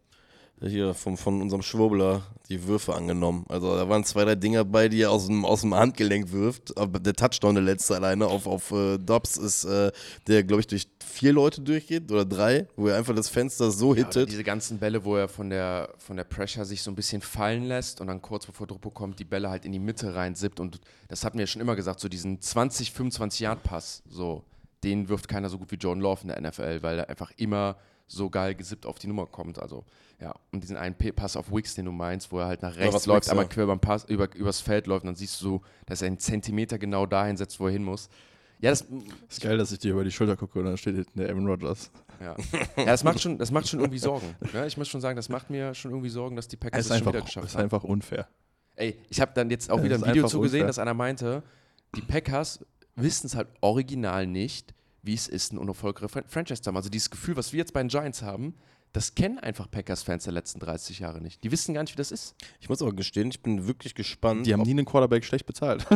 Speaker 1: hier vom, von unserem Schwurbler die Würfe angenommen. Also da waren zwei, drei Dinger bei, die er aus dem, aus dem Handgelenk wirft. Aber der Touchdown, der letzte alleine auf, auf äh, Dobbs ist, äh, der, glaube ich, durch vier Leute durchgeht oder drei, wo er einfach das Fenster so
Speaker 2: Ja,
Speaker 1: hittet.
Speaker 2: diese ganzen Bälle, wo er von der, von der Pressure sich so ein bisschen fallen lässt und dann kurz bevor Druck bekommt, die Bälle halt in die Mitte reinsippt. Und das hatten wir ja schon immer gesagt, so diesen 20, 25 Yard Pass, so, den wirft keiner so gut wie Jordan Love in der NFL, weil er einfach immer so geil gesippt auf die Nummer kommt. Also, ja, und diesen einen Pass auf Wicks, den du meinst, wo er halt nach rechts läuft,
Speaker 1: Wicks,
Speaker 2: einmal
Speaker 1: ja.
Speaker 2: quer überm Pass, über, übers Feld läuft und dann siehst du so, dass er einen Zentimeter genau dahin setzt, wo er hin muss. Ja, das,
Speaker 3: Ist geil, dass ich dir über die Schulter gucke und dann steht hinten der Aaron Rodgers.
Speaker 2: Ja, ja das, macht schon, das macht schon irgendwie Sorgen. Ja, ich muss schon sagen, das macht mir schon irgendwie Sorgen, dass die Packers
Speaker 3: Es ist
Speaker 2: schon
Speaker 3: einfach,
Speaker 2: wieder geschafft
Speaker 3: ist
Speaker 2: haben.
Speaker 3: einfach unfair.
Speaker 2: Ey, ich habe dann jetzt auch
Speaker 3: Ja,
Speaker 2: wieder ein
Speaker 3: ist
Speaker 2: Video zugesehen,
Speaker 3: unfair.
Speaker 2: dass einer meinte, die Packers wissen es halt original nicht, wie es ist, ein unerfolgreicher Fran- Franchise zu haben. Also dieses Gefühl, was wir jetzt bei den Giants haben, das kennen einfach Packers-Fans der letzten 30 Jahre nicht. Die wissen gar nicht, wie das ist.
Speaker 1: Ich muss aber gestehen, ich bin wirklich gespannt.
Speaker 3: Die haben nie einen Quarterback schlecht bezahlt.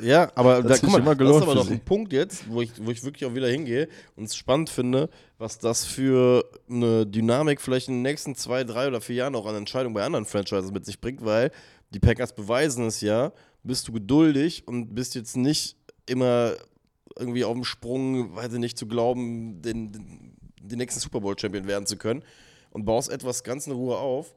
Speaker 1: Ja, aber
Speaker 3: Das
Speaker 1: da,
Speaker 3: ist
Speaker 1: guck mal,
Speaker 3: immer
Speaker 1: das
Speaker 3: gelohnt
Speaker 1: ist aber
Speaker 3: sie.
Speaker 1: ein Punkt jetzt, wo ich, wo ich wirklich auch wieder hingehe und es spannend finde, was das für eine Dynamik vielleicht in den nächsten zwei, drei oder vier Jahren auch an Entscheidungen bei anderen Franchises mit sich bringt, weil die Packers beweisen es ja, bist du geduldig und bist jetzt nicht immer irgendwie auf dem Sprung, weiß ich nicht, zu glauben, den, den, den nächsten Super Bowl-Champion werden zu können und baust etwas ganz in Ruhe auf,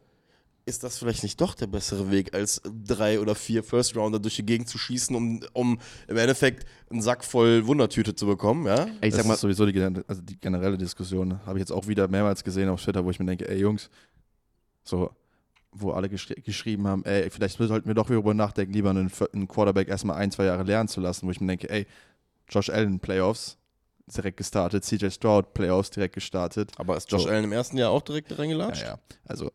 Speaker 1: ist das vielleicht nicht doch der bessere Weg, als drei oder vier First Rounder durch die Gegend zu schießen, um, um im Endeffekt einen Sack voll Wundertüte zu bekommen, ja?
Speaker 2: Ich
Speaker 3: das
Speaker 2: sag mal,
Speaker 3: ist sowieso die, also die generelle Diskussion. Habe ich jetzt auch wieder mehrmals gesehen auf Twitter, wo ich mir denke, ey Jungs, so, wo alle geschri geschrieben haben, ey, vielleicht sollten wir doch wieder darüber nachdenken, lieber einen, einen Quarterback erstmal ein, zwei Jahre lernen zu lassen, wo ich mir denke, ey, Josh Allen Playoffs direkt gestartet, CJ Stroud Playoffs direkt gestartet.
Speaker 1: Aber ist Josh
Speaker 3: So.
Speaker 1: Allen im ersten Jahr auch direkt reingelatscht?
Speaker 3: Ja, ja. Also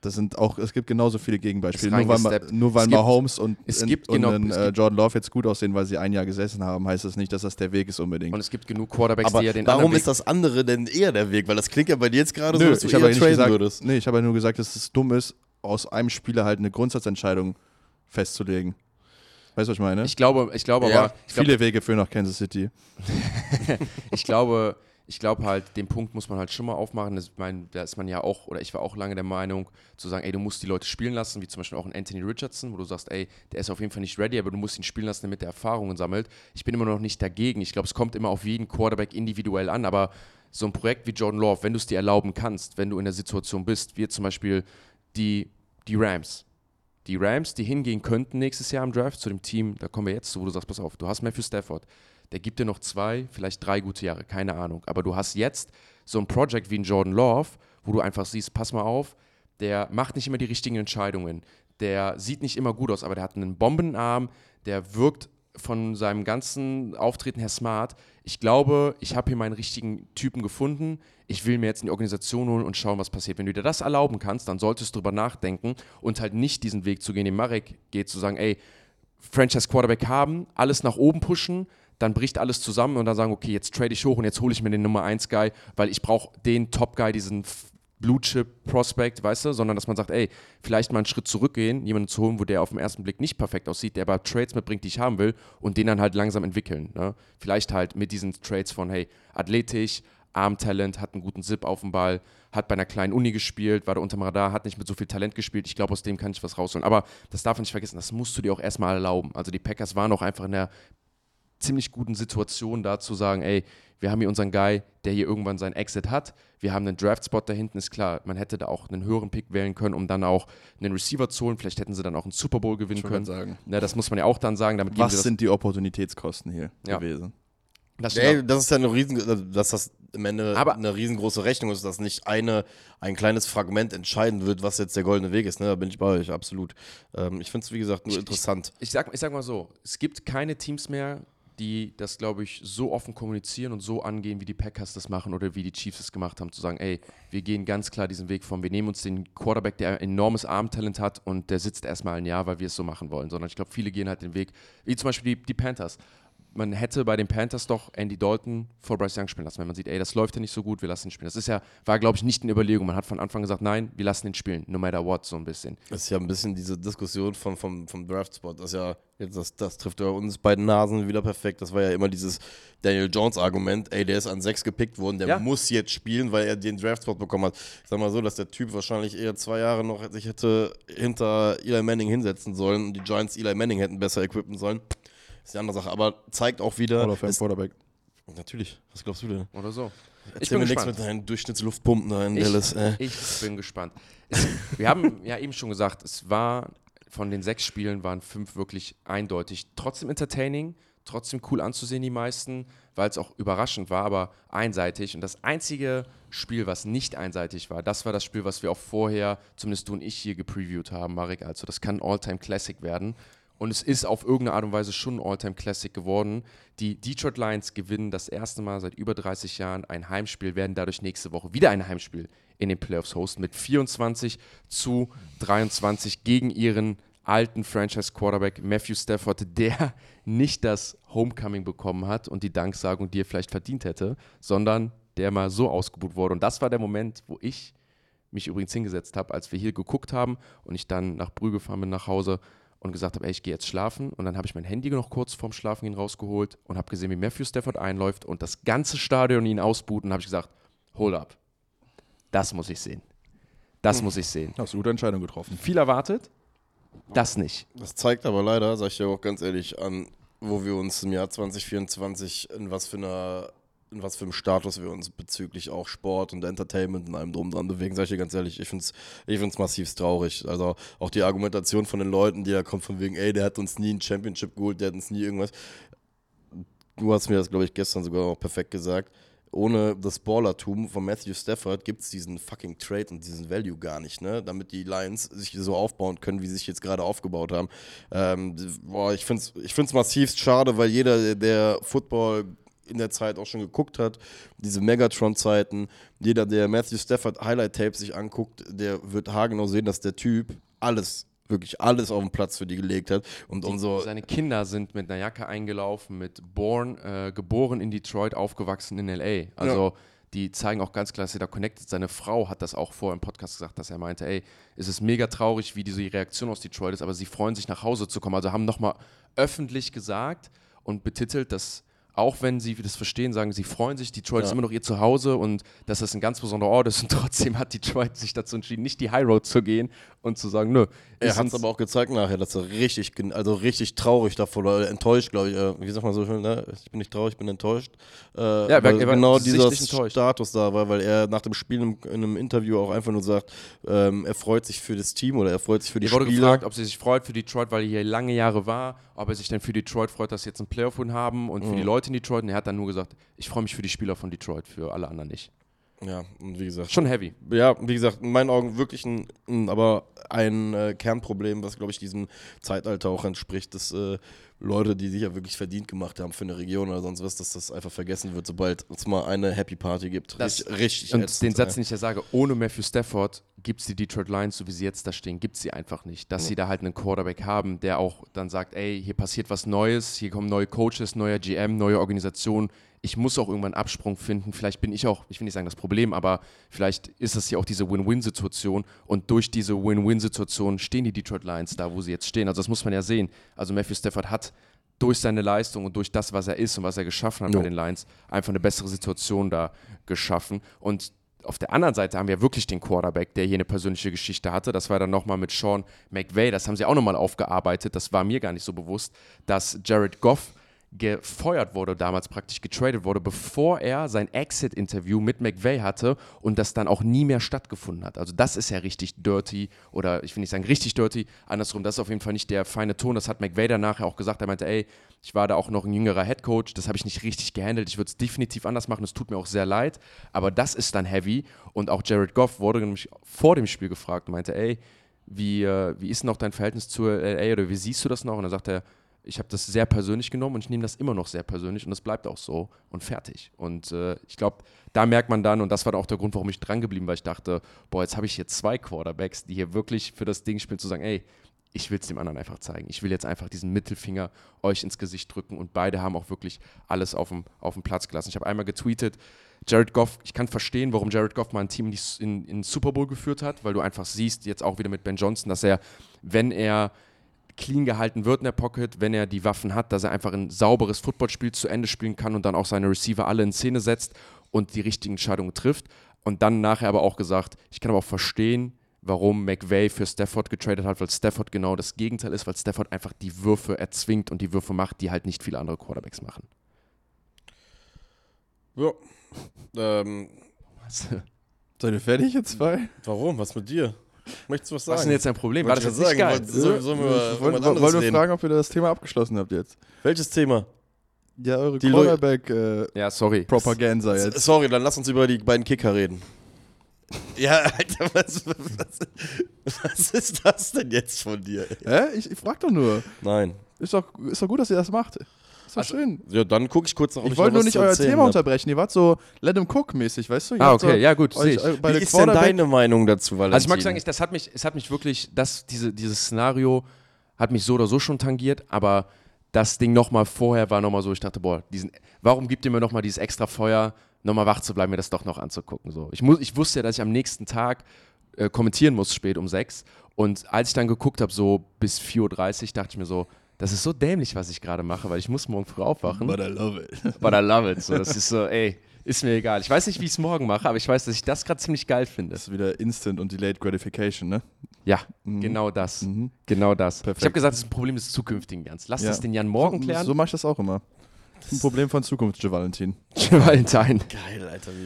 Speaker 3: das sind auch, es gibt genauso viele Gegenbeispiele. Nur weil, nur weil Mahomes und,
Speaker 2: es
Speaker 3: und,
Speaker 2: gibt
Speaker 3: und
Speaker 2: genau- es
Speaker 3: äh, Jordan Love jetzt gut aussehen, weil sie ein Jahr gesessen haben, heißt das nicht, dass das der Weg ist unbedingt.
Speaker 2: und es gibt genug Quarterbacks,
Speaker 1: Aber
Speaker 2: die ja den
Speaker 1: warum ist das andere denn eher der Weg? Weil das klingt ja bei dir jetzt gerade so,
Speaker 3: Nö,
Speaker 1: dass du
Speaker 3: ich
Speaker 1: eher traden
Speaker 3: gesagt,
Speaker 1: würdest.
Speaker 3: nee, ich habe ja nur gesagt, dass es dumm ist, aus einem Spieler halt eine Grundsatzentscheidung festzulegen. Weißt du, was ich meine?
Speaker 2: Ich glaube, ich glaube
Speaker 1: Ja,
Speaker 2: aber, ich glaube,
Speaker 3: Viele Wege führen nach Kansas City.
Speaker 2: ich glaube, ich glaube halt, den Punkt muss man halt schon mal aufmachen. Das, ich meine, da ist man ja auch, oder ich war auch lange der Meinung, zu sagen, ey, du musst die Leute spielen lassen, wie zum Beispiel auch ein Anthony Richardson, wo du sagst, ey, der ist auf jeden Fall nicht ready, aber du musst ihn spielen lassen, damit er Erfahrungen sammelt. Ich bin immer noch nicht dagegen. Ich glaube, es kommt immer auf jeden Quarterback individuell an, aber so ein Projekt wie Jordan Love, wenn du es dir erlauben kannst, wenn du in der Situation bist, wie zum Beispiel die, die Rams. Die Rams, die hingehen könnten nächstes Jahr im Draft zu dem Team, da kommen wir jetzt zu, wo du sagst, pass auf, du hast Matthew Stafford, der gibt dir noch zwei, vielleicht drei gute Jahre, keine Ahnung. Aber du hast jetzt so ein Project wie ein Jordan Love, wo du einfach siehst, pass mal auf, der macht nicht immer die richtigen Entscheidungen. Der sieht nicht immer gut aus, aber der hat einen Bombenarm, der wirkt von seinem ganzen Auftreten her smart. Ich glaube, ich habe hier meinen richtigen Typen gefunden. Ich will mir jetzt in die Organisation holen und schauen, was passiert. Wenn du dir das erlauben kannst, dann solltest du drüber nachdenken und halt nicht diesen Weg zu gehen, den Marek geht, zu sagen, ey, Franchise Quarterback haben, alles nach oben pushen, dann bricht alles zusammen und dann sagen, okay, jetzt trade ich hoch und jetzt hole ich mir den Nummer 1 Guy, weil ich brauche den Top Guy, diesen Blue Chip Prospect, weißt du, sondern dass man sagt, ey, vielleicht mal einen Schritt zurückgehen, jemanden zu holen, wo der auf den ersten Blick nicht perfekt aussieht, der aber Trades mitbringt, die ich haben will und den dann halt langsam entwickeln. Ne? Vielleicht halt mit diesen Trades von, hey, athletisch, Armtalent, hat einen guten Zip auf dem Ball, hat bei einer kleinen Uni gespielt, war da unterm Radar, hat nicht mit so viel Talent gespielt. Ich glaube, aus dem kann ich was rausholen. Aber das darf man nicht vergessen, das musst du dir auch erstmal erlauben. Also die Packers waren auch einfach in der ziemlich guten Situation da zu sagen, ey, wir haben hier unseren Guy, der hier irgendwann seinen Exit hat. Wir haben einen Draft-Spot da hinten, ist klar. Man hätte da auch einen höheren Pick wählen können, um dann auch einen Receiver zu holen. Vielleicht hätten sie dann auch einen Super Bowl gewinnen können.
Speaker 3: Sagen.
Speaker 2: Na, das muss man ja auch dann sagen. Damit
Speaker 3: Was sind die Opportunitätskosten hier
Speaker 2: Ja.
Speaker 3: gewesen?
Speaker 2: das
Speaker 1: Ey, das ist ja eine riesen, dass das im Ende
Speaker 2: Aber-
Speaker 1: eine riesengroße Rechnung ist, dass nicht eine, ein kleines Fragment entscheiden wird, was jetzt der goldene Weg ist. Ne? Da bin ich bei euch, absolut. Ähm, ich finde es, wie gesagt, nur
Speaker 2: Ich-
Speaker 1: interessant.
Speaker 2: ich sag, ich sag mal so, es gibt keine Teams mehr, die das, glaube ich, so offen kommunizieren und so angehen, wie die Packers das machen oder wie die Chiefs es gemacht haben, zu sagen, ey, wir gehen ganz klar diesen Weg von, wir nehmen uns den Quarterback, der enormes Armtalent hat und der sitzt erstmal ein Jahr, weil wir es so machen wollen, sondern ich glaube, viele gehen halt den Weg, wie zum Beispiel die, die Panthers. Man hätte bei den Panthers doch Andy Dalton vor Bryce Young spielen lassen, wenn man sieht, ey, das läuft ja nicht so gut, wir lassen ihn spielen. Das ist ja, war, glaube ich, nicht eine Überlegung. Man hat von Anfang gesagt, nein, wir lassen ihn spielen, no matter what, so ein bisschen.
Speaker 1: Das ist ja ein bisschen diese Diskussion von, vom, vom Draft-Spot. Das, ist ja, jetzt das, das trifft ja uns beiden Nasen wieder perfekt. Das war ja immer dieses Daniel Jones-Argument. Ey, der ist an sechs gepickt worden, der
Speaker 2: Ja.
Speaker 1: muss jetzt spielen, weil er den Draft-Spot bekommen hat. Ich sag mal so, dass der Typ wahrscheinlich eher zwei Jahre noch sich hätte hinter Eli Manning hinsetzen sollen und die Giants Eli Manning hätten besser equippen sollen. Ist die andere Sache. Aber zeigt auch wieder.
Speaker 3: Fame
Speaker 1: es,
Speaker 3: Quarterback.
Speaker 1: natürlich, was glaubst du denn?
Speaker 2: Oder so.
Speaker 1: Erzähl mir nichts mit deinen Durchschnittsluftpumpen da in Dallas. Äh.
Speaker 2: Ich bin gespannt. Es, wir haben ja eben schon gesagt, es war von den sechs Spielen waren fünf wirklich eindeutig. Trotzdem entertaining, trotzdem cool anzusehen, die meisten, weil es auch überraschend war, aber einseitig. Und das einzige Spiel, was nicht einseitig war, das war das Spiel, was wir auch vorher, zumindest du und ich hier gepreviewt haben, Marek. Also, das kann ein All-Time-Classic werden. Und es ist auf irgendeine Art und Weise schon ein All-Time-Classic geworden. Die Detroit Lions gewinnen das erste Mal seit über 30 Jahren ein Heimspiel, werden dadurch nächste Woche wieder ein Heimspiel in den Playoffs hosten mit 24 zu 23 gegen ihren alten Franchise-Quarterback Matthew Stafford, der nicht das Homecoming bekommen hat und die Danksagung, die er vielleicht verdient hätte, sondern der mal so ausgebucht wurde. Und das war der Moment, wo ich mich übrigens hingesetzt habe, als wir hier geguckt haben und ich dann nach Brügge gefahren bin nach Hause und gesagt habe, ey, ich gehe jetzt schlafen. Und dann habe ich mein Handy noch kurz vorm Schlafengehen rausgeholt und habe gesehen, wie Matthew Stafford einläuft und das ganze Stadion ihn ausbuht. Und habe ich gesagt, hold up. Das muss ich sehen. Das muss ich sehen.
Speaker 3: Hast du gute Entscheidung getroffen.
Speaker 2: Viel erwartet, das nicht.
Speaker 1: Das zeigt aber leider, sag ich dir auch ganz ehrlich, an, wo wir uns im Jahr 2024 in was für einer in was für einem Status wir uns bezüglich auch Sport und Entertainment und allem drum dran bewegen, sag ich dir ganz ehrlich, ich find's, ich find's massiv traurig. Also auch die Argumentation von den Leuten, die da kommt von wegen, ey, der hat uns nie ein Championship geholt, der hat uns nie irgendwas. Du hast mir das, glaube ich, gestern sogar auch perfekt gesagt. Ohne das Ballertum von Matthew Stafford gibt es diesen fucking Trade und diesen Value gar nicht, ne? Damit die Lions sich so aufbauen können, wie sie sich jetzt gerade aufgebaut haben. Ähm, boah, ich finde es ich find's massiv schade, weil jeder, der- der Football in der Zeit auch schon geguckt hat, diese Megatron-Zeiten, jeder, der Matthew Stafford Highlight-Tapes sich anguckt, der wird haargenau sehen, dass der Typ alles, wirklich alles auf den Platz für die gelegt hat. Und umso.
Speaker 2: Seine Kinder sind mit einer Jacke eingelaufen, mit born, äh, geboren in Detroit, aufgewachsen in L.A. Also die zeigen auch ganz klar, dass sie da connected. Seine Frau hat das auch vor im Podcast gesagt, dass er meinte, ey, es ist mega traurig, wie diese Reaktion aus Detroit ist, aber sie freuen sich nach Hause zu kommen. Also haben nochmal öffentlich gesagt und betitelt, dass auch wenn sie das verstehen, sagen, sie freuen sich, Detroit ist
Speaker 1: Ja.
Speaker 2: immer noch ihr Zuhause und dass das ein ganz besonderer Ort ist und trotzdem hat Detroit sich dazu entschieden, nicht die High Road zu gehen und zu sagen, nö.
Speaker 1: Er
Speaker 2: ist
Speaker 1: hat es aber auch gezeigt nachher, dass er richtig, also richtig traurig davor oder enttäuscht, glaube ich. Äh, wie sagt man so schön, ne? Ich bin nicht traurig, ich bin enttäuscht. Äh,
Speaker 2: er war-
Speaker 1: weil
Speaker 2: er war
Speaker 1: genau dieser. Status da war, weil er nach dem Spiel in, in einem Interview auch einfach nur sagt, ähm, er freut sich für das Team oder er freut sich für die
Speaker 2: Ihr wurde
Speaker 1: Spieler.
Speaker 2: gefragt, ob sie sich freut für Detroit, weil er hier lange Jahre war, ob er sich denn für Detroit freut, dass sie jetzt einen Playoff-Win haben und für
Speaker 1: Mhm.
Speaker 2: die Leute in Detroit. Und er hat dann nur gesagt, ich freue mich für die Spieler von Detroit, für alle anderen nicht.
Speaker 1: Ja, und wie gesagt,
Speaker 2: Schon heavy.
Speaker 1: ja, wie gesagt, in meinen Augen wirklich ein, aber ein äh, Kernproblem, was, glaube ich, diesem Zeitalter auch entspricht, dass äh, Leute, die sich ja wirklich verdient gemacht haben für eine Region oder sonst was, dass das einfach vergessen wird, sobald es mal eine Happy Party gibt.
Speaker 2: Das-
Speaker 1: richtig, richtig
Speaker 2: Und
Speaker 1: ätzend,
Speaker 2: den. Satz, den ich ja sage, ohne Matthew Stafford gibt es die Detroit Lions, so wie sie jetzt da stehen, gibt es sie einfach nicht. Dass sie da halt einen Quarterback haben, der auch dann sagt, ey, hier passiert was Neues, hier kommen neue Coaches, neuer GM, neue Organisation. Ich muss auch irgendwann einen Absprung finden. Vielleicht bin ich auch, ich will nicht sagen das Problem, aber vielleicht ist das hier auch diese Win-Win-Situation. Und durch diese Win-Win-Situation stehen die Detroit Lions da, wo sie jetzt stehen. Also das muss man ja sehen. Also Matthew Stafford hat durch seine Leistung und durch das, was er ist und was er geschaffen hat
Speaker 1: Jo.
Speaker 2: bei den Lions, einfach eine bessere Situation da geschaffen. Und auf der anderen Seite haben wir wirklich den Quarterback, der hier eine persönliche Geschichte hatte. Das war dann nochmal mit Sean McVay. Das haben sie auch nochmal aufgearbeitet. Das war mir gar nicht so bewusst, dass Jared Goff gefeuert wurde, damals praktisch getradet wurde, bevor er sein Exit-Interview mit McVay hatte und das dann auch nie mehr stattgefunden hat. Also das ist ja richtig dirty oder ich will nicht sagen richtig dirty, andersrum, das ist auf jeden Fall nicht der feine Ton. Das hat McVay dann nachher auch gesagt. Er meinte, ey, ich war da auch noch ein jüngerer Headcoach, das habe ich nicht richtig gehandelt, ich würde es definitiv anders machen, es tut mir auch sehr leid, aber das ist dann heavy und auch Jared Goff wurde nämlich vor dem Spiel gefragt und meinte, ey, wie, äh, wie ist noch dein Verhältnis zur LA oder wie siehst du das noch? Und dann sagt er, ich habe das sehr persönlich genommen und ich nehme das immer noch sehr persönlich und das bleibt auch so und fertig. Und äh, ich glaube, da merkt man dann, und das war auch der Grund, warum ich dran geblieben war, ich dachte, boah, jetzt habe ich hier zwei Quarterbacks, die hier wirklich für das Ding spielen, zu sagen, ey, ich will es dem anderen einfach zeigen. Ich will jetzt einfach diesen Mittelfinger euch ins Gesicht drücken und beide haben auch wirklich alles auf dem, auf dem Platz gelassen. Ich habe einmal getweetet, Jared Goff, ich kann verstehen, warum Jared Goff mal ein Team in, in Super Bowl geführt hat, weil du einfach siehst, jetzt auch wieder mit Ben Johnson, dass er, wenn er clean gehalten wird in der Pocket, wenn er die Waffen hat, dass er einfach ein sauberes Footballspiel zu Ende spielen kann und dann auch seine Receiver alle in Szene setzt und die richtigen Entscheidungen trifft. Und dann nachher aber auch gesagt, ich kann aber auch verstehen, warum McVay für Stafford getradet hat, weil Stafford genau das Gegenteil ist, weil Stafford einfach die Würfe erzwingt und die Würfe macht, die halt nicht viele andere Quarterbacks machen.
Speaker 1: Ja. Ähm,
Speaker 3: Seid ihr fertig jetzt zwei?
Speaker 1: warum? Was mit dir? Möchtest du was sagen?
Speaker 2: Was ist denn jetzt dein Problem? War das jetzt
Speaker 1: ich
Speaker 2: nicht geil?
Speaker 1: Soll- sollen wir
Speaker 3: nur
Speaker 1: reden?
Speaker 3: fragen, ob ihr das Thema abgeschlossen habt jetzt.
Speaker 1: Welches Thema?
Speaker 3: Ja, eure
Speaker 1: Die Leu-
Speaker 3: Quarterback-Propaganda
Speaker 2: Ja, sorry.
Speaker 3: jetzt.
Speaker 1: Sorry, dann lass uns über die beiden Kicker reden. Ja, Alter, was, was, was ist das denn jetzt von dir?
Speaker 3: Hä? Ich, ich frag doch nur.
Speaker 1: Nein.
Speaker 3: Ist doch, ist doch gut, dass ihr das macht. Ist doch
Speaker 1: Also,
Speaker 3: schön.
Speaker 1: Ja, dann gucke ich kurz nach, ob
Speaker 3: Ich
Speaker 1: ich
Speaker 3: wollte nur nicht euer Thema
Speaker 1: hab.
Speaker 3: unterbrechen. Ihr wart so Let him cook mäßig, weißt du? Ihr
Speaker 2: Ah, okay,
Speaker 3: so
Speaker 2: ja gut,
Speaker 3: euch, äh,
Speaker 1: Wie ist denn deine Meinung dazu, Valentin?
Speaker 2: Also ich mag sagen, ich, das hat mich, es hat mich wirklich, das, diese, dieses Szenario hat mich so oder so schon tangiert, aber das Ding nochmal vorher war nochmal so, ich dachte, boah, diesen, warum gibt ihr mir nochmal dieses extra Feuer, nochmal wach zu bleiben, mir das doch noch anzugucken. So. Ich, muss, ich wusste ja, dass ich am nächsten Tag äh, kommentieren muss, spät um sechs. Und als ich dann geguckt habe, so bis 4.30 Uhr, dachte ich mir so, das ist so dämlich, was ich gerade mache, weil ich muss morgen früh aufwachen.
Speaker 3: But I love it.
Speaker 2: But I love it. So, das ist so, ey, ist mir egal. Ich weiß nicht, wie ich es morgen mache, aber ich weiß, dass ich das gerade ziemlich geil finde.
Speaker 3: Das ist wieder Instant und Delayed Gratification, ne?
Speaker 2: Ja,
Speaker 3: Mhm.
Speaker 2: genau das.
Speaker 3: Mhm.
Speaker 2: Genau das.
Speaker 3: Perfekt.
Speaker 2: Ich habe gesagt, das ist ein Problem des zukünftigen Jans. Lass
Speaker 3: Ja.
Speaker 2: das den Jan morgen
Speaker 3: so,
Speaker 2: klären.
Speaker 3: So mache ich das auch immer. Das ist ein Problem von Zukunft, Joe Valentin.
Speaker 1: Geil, Alter.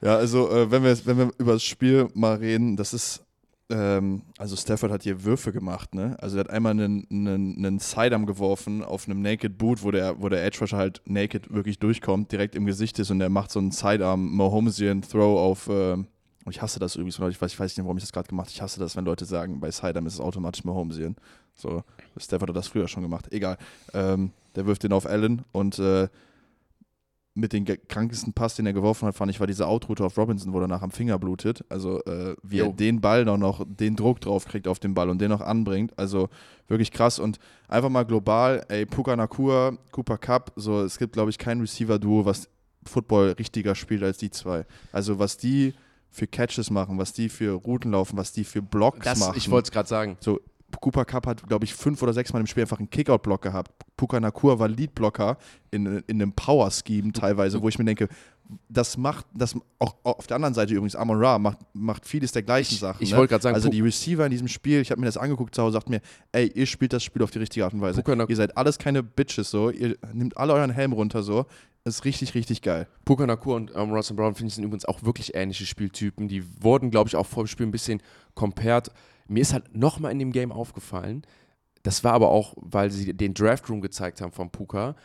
Speaker 3: Ja, also äh, wenn, wir, wenn wir über das Spiel mal reden, das ist, ähm, also Stafford hat hier Würfe gemacht, ne? Also er hat einmal einen, einen, einen Sidearm geworfen auf einem Naked Boot, wo der, wo der Edge Rusher halt naked wirklich durchkommt, direkt im Gesicht ist und er macht so einen Sidearm Mahomesian Throw auf, ähm, ich hasse das übrigens, ich weiß, ich weiß nicht, warum ich das gerade gemacht habe. Ich hasse das, wenn Leute sagen, bei Sidearm ist es automatisch Mahomesian. So, Stafford hat das früher schon gemacht. Egal. Ähm, der wirft den auf Allen und äh, mit dem krankesten Pass, den er geworfen hat, fand ich, war diese Outroute auf Robinson, wo er nach am Finger blutet. Also, äh, wie er
Speaker 2: Jo.
Speaker 3: den Ball noch, noch, den Druck drauf kriegt auf den Ball und den noch anbringt. Also, wirklich krass. Und einfach mal global, ey, Puka Nakua, Cooper Cup, so, es gibt, glaube ich, kein Receiver-Duo, was Football richtiger spielt als die zwei. Also, was die für Catches machen, was die für Routen laufen, was die für Blocks
Speaker 2: Das,
Speaker 3: machen.
Speaker 2: ich wollte es gerade sagen.
Speaker 3: So, Cooper Cup hat, glaube ich, fünf oder sechs Mal im Spiel einfach einen Kickout-Block gehabt. Puka Nakua war Lead-Blocker in, in einem Power-Scheme teilweise, wo ich mir denke, das macht, das auch auf der anderen Seite übrigens, Amon Ra macht, macht vieles der gleichen
Speaker 2: Ich-
Speaker 3: Sachen.
Speaker 2: ich
Speaker 3: ne?
Speaker 2: wollte gerade sagen,
Speaker 3: also die Receiver in diesem Spiel, ich habe mir das angeguckt zu Hause, sagt mir, ey, ihr spielt das Spiel auf die richtige Art und Weise. Ihr seid alles keine Bitches so, ihr nehmt alle euren Helm runter so. Ist richtig, richtig geil.
Speaker 2: Puka Nakur und ähm, Russell Brown finde ich sind übrigens auch wirklich ähnliche Spieltypen. Die wurden, glaube ich, auch vor dem Spiel ein bisschen compared. Mir ist halt nochmal in dem Game aufgefallen, das war aber auch, weil sie den Draft Room gezeigt haben von Puka.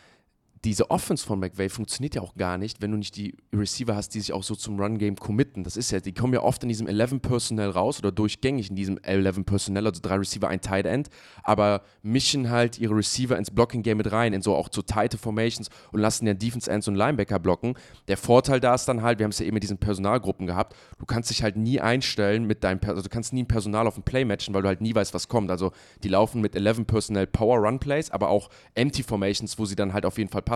Speaker 2: Diese Offense von McVay funktioniert ja auch gar nicht, wenn du nicht die Receiver hast, die sich auch so zum Run-Game committen. Das ist ja, die kommen ja oft in diesem 11-Personnel raus oder durchgängig in diesem 11-Personnel, also drei Receiver, ein Tight End, aber mischen halt ihre Receiver ins Blocking-Game mit rein, in so auch zu tighte Formations und lassen ja Defense-Ends und Linebacker blocken. Der Vorteil da ist dann halt, wir haben es ja eben mit diesen Personalgruppen gehabt, du kannst dich halt nie einstellen mit deinem, also du kannst nie ein Personal auf ein Play matchen, weil du halt nie weißt, was kommt. Also die laufen mit 11 Personnel Power Run Plays, aber auch Empty Formations, wo sie dann halt auf jeden Fall passen.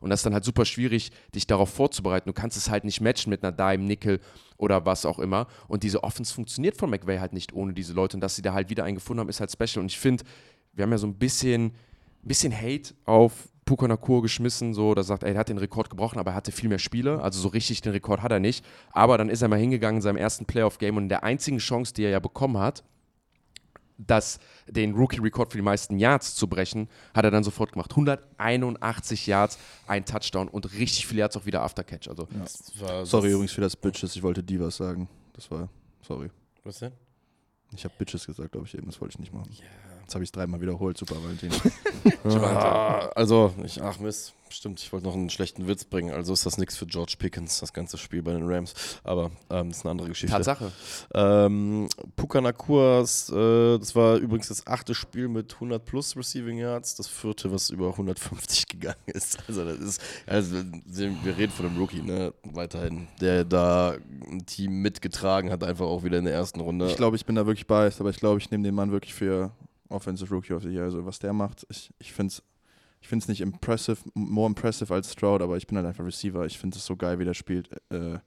Speaker 2: Und das ist dann halt super schwierig, dich darauf vorzubereiten. Du kannst es halt nicht matchen mit einer Dime, Nickel oder was auch immer. Und diese Offense funktioniert von McVay halt nicht ohne diese Leute. Und dass sie da halt wieder einen gefunden haben, ist halt special. Und ich finde, wir haben ja so ein bisschen, bisschen Hate auf Puka Nakur geschmissen, so, er sagt, ey, er hat den Rekord gebrochen, aber er hatte viel mehr Spiele. Also so richtig den Rekord hat er nicht. Aber dann ist er mal hingegangen in seinem ersten Playoff-Game und in der einzigen Chance, die er ja bekommen hat, das, den Rookie-Rekord für die meisten Yards zu brechen, hat er dann sofort gemacht. 181 Yards, ein Touchdown und richtig viele Yards auch wieder Aftercatch. Also
Speaker 1: war,
Speaker 3: Sorry übrigens für das Bitches, ich wollte Divas sagen. Das war, sorry.
Speaker 1: Was denn?
Speaker 3: Ich habe Bitches gesagt, glaube ich eben, das wollte ich nicht machen. Jetzt habe ich es dreimal wiederholt, super Valentin.
Speaker 1: Ah, also, ich, ach Mist, stimmt, ich wollte noch einen schlechten Witz bringen. Also ist das nichts für George Pickens, das ganze Spiel bei den Rams. Aber ähm, das ist eine andere Geschichte.
Speaker 2: Tatsache.
Speaker 1: Ähm, Puka Nakuas, äh, das war übrigens das achte Spiel mit 100 plus Receiving Yards, das vierte, was über 150 gegangen ist. Also das ist, also wir reden von einem Rookie, ne, weiterhin, der da ein Team mitgetragen hat, einfach auch wieder in der ersten Runde.
Speaker 3: Ich glaube, ich bin da wirklich biased, aber ich glaube, ich nehme den Mann wirklich für Offensive Rookie of the Year. Also was der macht, ich, ich finde es ich find's nicht impressive, more impressive als Stroud, aber ich bin halt einfach Receiver. Ich finde es so geil, wie der spielt. Äh,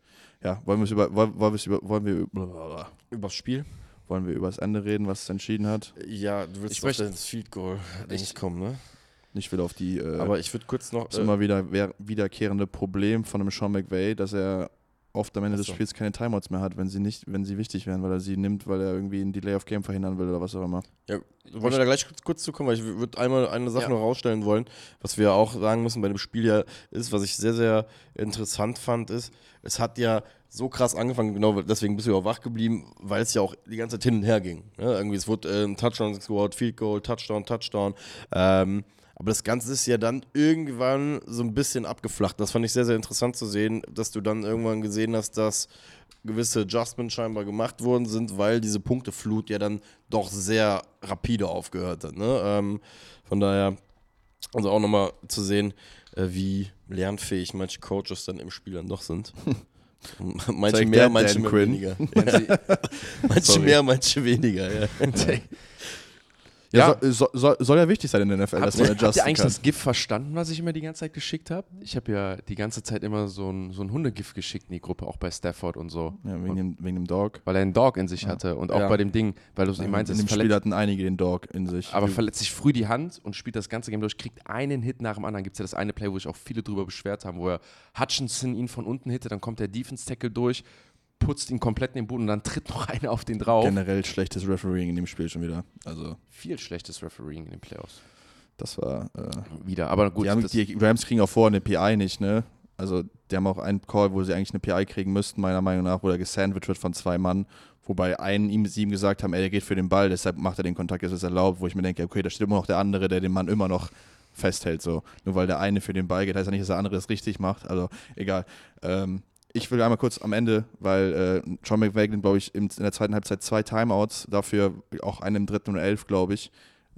Speaker 3: ja, wollen wir über, wollen, wollen über, wollen wir über,
Speaker 1: Übers Spiel?
Speaker 3: wollen wir über das Ende reden, was es entschieden hat?
Speaker 1: Ja, du willst
Speaker 2: Ich
Speaker 1: auf das Field Goal
Speaker 2: Ich-
Speaker 1: nicht kommen, ne?
Speaker 3: Ich will auf die äh,
Speaker 1: Aber ich würde kurz noch.
Speaker 3: das immer wieder wiederkehrende Problem von einem Sean McVay, dass er oft am Ende
Speaker 1: Ach
Speaker 3: des
Speaker 1: so.
Speaker 3: Spiels keine Timeouts mehr hat, wenn sie nicht, wenn sie wichtig wären, weil er sie nimmt, weil er irgendwie ein Delay of Game verhindern will oder was auch immer.
Speaker 1: Ja, wollen wir da gleich kurz, kurz zukommen, weil ich würde einmal eine Sache
Speaker 2: Ja.
Speaker 1: noch rausstellen wollen, was wir auch sagen müssen bei dem Spiel ja ist, was ich sehr, sehr interessant fand, ist, es hat ja so krass angefangen, genau deswegen bist du ja auch wach geblieben, weil es ja auch die ganze Zeit hin und her ging. Ne? Irgendwie, es wurde äh, ein Touchdown gescored, Field Goal, Touchdown, Touchdown. Ähm, aber das Ganze ist ja dann irgendwann so ein bisschen abgeflacht. Das fand ich sehr, sehr interessant zu sehen, dass du dann irgendwann gesehen hast, dass gewisse Adjustments scheinbar gemacht worden sind, weil diese Punkteflut ja dann doch sehr rapide aufgehört hat. Ne? Ähm, von daher, also auch nochmal zu sehen, äh, wie lernfähig manche Coaches dann im Spiel dann doch sind. manche
Speaker 3: Zeig
Speaker 1: mehr, manche weniger. Manche mehr, manche weniger. Ja.
Speaker 3: Ja,
Speaker 2: Ja.
Speaker 3: Soll, soll, soll ja wichtig sein in der NFL, dass
Speaker 2: Habt
Speaker 3: man
Speaker 2: ihr, habt
Speaker 3: adjusten
Speaker 2: ihr eigentlich
Speaker 3: kann.
Speaker 2: das GIF verstanden, was ich immer die ganze Zeit geschickt habe? Ich habe ja die ganze Zeit immer so ein, so ein Hundegif geschickt in die Gruppe, auch bei Stafford und so.
Speaker 3: ja, wegen, dem, wegen dem Dog.
Speaker 2: Weil er einen Dog in sich hatte und auch
Speaker 1: Ja.
Speaker 2: bei dem Ding, weil du ja, meinst,
Speaker 3: in
Speaker 2: es
Speaker 3: dem Spiel hatten einige den Dog in sich.
Speaker 2: aber verletzt sich früh die Hand und spielt das ganze Game durch, kriegt einen Hit nach dem anderen. Gibt es ja das eine Play, wo sich auch viele drüber beschwert haben, wo er Hutchinson ihn von unten hitte, dann kommt der Defense-Tackle durch, putzt ihn komplett in den Boden und dann tritt noch einer auf den drauf.
Speaker 3: Generell schlechtes Refereeing in dem Spiel schon wieder. Also,
Speaker 2: Viel schlechtes Refereeing in den Playoffs.
Speaker 3: das war. Äh,
Speaker 2: Wieder, aber gut.
Speaker 3: die, haben,
Speaker 2: das,
Speaker 3: die Rams kriegen auch vor eine PI nicht, ne? Also, die haben auch einen Call, wo sie eigentlich eine PI kriegen müssten, meiner Meinung nach, wo er gesandwiched wird von zwei Mann. Wobei einen ihm, sie ihm gesagt haben, ey, der geht für den Ball, deshalb macht er den Kontakt, das ist erlaubt. Wo ich mir denke, okay, da steht immer noch der andere, der den Mann immer noch festhält. So. Nur weil der eine für den Ball geht, heißt ja nicht, dass der andere es richtig macht. Also, egal. Ähm, ich will einmal kurz am Ende, weil äh, John McVay glaube ich, in, in der zweiten Halbzeit zwei Timeouts, dafür auch einen im dritten und elf, glaube ich,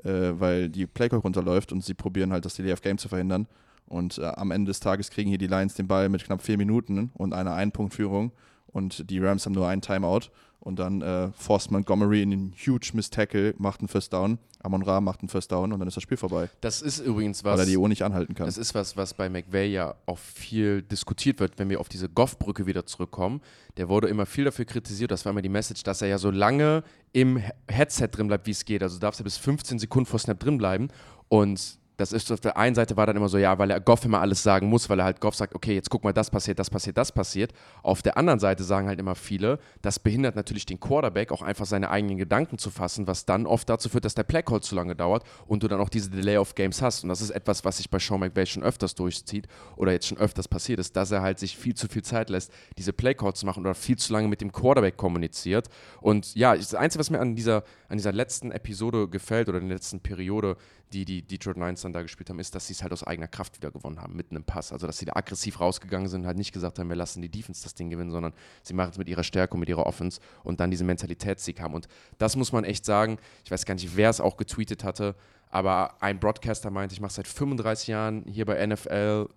Speaker 3: äh, weil die Playclock runterläuft und sie probieren halt das Delay of Game zu verhindern. Und äh, am Ende des Tages kriegen hier die Lions den Ball mit knapp vier Minuten und einer Einpunktführung und die Rams haben nur einen Timeout. Und dann äh, forst Montgomery in den huge Miss Tackle, macht einen First Down. Amon Ra macht einen First Down und dann ist das Spiel vorbei,
Speaker 2: das ist übrigens
Speaker 3: weil
Speaker 2: was.
Speaker 3: er die Uhr nicht anhalten kann.
Speaker 2: Das ist was, was bei McVay ja auch viel diskutiert wird, wenn wir auf diese Goff-Brücke wieder zurückkommen. Der wurde immer viel dafür kritisiert, das war immer die Message, dass er ja so lange im He- Headset drin bleibt, wie es geht. Also du darfst ja bis 15 Sekunden vor Snap drin bleiben. Und das ist auf der einen Seite war dann immer so, ja, weil er Goff immer alles sagen muss, weil er halt Goff sagt, okay, jetzt guck mal, das passiert, das passiert, das passiert. Auf der anderen Seite sagen halt immer viele, das behindert natürlich den Quarterback auch einfach seine eigenen Gedanken zu fassen, was dann oft dazu führt, dass der Playcall zu lange dauert und du dann auch diese Delay of Games hast. Und das ist etwas, was sich bei Sean McVay schon öfters durchzieht oder jetzt schon öfters passiert ist, dass er halt sich viel zu viel Zeit lässt, diese Playcalls zu machen oder viel zu lange mit dem Quarterback kommuniziert. Und ja, das Einzige, was mir an dieser, an dieser letzten Episode gefällt oder in der letzten Periode, die die Detroit Lions dann da gespielt haben, ist, dass sie es halt aus eigener Kraft wieder gewonnen haben, mit einem Pass. Also, dass sie da aggressiv rausgegangen sind, halt nicht gesagt haben, wir lassen die Defense das Ding gewinnen, sondern sie machen es mit ihrer Stärke und mit ihrer Offense und dann diese Mentalitätssieg haben. Und das muss man echt sagen. Ich weiß gar nicht, wer es auch getweetet hatte, aber ein Broadcaster meinte, ich mache seit 35 Jahren hier bei NFL,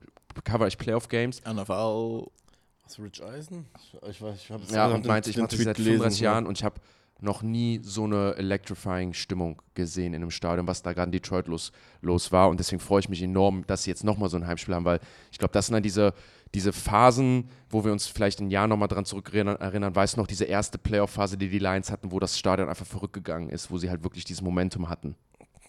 Speaker 2: cover ich Playoff Games
Speaker 3: NFL.
Speaker 1: Was, Rich Eisen? Ich, weiß, ich habe
Speaker 2: Ja, und meinte, ich mache seit 35 Jahren und ich habe noch nie so eine electrifying Stimmung gesehen in einem Stadion, was da gerade in Detroit los, los war. Und deswegen freue ich mich enorm, dass sie jetzt nochmal so ein Heimspiel haben, weil ich glaube, das sind dann diese, diese Phasen, wo wir uns vielleicht ein Jahr nochmal dran zurückerinnern, erinnern. Weißt du noch, diese erste Playoff-Phase, die die Lions hatten, wo das Stadion einfach verrückt gegangen ist, wo sie halt wirklich dieses Momentum hatten.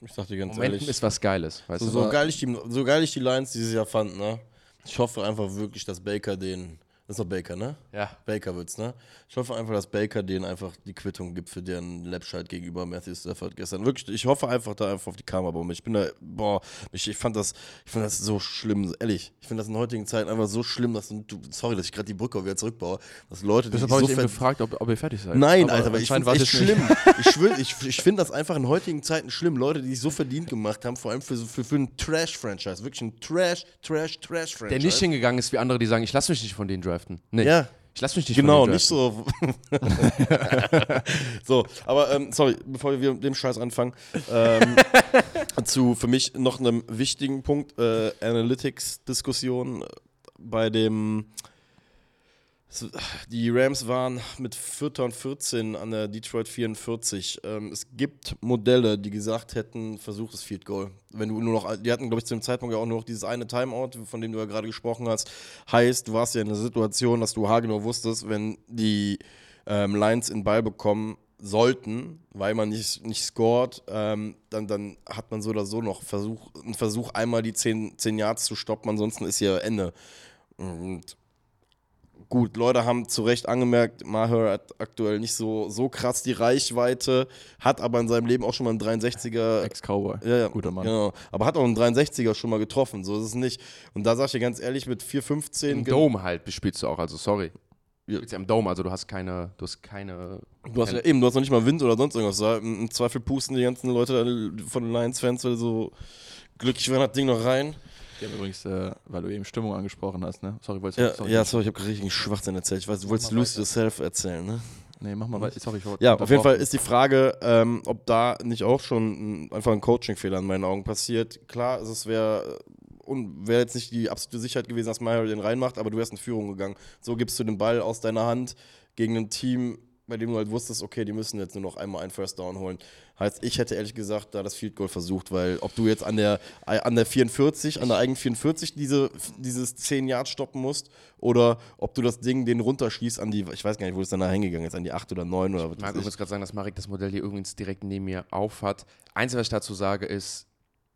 Speaker 1: Ich sag dir ganz
Speaker 2: Momentum
Speaker 1: ehrlich.
Speaker 2: ist was Geiles, weißt
Speaker 1: So,
Speaker 2: du?
Speaker 1: so, geil ich die, so geil ich die Lions dieses Jahr fand, ne? Ich hoffe einfach wirklich, dass Baker den Das ist doch Baker, ne?
Speaker 2: Ja.
Speaker 1: Baker wird's, ne? Ich hoffe einfach, dass Baker denen einfach die Quittung gibt für deren Lapschalt gegenüber Matthew Stafford gestern. Wirklich, ich hoffe einfach da einfach auf die Karma-Bombe. Ich bin da, boah, ich, ich fand das, ich fand das so schlimm, ehrlich. Ich finde das in heutigen Zeiten einfach so schlimm, dass du, sorry, dass ich gerade die Brücke wieder zurückbaue, dass Leute, die
Speaker 2: Deshalb habe
Speaker 1: so
Speaker 2: ich eben gefragt, ob, ob ihr fertig seid.
Speaker 1: Nein,
Speaker 2: Aber
Speaker 1: Alter, aber ich finde
Speaker 2: nicht.
Speaker 1: schlimm. Ich, ich, ich finde das einfach in heutigen Zeiten schlimm. Leute, die sich so verdient gemacht haben, vor allem für, so- für, für ein Trash-Franchise. Wirklich ein Trash, Trash, Trash-Franchise.
Speaker 2: Der nicht hingegangen ist wie andere, die sagen, ich lasse mich nicht von denen draften. Nee.
Speaker 1: Ja.
Speaker 2: Ich lasse mich nicht
Speaker 1: Genau, nicht so. so, aber ähm, sorry, bevor wir mit dem Scheiß anfangen, ähm, zu für mich noch einem wichtigen Punkt, äh, Analytics-Diskussion bei dem die Rams waren mit 4. und 14 an der Detroit 44. Ähm, es gibt Modelle, die gesagt hätten, versuch das Field Goal. Wenn du nur noch, die hatten, glaube ich, zu dem Zeitpunkt ja auch nur noch dieses eine Timeout, von dem du ja gerade gesprochen hast. Heißt, du warst ja in der Situation, dass du haargenau wusstest, wenn die ähm, Lions in Ball bekommen sollten, weil man nicht, nicht scored, ähm, dann, dann hat man so oder so noch Versuch, einen Versuch, einmal die 10, 10 Yards zu stoppen, ansonsten ist hier Ende. Und gut, Leute haben zu Recht angemerkt, Maher hat aktuell nicht so, so krass die Reichweite, hat aber in seinem Leben auch schon mal einen 63er.
Speaker 3: Ex-Cowboy.
Speaker 1: Ja, ja,
Speaker 3: Guter Mann.
Speaker 1: Genau. Aber hat auch einen 63er schon mal getroffen, so ist es nicht. Und da sag ich dir ganz ehrlich, mit 4,15.
Speaker 2: Im Dome halt spielst du auch, also sorry. Du
Speaker 1: Ja.
Speaker 2: spielst ja im Dome, also du hast keine, du hast keine.
Speaker 1: Du hast ja eben, du hast noch nicht mal Wind oder sonst irgendwas. Da. Im im Zweifel pusten die ganzen Leute von den Lions-Fans weil so glücklich werden das Ding noch rein.
Speaker 3: Die haben übrigens, äh, weil du eben Stimmung angesprochen hast, ne? Sorry, wolltest
Speaker 1: Ja,
Speaker 3: sorry,
Speaker 1: ja sorry, ich habe gerade richtig einen Schwachsinn erzählt. Ich weiß, du wolltest Lose. Yourself erzählen, ne?
Speaker 3: Nee, mach mal weiter. Sorry, ich wollte
Speaker 1: Ja, auf jeden Fall ist die Frage, ähm, ob da nicht auch schon ein, einfach ein Coaching-Fehler in meinen Augen passiert. Klar, es wäre und wäre jetzt nicht die absolute Sicherheit gewesen, dass Meyer den reinmacht, aber du wärst in Führung gegangen. So gibst du den Ball aus deiner Hand gegen ein Team, bei dem du halt wusstest, okay, die müssen jetzt nur noch einmal einen First Down holen. Heißt, ich hätte ehrlich gesagt da das Field Goal versucht, weil ob du jetzt an der, an der 44, an der eigenen 44 diese, dieses 10 Yard stoppen musst oder ob du das Ding den runterschießt an die, ich weiß gar nicht, wo es danach hingegangen ist, an die 8 oder 9 oder was
Speaker 2: Ich mag übrigens gerade sagen, dass Marek das Modell hier übrigens direkt neben mir auf hat. Einzige, was ich dazu sage, ist,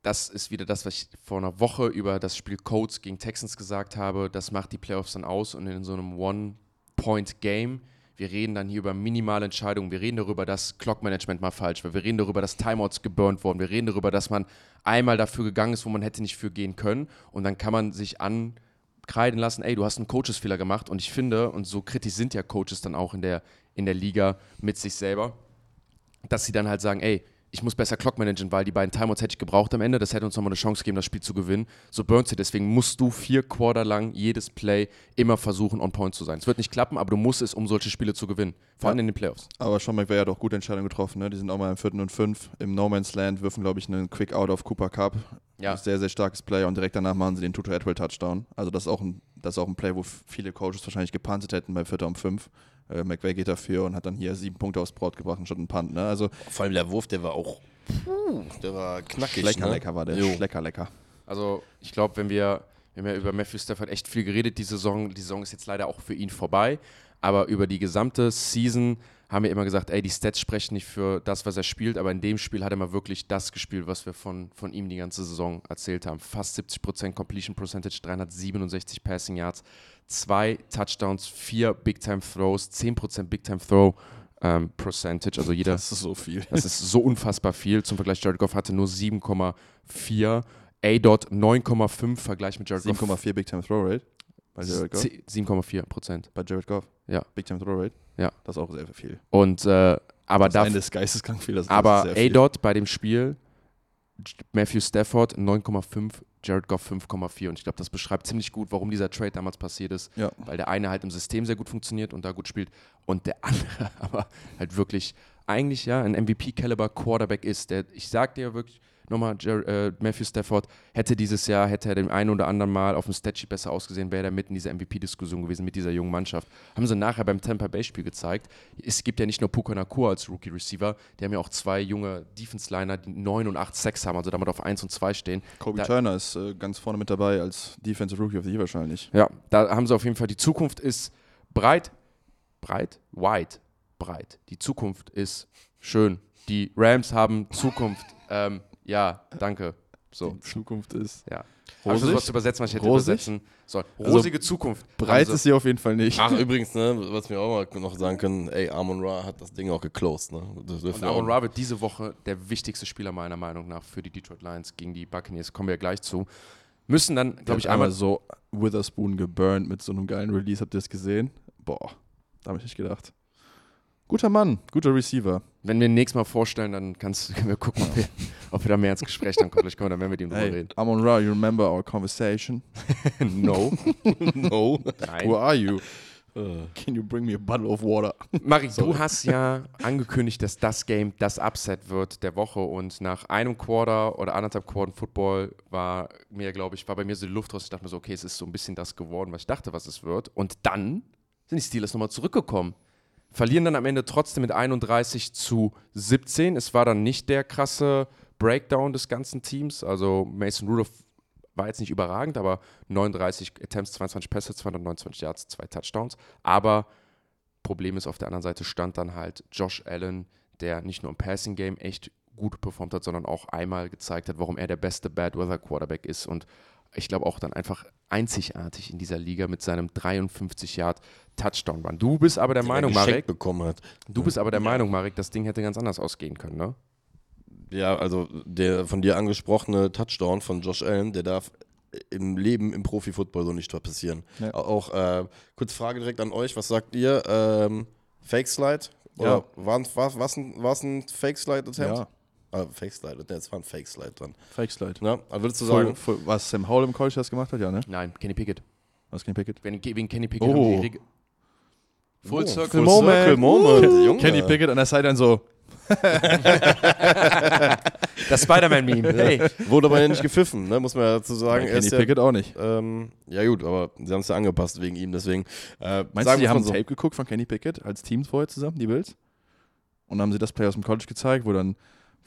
Speaker 2: das ist wieder das, was ich vor einer Woche über das Spiel Colts gegen Texans gesagt habe. Das macht die Playoffs dann aus und in so einem One-Point-Game. Wir reden dann hier über minimale Entscheidungen. Wir reden darüber, dass Clock-Management mal falsch war. Wir reden darüber, dass Timeouts geburnt wurden. Wir reden darüber, dass man einmal dafür gegangen ist, wo man hätte nicht für gehen können. Und dann kann man sich ankreiden lassen, ey, du hast einen Coaches-Fehler gemacht. Und ich finde, und so kritisch sind ja Coaches dann auch in der, in der Liga mit sich selber, dass sie dann halt sagen, ey, ich muss besser Clock managen, weil die beiden Timeouts hätte ich gebraucht am Ende. Das hätte uns nochmal eine Chance gegeben, das Spiel zu gewinnen. So burnst du. Deswegen musst du vier Quarter lang jedes Play immer versuchen, on point zu sein. Es wird nicht klappen, aber du musst es, um solche Spiele zu gewinnen. Vor allem in den Playoffs.
Speaker 3: Aber Sean McVay hat auch gute Entscheidungen getroffen. Ne? Die sind auch mal im vierten und fünf im No Man's Land, wirfen, glaube ich, einen Quick Out auf Cooper Cup.
Speaker 2: Ja.
Speaker 3: Sehr, sehr starkes Play und direkt danach machen sie den Tutu Atwell Touchdown. Also das ist auch ein, das ist auch ein Play, wo viele Coaches wahrscheinlich gepantet hätten bei vierter und fünf. Äh, McVay geht dafür und hat dann hier sieben Punkte aufs Brot gebracht anstatt einen Punt. Ne? Also
Speaker 1: Vor allem der Wurf, der war auch. Puh, der war knackig.
Speaker 3: lecker,
Speaker 1: ne?
Speaker 3: lecker war der.
Speaker 1: Jo.
Speaker 3: Lecker, lecker.
Speaker 2: Also ich glaube, wenn wir, wir haben ja über Matthew Stafford echt viel geredet, die Saison, die Saison ist jetzt leider auch für ihn vorbei, aber über die gesamte Season haben wir immer gesagt, ey, die Stats sprechen nicht für das, was er spielt, aber in dem Spiel hat er mal wirklich das gespielt, was wir von, von ihm die ganze Saison erzählt haben. Fast 70% Completion Percentage, 367 Passing Yards, zwei Touchdowns, vier Big Time Throws, 10% Big Time Throw ähm, Percentage, also jeder
Speaker 3: Das ist so viel.
Speaker 2: das ist so unfassbar viel. Zum Vergleich, Jared Goff hatte nur 7,4. A-Dot 9,5 Vergleich mit Jared Goff.
Speaker 3: 7,4 Big Time Throw Rate bei Jared Goff.
Speaker 2: 7,4 Prozent.
Speaker 3: Bei Jared Goff.
Speaker 2: Ja.
Speaker 3: Big Time Throw Rate.
Speaker 2: Ja.
Speaker 3: Das ist auch sehr viel.
Speaker 2: Und äh, aber
Speaker 3: das
Speaker 2: da,
Speaker 3: Ende des Geisteskrank viel. Das ist
Speaker 2: aber. A-Dot bei dem Spiel Matthew Stafford 9,5, Jared Goff 5,4 und ich glaube, das beschreibt ziemlich gut, warum dieser Trade damals passiert ist,
Speaker 3: Ja.
Speaker 2: weil der eine halt im System sehr gut funktioniert und da gut spielt und der andere aber halt wirklich eigentlich ja ein MVP-Caliber Quarterback ist. Der, ich sag dir wirklich nochmal, Jer äh, Matthew Stafford hätte dieses Jahr, hätte er dem einen oder anderen Mal auf dem Statsheet besser ausgesehen, wäre er mit in dieser MVP-Diskussion gewesen mit dieser jungen Mannschaft. Haben sie nachher beim Tampa Bay-Spiel gezeigt. Es gibt ja nicht nur Puka Nakua als Rookie-Receiver, die haben ja auch zwei junge Defense-Liner, die 9 und 8 Sex haben, also damit auf 1 und 2 stehen.
Speaker 3: Kobe
Speaker 2: Da-
Speaker 3: Turner ist äh, ganz vorne mit dabei als Defensive Rookie of the Year wahrscheinlich.
Speaker 2: Ja, da haben sie auf jeden Fall, die Zukunft ist breit, breit, wide, breit. Die Zukunft ist schön. Die Rams haben Zukunft. ähm, ja, danke. So.
Speaker 3: Die Zukunft ist.
Speaker 2: Ja. Habe ich
Speaker 3: Rosig?
Speaker 2: was übersetzen, was ich hätte
Speaker 3: Rosig?
Speaker 2: übersetzen sollen.
Speaker 3: Also,
Speaker 2: Rosige Zukunft.
Speaker 3: Breit
Speaker 2: Also,
Speaker 3: ist sie auf jeden Fall nicht.
Speaker 1: Ach, übrigens, ne, was wir auch mal noch sagen können, ey, Amon Ra hat das Ding auch geclosed, ne?
Speaker 2: Und Amon Ra wird diese Woche der wichtigste Spieler meiner Meinung nach für die Detroit Lions gegen die Buccaneers. Kommen wir ja gleich zu. Müssen dann, glaube ich, einmal
Speaker 3: so Witherspoon geburnt mit so einem geilen Release. Habt ihr das gesehen? Boah, da habe ich nicht gedacht. Guter Mann, guter Receiver.
Speaker 2: Wenn wir ihn nächstes Mal vorstellen, dann kannst, können wir gucken, ob wir, ob wir da mehr ins Gespräch dann kommen. Vielleicht können wir da mehr mit ihm drüber
Speaker 3: Hey,
Speaker 2: reden.
Speaker 3: Amon Ra, you remember our conversation?
Speaker 2: no.
Speaker 1: no.
Speaker 3: Who are you?
Speaker 1: Äh,
Speaker 3: Can you bring me a bottle of water?
Speaker 2: Mari, du hast ja angekündigt, dass das Game das Upset wird der Woche und nach einem Quarter oder anderthalb Quarter Football war mir, glaube ich, war bei mir so die Luft raus. Ich dachte mir so, okay, es ist so ein bisschen das geworden, was ich dachte, was es wird. Und dann sind die Steelers nochmal zurückgekommen. Verlieren dann am Ende trotzdem mit 31 zu 17. Es war dann nicht der krasse Breakdown des ganzen Teams. Also Mason Rudolph war jetzt nicht überragend, aber 39 Attempts, 22 Pässe, 229 Yards, zwei Touchdowns. Aber Problem ist, auf der anderen Seite stand dann halt Josh Allen, der nicht nur im Passing Game echt gut performt hat, sondern auch einmal gezeigt hat, warum er der beste Bad Weather Quarterback ist und ich glaube auch dann einfach einzigartig in dieser Liga mit seinem 53 Yard Touchdown Run. Du bist aber der
Speaker 1: den
Speaker 2: Meinung, Marek,
Speaker 1: bekommen hat.
Speaker 2: du bist aber der Meinung, Marek, das Ding hätte ganz anders ausgehen können, ne?
Speaker 1: Ja, also der von dir angesprochene Touchdown von Josh Allen, der darf im Leben im Profi-Football so nicht passieren.
Speaker 3: Ja.
Speaker 1: Auch äh, kurz Frage direkt an euch, was sagt ihr? Ähm, Fake Slide? Oder
Speaker 3: Ja.
Speaker 1: war, war's ein, ein Fake Slide Attempt?
Speaker 3: Ja,
Speaker 1: Ah, Fake Slide, ja, es war ein Fake Slide dran.
Speaker 3: Fake Slide.
Speaker 1: Na, also würdest du
Speaker 3: Voll,
Speaker 1: sagen,
Speaker 3: voll, was Sam Howell im College das gemacht hat, ja, ne?
Speaker 2: Nein, Kenny Pickett.
Speaker 3: Was Kenny Pickett?
Speaker 2: Wegen, wegen Kenny Pickett
Speaker 3: Oh.
Speaker 2: haben die Full
Speaker 1: Oh,
Speaker 2: Circle
Speaker 1: Full
Speaker 2: Moment.
Speaker 1: Circle Moment, Junge.
Speaker 3: Kenny Pickett an der Seite dann so,
Speaker 2: Das Spider-Man-Meme. Hey.
Speaker 1: wurde aber ja nicht gepfiffen, ne? muss man ja dazu sagen.
Speaker 3: Nein,
Speaker 1: Er
Speaker 3: Kenny
Speaker 1: ist ja,
Speaker 3: Pickett auch nicht.
Speaker 1: ähm, ja gut, aber sie haben es ja angepasst wegen ihm, deswegen. Äh,
Speaker 3: Meinst
Speaker 1: sagen
Speaker 3: du, die haben
Speaker 1: so.
Speaker 3: Tape geguckt von Kenny Pickett als Team vorher zusammen, die Bills? Und dann haben sie das Play aus dem College gezeigt, wo dann,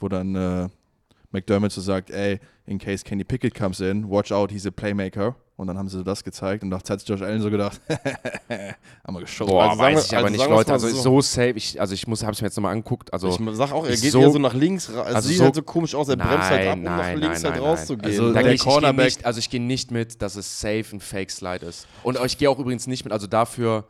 Speaker 3: wo dann äh, McDermott so sagt, ey, in case Kenny Pickett comes in, watch out, he's a playmaker. Und dann haben sie das gezeigt und da hat sich Josh Allen so gedacht, haben wir geschaut.
Speaker 2: Boah,
Speaker 1: Also
Speaker 2: weiß
Speaker 1: wir-
Speaker 2: ich aber
Speaker 1: also
Speaker 2: nicht, Leute. Also
Speaker 1: so.
Speaker 2: so safe. Ich, also ich muss, habe es mir jetzt nochmal angeguckt. Also
Speaker 1: Ich sag auch, er geht
Speaker 2: so-
Speaker 1: eher so nach links. Es
Speaker 2: Also
Speaker 1: sieht
Speaker 2: so-
Speaker 1: halt so komisch aus, er bremst halt ab, um
Speaker 2: Nein,
Speaker 1: nach
Speaker 2: nein,
Speaker 1: links
Speaker 2: nein,
Speaker 1: halt
Speaker 2: nein,
Speaker 1: rauszugehen.
Speaker 3: Also
Speaker 2: da
Speaker 3: der
Speaker 2: ich, ich geh
Speaker 3: Cornerback-
Speaker 2: nicht, also ich gehe nicht mit, dass es safe ein Fake Slide ist. Und ich gehe auch übrigens nicht mit, also dafür,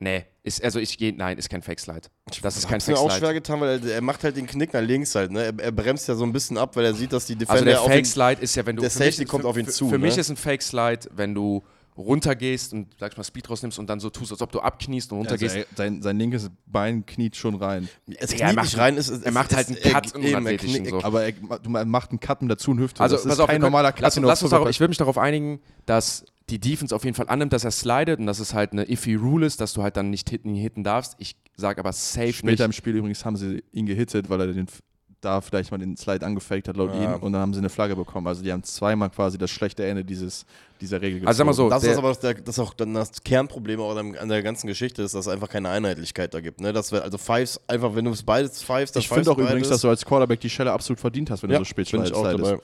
Speaker 2: nee, ist, also ich gehe, nein, ist kein Fake Slide. Das ist kein
Speaker 1: Hat's mir
Speaker 2: Fake
Speaker 1: auch schwer
Speaker 2: Slide.
Speaker 1: getan, weil er, er macht halt den Knick nach links halt. Ne? Er, er bremst ja so ein bisschen ab, weil er sieht, dass die Defender
Speaker 2: Also der
Speaker 1: auf
Speaker 2: Fake
Speaker 1: ihn,
Speaker 2: Slide ist ja, wenn du
Speaker 1: der
Speaker 2: für mich-
Speaker 1: Safety kommt
Speaker 2: für,
Speaker 1: auf ihn
Speaker 2: für,
Speaker 1: zu,
Speaker 2: Für mich
Speaker 1: ne?
Speaker 2: ist ein Fake Slide, wenn du runtergehst und sag ich mal Speed rausnimmst und dann so tust, als ob du abkniest und
Speaker 3: Also,
Speaker 2: runtergehst.
Speaker 3: ey, sein, sein linkes Bein kniet schon rein.
Speaker 1: es
Speaker 2: Digga, er
Speaker 1: kniet
Speaker 2: macht-
Speaker 1: nicht rein. Es, es,
Speaker 2: er macht
Speaker 1: es,
Speaker 2: halt einen
Speaker 1: er-
Speaker 2: Cut
Speaker 1: eben, er knick-
Speaker 2: und so.
Speaker 3: Aber er, du, er macht einen Cut mit dazu und Hüfte.
Speaker 2: Also,
Speaker 3: das ist
Speaker 2: pass auf,
Speaker 3: kein normaler Cut.
Speaker 2: lass, lass uns darauf, ich will mich darauf einigen, dass die Defense auf jeden Fall annimmt, dass er slidet und dass es halt eine iffy Rule ist, dass du halt dann nicht hitten, hitten darfst. Ich sage aber safe
Speaker 3: Später im
Speaker 2: nicht.
Speaker 3: Spiel übrigens haben sie ihn gehittet, weil er den, da vielleicht mal den Slide angefaked hat laut
Speaker 1: Ja.
Speaker 3: ihm und dann haben sie eine Flagge bekommen. Also die haben zweimal quasi das schlechte Ende dieses, dieser Regel gezogen.
Speaker 2: Also sag mal so,
Speaker 1: Das ist aber der, das auch dann das Kernproblem auch an der ganzen Geschichte ist, dass es einfach keine Einheitlichkeit da gibt. Ne? Dass wir, also Fives, einfach wenn du es beides Fives, dann
Speaker 3: Ich finde auch übrigens, dass du als Quarterback die Schelle absolut verdient hast, wenn
Speaker 1: ja,
Speaker 3: du so spät slidest.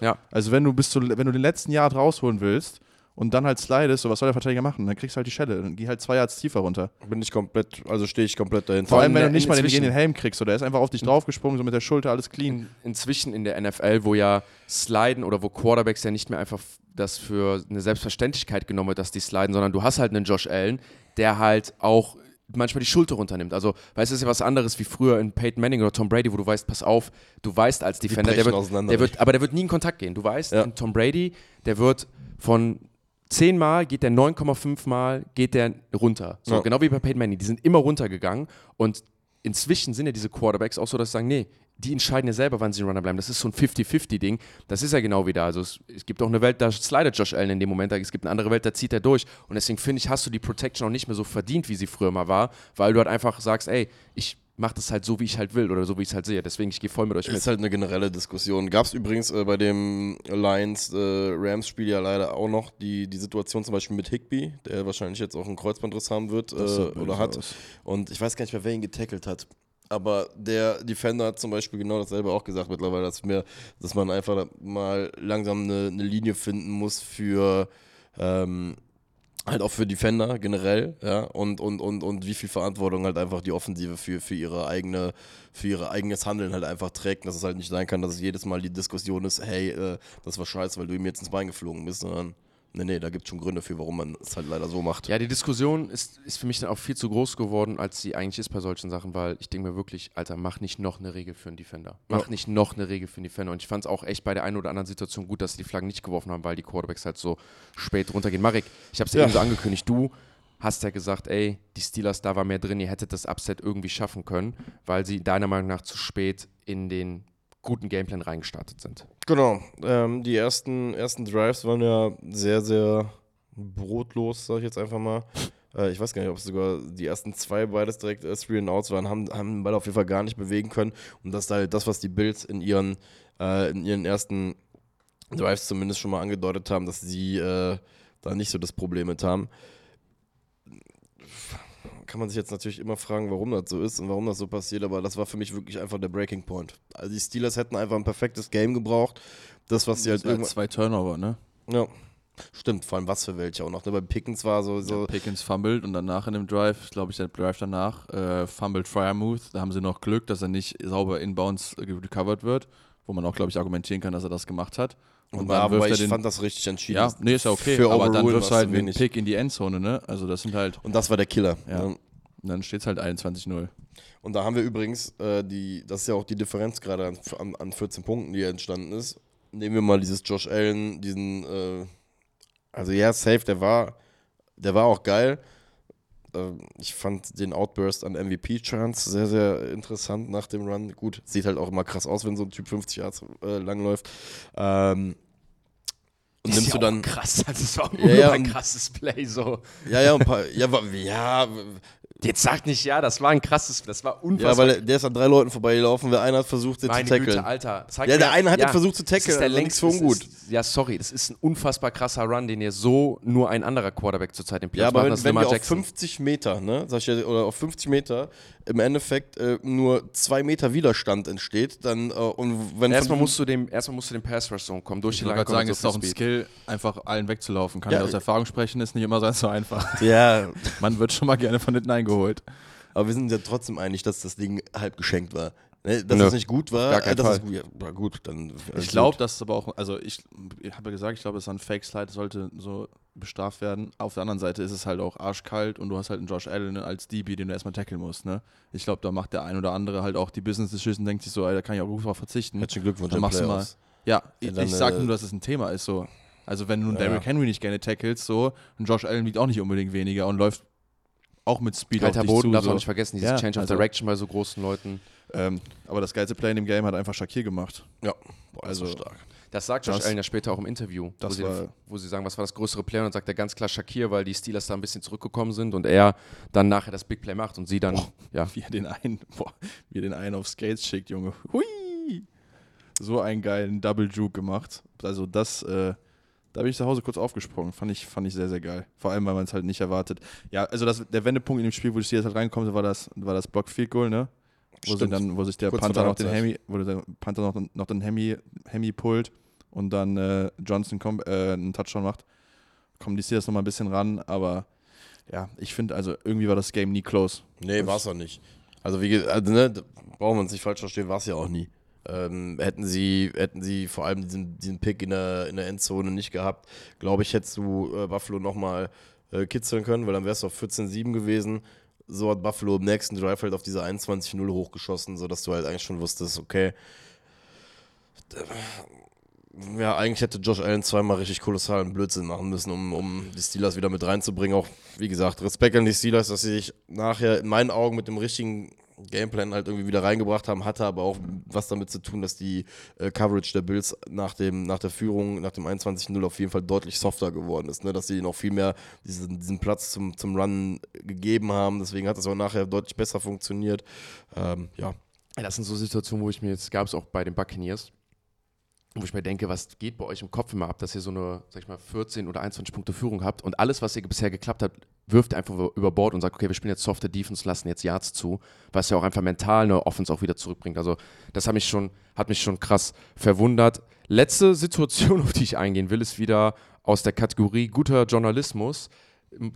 Speaker 2: ja,
Speaker 3: Also wenn du bis zu, wenn du den letzten Yard rausholen willst und dann halt slidest, so was soll der Verteidiger machen? Dann kriegst du halt die Schelle. Dann geh halt zwei Yards tiefer runter.
Speaker 1: Bin ich komplett, also stehe ich komplett dahinter.
Speaker 3: Vor allem, wenn
Speaker 2: in
Speaker 3: du nicht mal den den Helm kriegst. So, der ist einfach auf dich draufgesprungen, so mit der Schulter, alles clean.
Speaker 2: in, inzwischen in der NFL, wo ja Sliden oder wo Quarterbacks ja nicht mehr einfach das für eine Selbstverständlichkeit genommen wird, dass die sliden, sondern du hast halt einen Josh Allen, der halt auch manchmal die Schulter runternimmt. Also, weißt du, das ist ja was anderes wie früher in Peyton Manning oder Tom Brady, wo du weißt, pass auf, du weißt als Defender, der wird, der wird, aber der wird nie in Kontakt gehen. Du weißt,
Speaker 1: Ja.
Speaker 2: Tom Brady, der wird von 10 Mal geht der 9,5 Mal geht der runter. So,
Speaker 1: Ja.
Speaker 2: genau wie bei Peyton Manning. Die sind immer runtergegangen und inzwischen sind ja diese Quarterbacks auch so, dass sie sagen, nee, die entscheiden ja selber, wann sie Runner bleiben. Das ist so ein 50-50-Ding. Das ist ja genau wieder. Also es, es gibt auch eine Welt, da slidet Josh Allen in dem Moment. Es gibt eine andere Welt, da zieht er durch. Und deswegen finde ich, hast du die Protection auch nicht mehr so verdient, wie sie früher mal war, weil du halt einfach sagst, ey, ich mache das halt so, wie ich halt will oder so, wie ich es halt sehe. Deswegen, ich gehe voll mit euch mit.
Speaker 1: Ist halt eine generelle Diskussion. Gab es übrigens äh, bei dem Lions-Rams-Spiel ja leider auch noch die, die Situation zum Beispiel mit Higby, der wahrscheinlich jetzt auch einen Kreuzbandriss haben wird äh, oder hat.
Speaker 3: aus.
Speaker 1: Und ich weiß gar nicht mehr, wer ihn getackelt hat. Aber der Defender hat zum Beispiel genau dasselbe auch gesagt mittlerweile, dass, mir, dass man einfach mal langsam eine, eine Linie finden muss für, ähm, halt auch für Defender generell, ja, und, und, und, und wie viel Verantwortung halt einfach die Offensive für, für ihre eigene, für ihr eigenes Handeln halt einfach trägt, dass es halt nicht sein kann, dass es jedes Mal die Diskussion ist, hey, äh, das war scheiße, weil du ihm jetzt ins Bein geflogen bist, sondern Nee, nee, da gibt es schon Gründe für, warum man es halt leider so macht.
Speaker 2: Ja, die Diskussion ist, ist für mich dann auch viel zu groß geworden, als sie eigentlich ist bei solchen Sachen, weil ich denke mir wirklich, Alter, mach nicht noch eine Regel für einen Defender. Mach ja. nicht noch eine Regel für einen Defender. Und ich fand es auch echt bei der einen oder anderen Situation gut, dass sie die Flaggen nicht geworfen haben, weil die Quarterbacks halt so spät runtergehen. Marek, ich habe es ja eben so angekündigt, du hast ja gesagt, ey, die Steelers, da war mehr drin, ihr hättet das Upset irgendwie schaffen können, weil sie deiner Meinung nach zu spät in den guten Gameplan reingestartet sind.
Speaker 1: Genau. Ähm, die ersten, ersten Drives waren ja sehr, sehr brotlos, sag ich jetzt einfach mal. Äh, ich weiß gar nicht, ob es sogar die ersten zwei beides direkt äh, Three and Outs waren, haben, haben den Ball auf jeden Fall gar nicht bewegen können. Und das ist halt das, was die Bills in ihren, äh, in ihren ersten Drives zumindest schon mal angedeutet haben, dass sie äh, da nicht so das Problem mit haben kann man sich jetzt natürlich immer fragen, warum das so ist und warum das so passiert, aber das war für mich wirklich einfach der Breaking Point. Also die Steelers hätten einfach ein perfektes Game gebraucht. Das, was sie halt
Speaker 3: irgendwann. Zwei Turnover, ne?
Speaker 1: Ja. Stimmt, vor allem was für welche auch noch. Ne? Bei Pickens war so. so
Speaker 3: ja, Pickens fumbled und danach in dem Drive, glaube ich, der Drive danach, äh, fumbled Fryermuth. Da haben sie noch Glück, dass er nicht sauber inbounds recovered wird, wo man auch, glaube ich, argumentieren kann, dass er das gemacht hat.
Speaker 1: Und, und dann wirft er ich den, fand das richtig entschieden.
Speaker 3: Ja, nee, ist ja okay. Für aber dann wirfst du halt einen Pick in die Endzone, ne? Also das sind halt.
Speaker 1: Und das war der Killer.
Speaker 3: Ja. Und dann steht es halt 21-0.
Speaker 1: Und da haben wir übrigens äh, die, das ist ja auch die Differenz gerade an, an, an, 14 Punkten, die entstanden ist. Nehmen wir mal dieses Josh Allen, diesen, äh, also ja, safe, der war, der war auch geil. Äh, ich fand den Outburst an MVP-Chance sehr, sehr interessant nach dem Run. Gut, sieht halt auch immer krass aus, wenn so ein Typ 50 Yards äh, langläuft. Ähm,
Speaker 2: und nimmst ja du dann. Krass, das ist auch ja, ja, ein krasses Play so.
Speaker 1: Ja, ja, ein paar, ja, ja,
Speaker 2: Jetzt sagt nicht ja, das war ein krasses, das war unfassbar. Ja,
Speaker 1: weil der ist an drei Leuten vorbeigelaufen, der eine hat versucht, den Meine zu tackeln. Güte,
Speaker 2: Alter.
Speaker 1: Zeig ja, der eine hat ja, versucht zu tackeln, das ist der längst
Speaker 2: so gut. ja, sorry, das ist ein unfassbar krasser Run, den ihr so nur ein anderer Quarterback zurzeit im
Speaker 1: Platz ja, aber macht, wenn, wenn wir auf 50 Meter, ne, sag ich ja, oder auf 50 Meter im Endeffekt äh, nur zwei Meter Widerstand entsteht, dann äh, und wenn
Speaker 2: erstmal musst du dem erstmal musst du dem Pass Rush Zone kommen durch
Speaker 3: ich die lange sagen, so ist auch ein Skill, einfach allen wegzulaufen. Kann ja, ich aus Erfahrung sprechen, ist nicht immer so einfach.
Speaker 1: Ja,
Speaker 3: man wird schon mal gerne von hinten eingeholt.
Speaker 1: Aber wir sind ja trotzdem einig, dass das Ding halb geschenkt war. Ne, dass Nö, es nicht gut war,
Speaker 3: gar äh,
Speaker 1: das
Speaker 3: Fall. ist ja, gut, dann. Äh, ich glaube, dass es aber auch, also ich, ich habe ja gesagt, ich glaube, es ist ein Fake-Slide, sollte so bestraft werden. Auf der anderen Seite ist es halt auch arschkalt und du hast halt einen Josh Allen als DB, den du erstmal tackeln musst. Ne? Ich glaube, da macht der ein oder andere halt auch die Business-Decision, denkt sich so, ey, da kann ich auch gut drauf verzichten.
Speaker 1: Herzlichen Glückwunsch,
Speaker 3: dann machst du mal. Ja, ich, ich sag nur, dass es ein Thema ist so. Also wenn du einen ja. Derrick Henry nicht gerne tackelst, so, und Josh Allen wiegt auch nicht unbedingt weniger und läuft auch mit Speed
Speaker 2: Kalter auf dich Boden zu, darf man so. nicht vergessen, dieses ja, Change of also, Direction bei so großen Leuten.
Speaker 3: Ähm, aber das geilste Play in dem Game hat einfach Shakir gemacht.
Speaker 1: Ja, Boah, also stark.
Speaker 2: Das sagt Josh Allen ja später auch im Interview, wo sie, wo, sie, sagen, was war das größere Play? Und dann sagt er ganz klar Shakir, weil die Steelers da ein bisschen zurückgekommen sind und er dann nachher das Big Play macht und sie dann, boah,
Speaker 3: ja. Wie er den einen, boah, wie er den einen auf Skates schickt, Junge. Hui! So einen geilen Double Juke gemacht. Also das, äh, da bin ich zu Hause kurz aufgesprungen. Fand ich, fand ich sehr, sehr geil. Vor allem, weil man es halt nicht erwartet. Ja, also das, der Wendepunkt in dem Spiel, wo die Steelers halt reinkommen, war das, war das Block Field Goal, ne? Wo, sie dann, wo sich der kurz Panther noch den Hemi, wo der Panther noch, noch den Hemi, Hemi pullt und dann äh, Johnson kommt, äh, einen Touchdown macht. Kommen die Steelers nochmal ein bisschen ran, aber ja, ich finde, also irgendwie war das Game nie close.
Speaker 1: Nee, war es auch nicht. Also, wie also, ne, brauchen wir uns nicht falsch verstehen, war es ja auch nie. Ähm, hätten sie, hätten sie vor allem diesen, diesen Pick in der, in der Endzone nicht gehabt, glaube ich, hättest du äh, Buffalo nochmal äh, kitzeln können, weil dann wärst du auf 14-7 gewesen. So hat Buffalo im nächsten Drive halt auf diese 21-0 hochgeschossen, sodass du halt eigentlich schon wusstest, okay. Ja, eigentlich hätte Josh Allen zweimal richtig kolossalen Blödsinn machen müssen, um, um die Steelers wieder mit reinzubringen. Auch, wie gesagt, Respekt an die Steelers, dass sie sich nachher in meinen Augen mit dem richtigen Gameplan halt irgendwie wieder reingebracht haben, hatte aber auch was damit zu tun, dass die äh, Coverage der Bills nach, dem, nach der Führung, nach dem 21-0 auf jeden Fall deutlich softer geworden ist. Ne? Dass sie noch viel mehr diesen, diesen Platz zum, zum Run gegeben haben. Deswegen hat es auch nachher deutlich besser funktioniert. Ähm, ja.
Speaker 2: Das sind so Situationen, wo ich mir jetzt, gab es auch bei den Buccaneers, wo ich mir denke, was geht bei euch im Kopf immer ab, dass ihr so eine, sag ich mal, 14 oder 21 Punkte Führung habt und alles, was ihr bisher geklappt habt, wirft einfach über Bord und sagt, okay, wir spielen jetzt softe Defense, lassen jetzt Yards zu, was ja auch einfach mental eine Offense auch wieder zurückbringt. Also das hat mich schon, hat mich schon krass verwundert. Letzte Situation, auf die ich eingehen will, ist wieder aus der Kategorie guter Journalismus.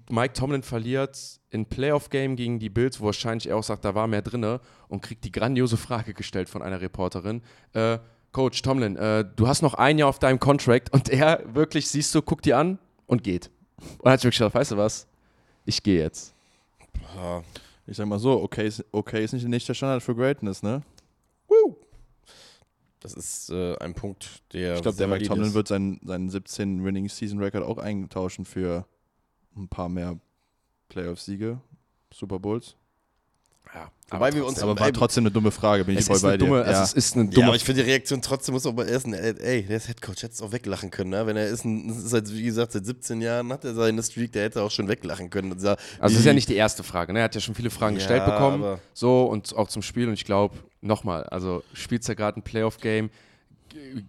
Speaker 2: Mike Tomlin verliert in Playoff-Game gegen die Bills, wo wahrscheinlich er auch sagt, da war mehr drinne und kriegt die grandiose Frage gestellt von einer Reporterin. Äh, Coach Tomlin, äh, du hast noch ein Jahr auf deinem Contract und er wirklich, siehst du, guckt die an und geht. Und hat sich wirklich gedacht, weißt du was, ich gehe jetzt.
Speaker 3: Ich sag mal so, okay ist, okay ist nicht, nicht der Standard für Greatness, ne?
Speaker 1: das ist äh, ein Punkt, der.
Speaker 3: Ich glaube, der Mike Tomlin
Speaker 1: ist.
Speaker 3: wird seinen, seinen 17 Winning Season Record auch eintauschen für ein paar mehr Playoff-Siege, Super Bowls.
Speaker 2: Ja,
Speaker 1: Wobei wir uns-
Speaker 3: Aber war trotzdem eine dumme Frage, bin ich voll bei dir.
Speaker 2: dumme,
Speaker 3: ja.
Speaker 2: also es ist eine
Speaker 1: Ja,
Speaker 2: dumme
Speaker 1: aber ich finde die Reaktion trotzdem muss auch bei ersten, ey, der ist Headcoach, hätte es auch weglachen können, ne? Wenn er ist, ein, ist seit, wie gesagt, seit 17 Jahren hat er seine Streak, der hätte auch schon weglachen können. Und sah,
Speaker 2: Also das ist ja nicht die erste Frage. Ne? Er hat ja schon viele Fragen
Speaker 1: Ja,
Speaker 2: gestellt bekommen.
Speaker 1: aber-
Speaker 2: So und auch zum Spiel. Und ich glaube, nochmal, also spielst ja gerade ein Playoff-Game.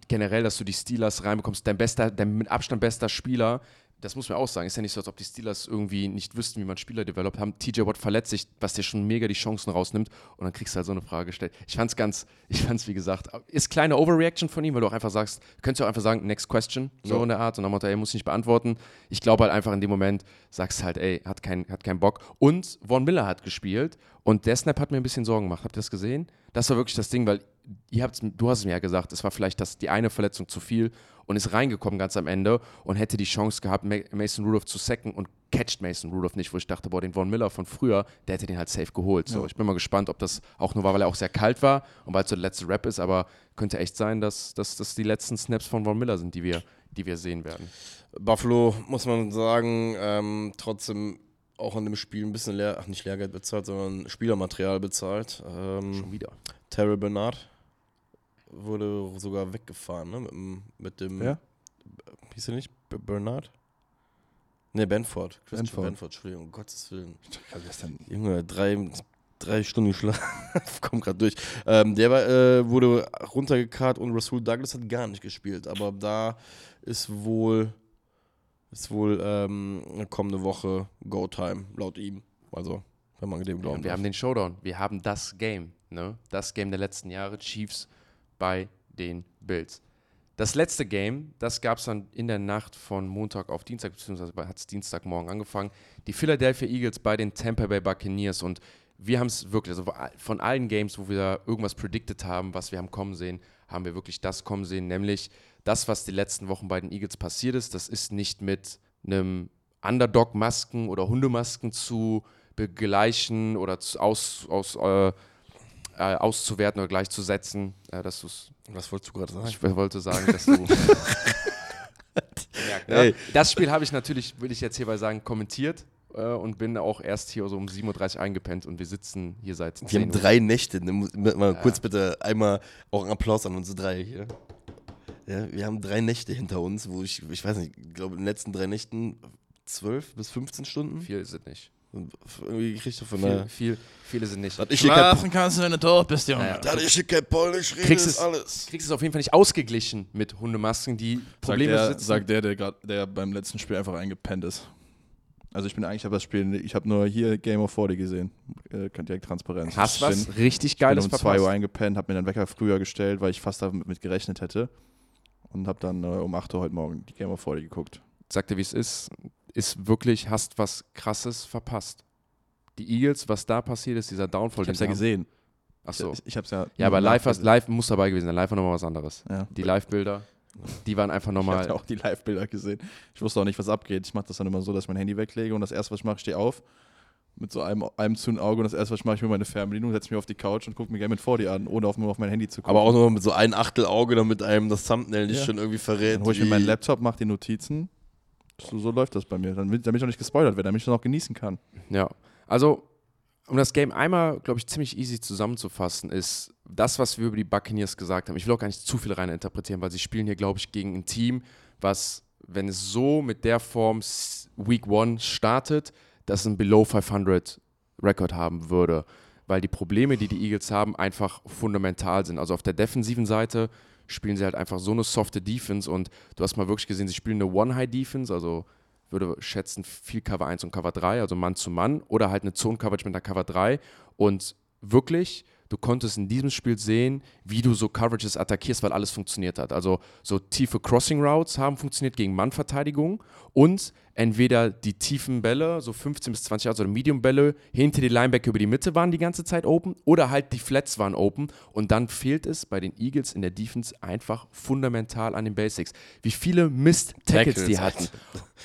Speaker 2: Generell, dass du die Steelers reinbekommst, dein bester, dein mit Abstand bester Spieler. Das muss man auch sagen. Ist ja nicht so, als ob die Steelers irgendwie nicht wüssten, wie man Spieler developt haben. TJ Watt verletzt sich, was dir schon mega die Chancen rausnimmt. Und dann kriegst du halt so eine Frage gestellt. Ich fand's ganz, ich fand's wie gesagt, ist kleine Overreaction von ihm, weil du auch einfach sagst, könntest du auch einfach sagen, next question, so
Speaker 1: Ja.
Speaker 2: in der Art. Und dann Motto, ey, muss ich nicht beantworten. Ich glaube halt einfach in dem Moment, sagst halt, ey, hat, kein, hat keinen Bock. Und Von Miller hat gespielt und der Snap hat mir ein bisschen Sorgen gemacht. Habt ihr das gesehen? Das war wirklich das Ding, weil ihr habt's, du hast es mir ja gesagt, es war vielleicht das, die eine Verletzung zu viel und ist reingekommen ganz am Ende und hätte die Chance gehabt, Ma- Mason Rudolph zu sacken und catcht Mason Rudolph nicht, wo ich dachte, boah, den Von Miller von früher, der hätte den halt safe geholt. So, ich bin mal gespannt, ob das auch nur war, weil er auch sehr kalt war und weil es so der letzte Rap ist, aber könnte echt sein, dass, dass das die letzten Snaps von Von Miller sind, die wir, die wir sehen werden.
Speaker 1: Buffalo, muss man sagen, ähm, trotzdem auch an dem Spiel ein bisschen leer, ach nicht Lehrgeld bezahlt, sondern Spielermaterial bezahlt. Ähm,
Speaker 2: Schon wieder.
Speaker 1: Terrell Bernard wurde sogar weggefahren, ne? Mit dem, mit dem
Speaker 3: Wer?
Speaker 1: hieß er nicht Bernard? Ne, Benford. Christopher
Speaker 3: Benford.
Speaker 1: Benford, Entschuldigung, um Gottes Willen. Junge, drei, drei Stunden Schlaf, kommt gerade durch. Ähm, der war, äh, wurde runtergekarrt und Rasul Douglas hat gar nicht gespielt. Aber da ist wohl, ist wohl ähm, kommende Woche Go-Time, laut ihm. Also, wenn man dem glauben
Speaker 2: Und wir haben den Showdown. Wir haben das Game, ne? Das Game der letzten Jahre, Chiefs bei den Bills. Das letzte Game, das gab es dann in der Nacht von Montag auf Dienstag, beziehungsweise hat es Dienstagmorgen angefangen. Die Philadelphia Eagles bei den Tampa Bay Buccaneers und wir haben es wirklich, also von allen Games, wo wir da irgendwas predicted haben, was wir haben kommen sehen, haben wir wirklich das kommen sehen, nämlich das, was die letzten Wochen bei den Eagles passiert ist, das ist nicht mit einem Underdog-Masken oder Hundemasken zu begleichen oder zu, aus, aus, äh, äh, auszuwerten oder gleichzusetzen, äh, dass du es
Speaker 1: Was wolltest du gerade sagen?
Speaker 2: ich wollte sagen, dass du. Merkt, ne? Das Spiel habe ich natürlich, will ich jetzt hierbei sagen, kommentiert äh, und bin auch erst hier so um 7.30 Uhr eingepennt und wir sitzen hier seit 10
Speaker 1: Wir haben drei Nächte. Ne, Mal kurz bitte einmal auch einen Applaus an unsere drei hier. Ja, wir haben drei Nächte hinter uns, wo ich, ich weiß nicht, ich glaube in den letzten drei Nächten 12 bis 15 Stunden.
Speaker 2: Viel ist es nicht.
Speaker 1: Und Irgendwie er von
Speaker 2: Viel, viel, viele sind nicht.
Speaker 1: Ich
Speaker 3: Schlafen kannst du, wenn du tot bist, Junge.
Speaker 2: Ja.
Speaker 1: da ich hier kein Polnisch rede,
Speaker 2: Kriegst
Speaker 1: ist
Speaker 2: es-
Speaker 1: alles.
Speaker 2: kriegst es auf jeden Fall nicht ausgeglichen mit Hundemasken, die
Speaker 3: Sagt
Speaker 2: Probleme
Speaker 3: der,
Speaker 2: sitzen.
Speaker 3: sagt der, der, grad, der beim letzten Spiel einfach eingepennt ist. Also ich bin eigentlich, ich habe das Spiel, ich habe nur hier Game of 40 gesehen. Äh, könnt direkt Transparenz.
Speaker 2: Hast was
Speaker 3: bin-
Speaker 2: richtig
Speaker 3: Ich bin
Speaker 2: Geiles
Speaker 3: um 2
Speaker 2: verpasst.
Speaker 3: Uhr eingepennt, habe mir den Wecker früher gestellt, weil ich fast damit mit gerechnet hätte. Und habe dann äh, um 8 Uhr heute Morgen die Game of 40 geguckt.
Speaker 2: Sag dir, wie es ist. Ist wirklich, hast was Krasses verpasst. Die Eagles, was da passiert ist, dieser Downfall.
Speaker 3: Ich
Speaker 2: den
Speaker 3: ja
Speaker 2: sie haben-
Speaker 3: gesehen.
Speaker 2: Ach so.
Speaker 3: Ich, ich habe es ja.
Speaker 2: Ja, aber live, hast, live muss dabei gewesen sein. Live war nochmal was anderes.
Speaker 3: Ja.
Speaker 2: Die Live-Bilder, die waren einfach
Speaker 3: Ich
Speaker 2: nochmal.
Speaker 3: habe auch die Live-Bilder gesehen. Ich wusste auch nicht, was abgeht. Ich mache das dann immer so, dass ich mein Handy weglege und das erste, was ich mache, ich stehe auf mit so einem, einem zu ein Auge und das erste, was ich mache, ich mir meine Fernbedienung, setze mich auf die Couch und gucke mir Game mit 40 an, ohne auf, nur auf mein Handy zu gucken.
Speaker 1: Aber auch nur mit so ein Achtel Auge, damit einem das Thumbnail nicht
Speaker 3: Ja.
Speaker 1: schon irgendwie verrät.
Speaker 3: Dann hole ich mir meinen Laptop, mache die Notizen. So, so läuft das bei mir. Damit, damit ich auch nicht gespoilert werde, damit ich das auch genießen kann.
Speaker 2: Ja, also um das Game einmal, glaube ich, ziemlich easy zusammenzufassen, ist das, was wir über die Buccaneers gesagt haben. Ich will auch gar nicht zu viel rein interpretieren, weil sie spielen hier, glaube ich, gegen ein Team, was, wenn es so mit der Form Week One startet, das ein Below 500 Record haben würde. Weil die Probleme, die die Eagles haben, einfach fundamental sind. Also auf der defensiven Seite spielen sie halt einfach so eine softe Defense und du hast mal wirklich gesehen, sie spielen eine One-High-Defense, also würde schätzen viel Cover 1 und Cover 3, also Mann zu Mann, oder halt eine Zone-Coverage mit einer Cover 3. Und wirklich, du konntest in diesem Spiel sehen, wie du so Coverages attackierst, weil alles funktioniert hat. Also so tiefe Crossing Routes haben funktioniert gegen Mannverteidigung und entweder die tiefen Bälle, so 15 bis 20 Yards oder Medium Bälle, hinter die Linebacker über die Mitte waren die ganze Zeit open oder halt die Flats waren open und dann fehlt es bei den Eagles in der Defense einfach fundamental an den Basics. Wie viele Mist-Tackles die hatten.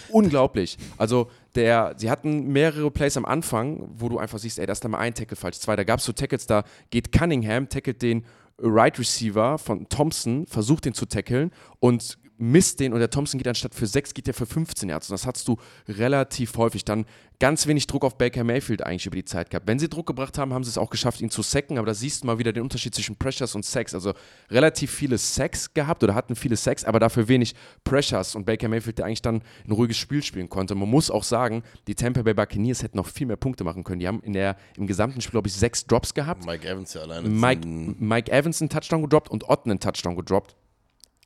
Speaker 2: Unglaublich. Also der, sie hatten mehrere Plays am Anfang, wo du einfach siehst, ey, da ist da mal ein Tackle falsch. Zwei, da gab es so Tackles, da geht Cunningham, tackelt den Right Receiver von Thompson, versucht den zu tackeln und misst den und der Thompson geht anstatt für 6, geht der für 15 Yards. Und das hast du relativ häufig. Dann ganz wenig Druck auf Baker Mayfield eigentlich über die Zeit gehabt. Wenn sie Druck gebracht haben, haben sie es auch geschafft, ihn zu sacken, aber da siehst du mal wieder den Unterschied zwischen Pressures und Sacks. Also relativ viele Sacks gehabt oder hatten viele Sacks, aber dafür wenig Pressures und Baker Mayfield, der eigentlich dann ein ruhiges Spiel spielen konnte. Man muss auch sagen, die Tampa Bay Buccaneers hätten noch viel mehr Punkte machen können. Die haben in der, im gesamten Spiel, glaube ich, sechs Drops gehabt.
Speaker 1: Mike Evans ja alleine.
Speaker 2: Mike, Mike Evans einen Touchdown gedroppt und Otten einen Touchdown gedroppt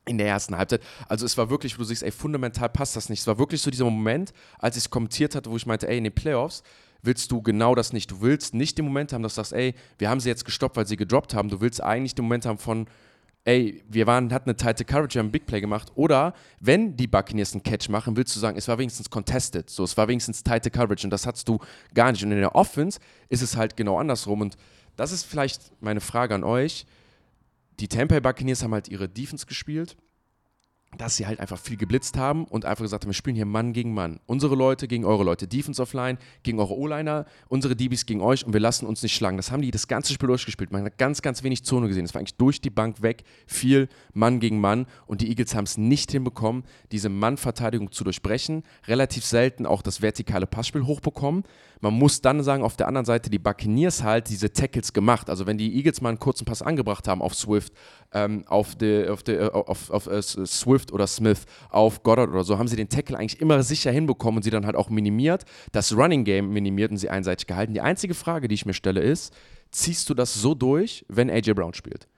Speaker 2: in der ersten Halbzeit. Also es war wirklich, wo du siehst, ey, fundamental passt das nicht. Es war wirklich so dieser Moment, als ich es kommentiert hatte, wo ich meinte, ey, in den Playoffs willst du genau das nicht. Du willst nicht den Moment haben, dass du sagst, ey, wir haben sie jetzt gestoppt, weil sie gedroppt haben. Du willst eigentlich den Moment haben von, ey, wir waren, hatten eine tighte Coverage, wir haben ein Big Play gemacht. Oder wenn die Buccaneers einen Catch machen, willst du sagen, es war wenigstens contested. So, es war wenigstens tighte Coverage und das hattest du gar nicht. Und in der Offense ist es halt genau andersrum. Und das ist vielleicht meine Frage an euch die Tampa Buccaneers haben halt ihre Defense gespielt, dass sie halt einfach viel geblitzt haben und einfach gesagt haben, wir spielen hier Mann gegen Mann. Unsere Leute gegen eure Leute, Defense offline gegen eure O-Liner, unsere DBs gegen euch und wir lassen uns nicht schlagen. Das haben die das ganze Spiel durchgespielt. Man hat ganz, ganz wenig Zone gesehen. Es war eigentlich durch die Bank weg, viel Mann gegen Mann und die Eagles haben es nicht hinbekommen, diese Mann-Verteidigung zu durchbrechen. Relativ selten auch das vertikale Passspiel hochbekommen. Man muss dann sagen, auf der anderen Seite die Buccaneers halt diese Tackles gemacht. Also wenn die Eagles mal einen kurzen Pass angebracht haben auf Swift, ähm, auf, die, auf, die, äh, auf, auf äh, Swift oder Smith, auf Goddard oder so, haben sie den Tackle eigentlich immer sicher hinbekommen und sie dann halt auch minimiert, das Running Game minimiert und sie einseitig gehalten. Die einzige Frage, die ich mir stelle, ist, ziehst du das so durch, wenn AJ Brown spielt?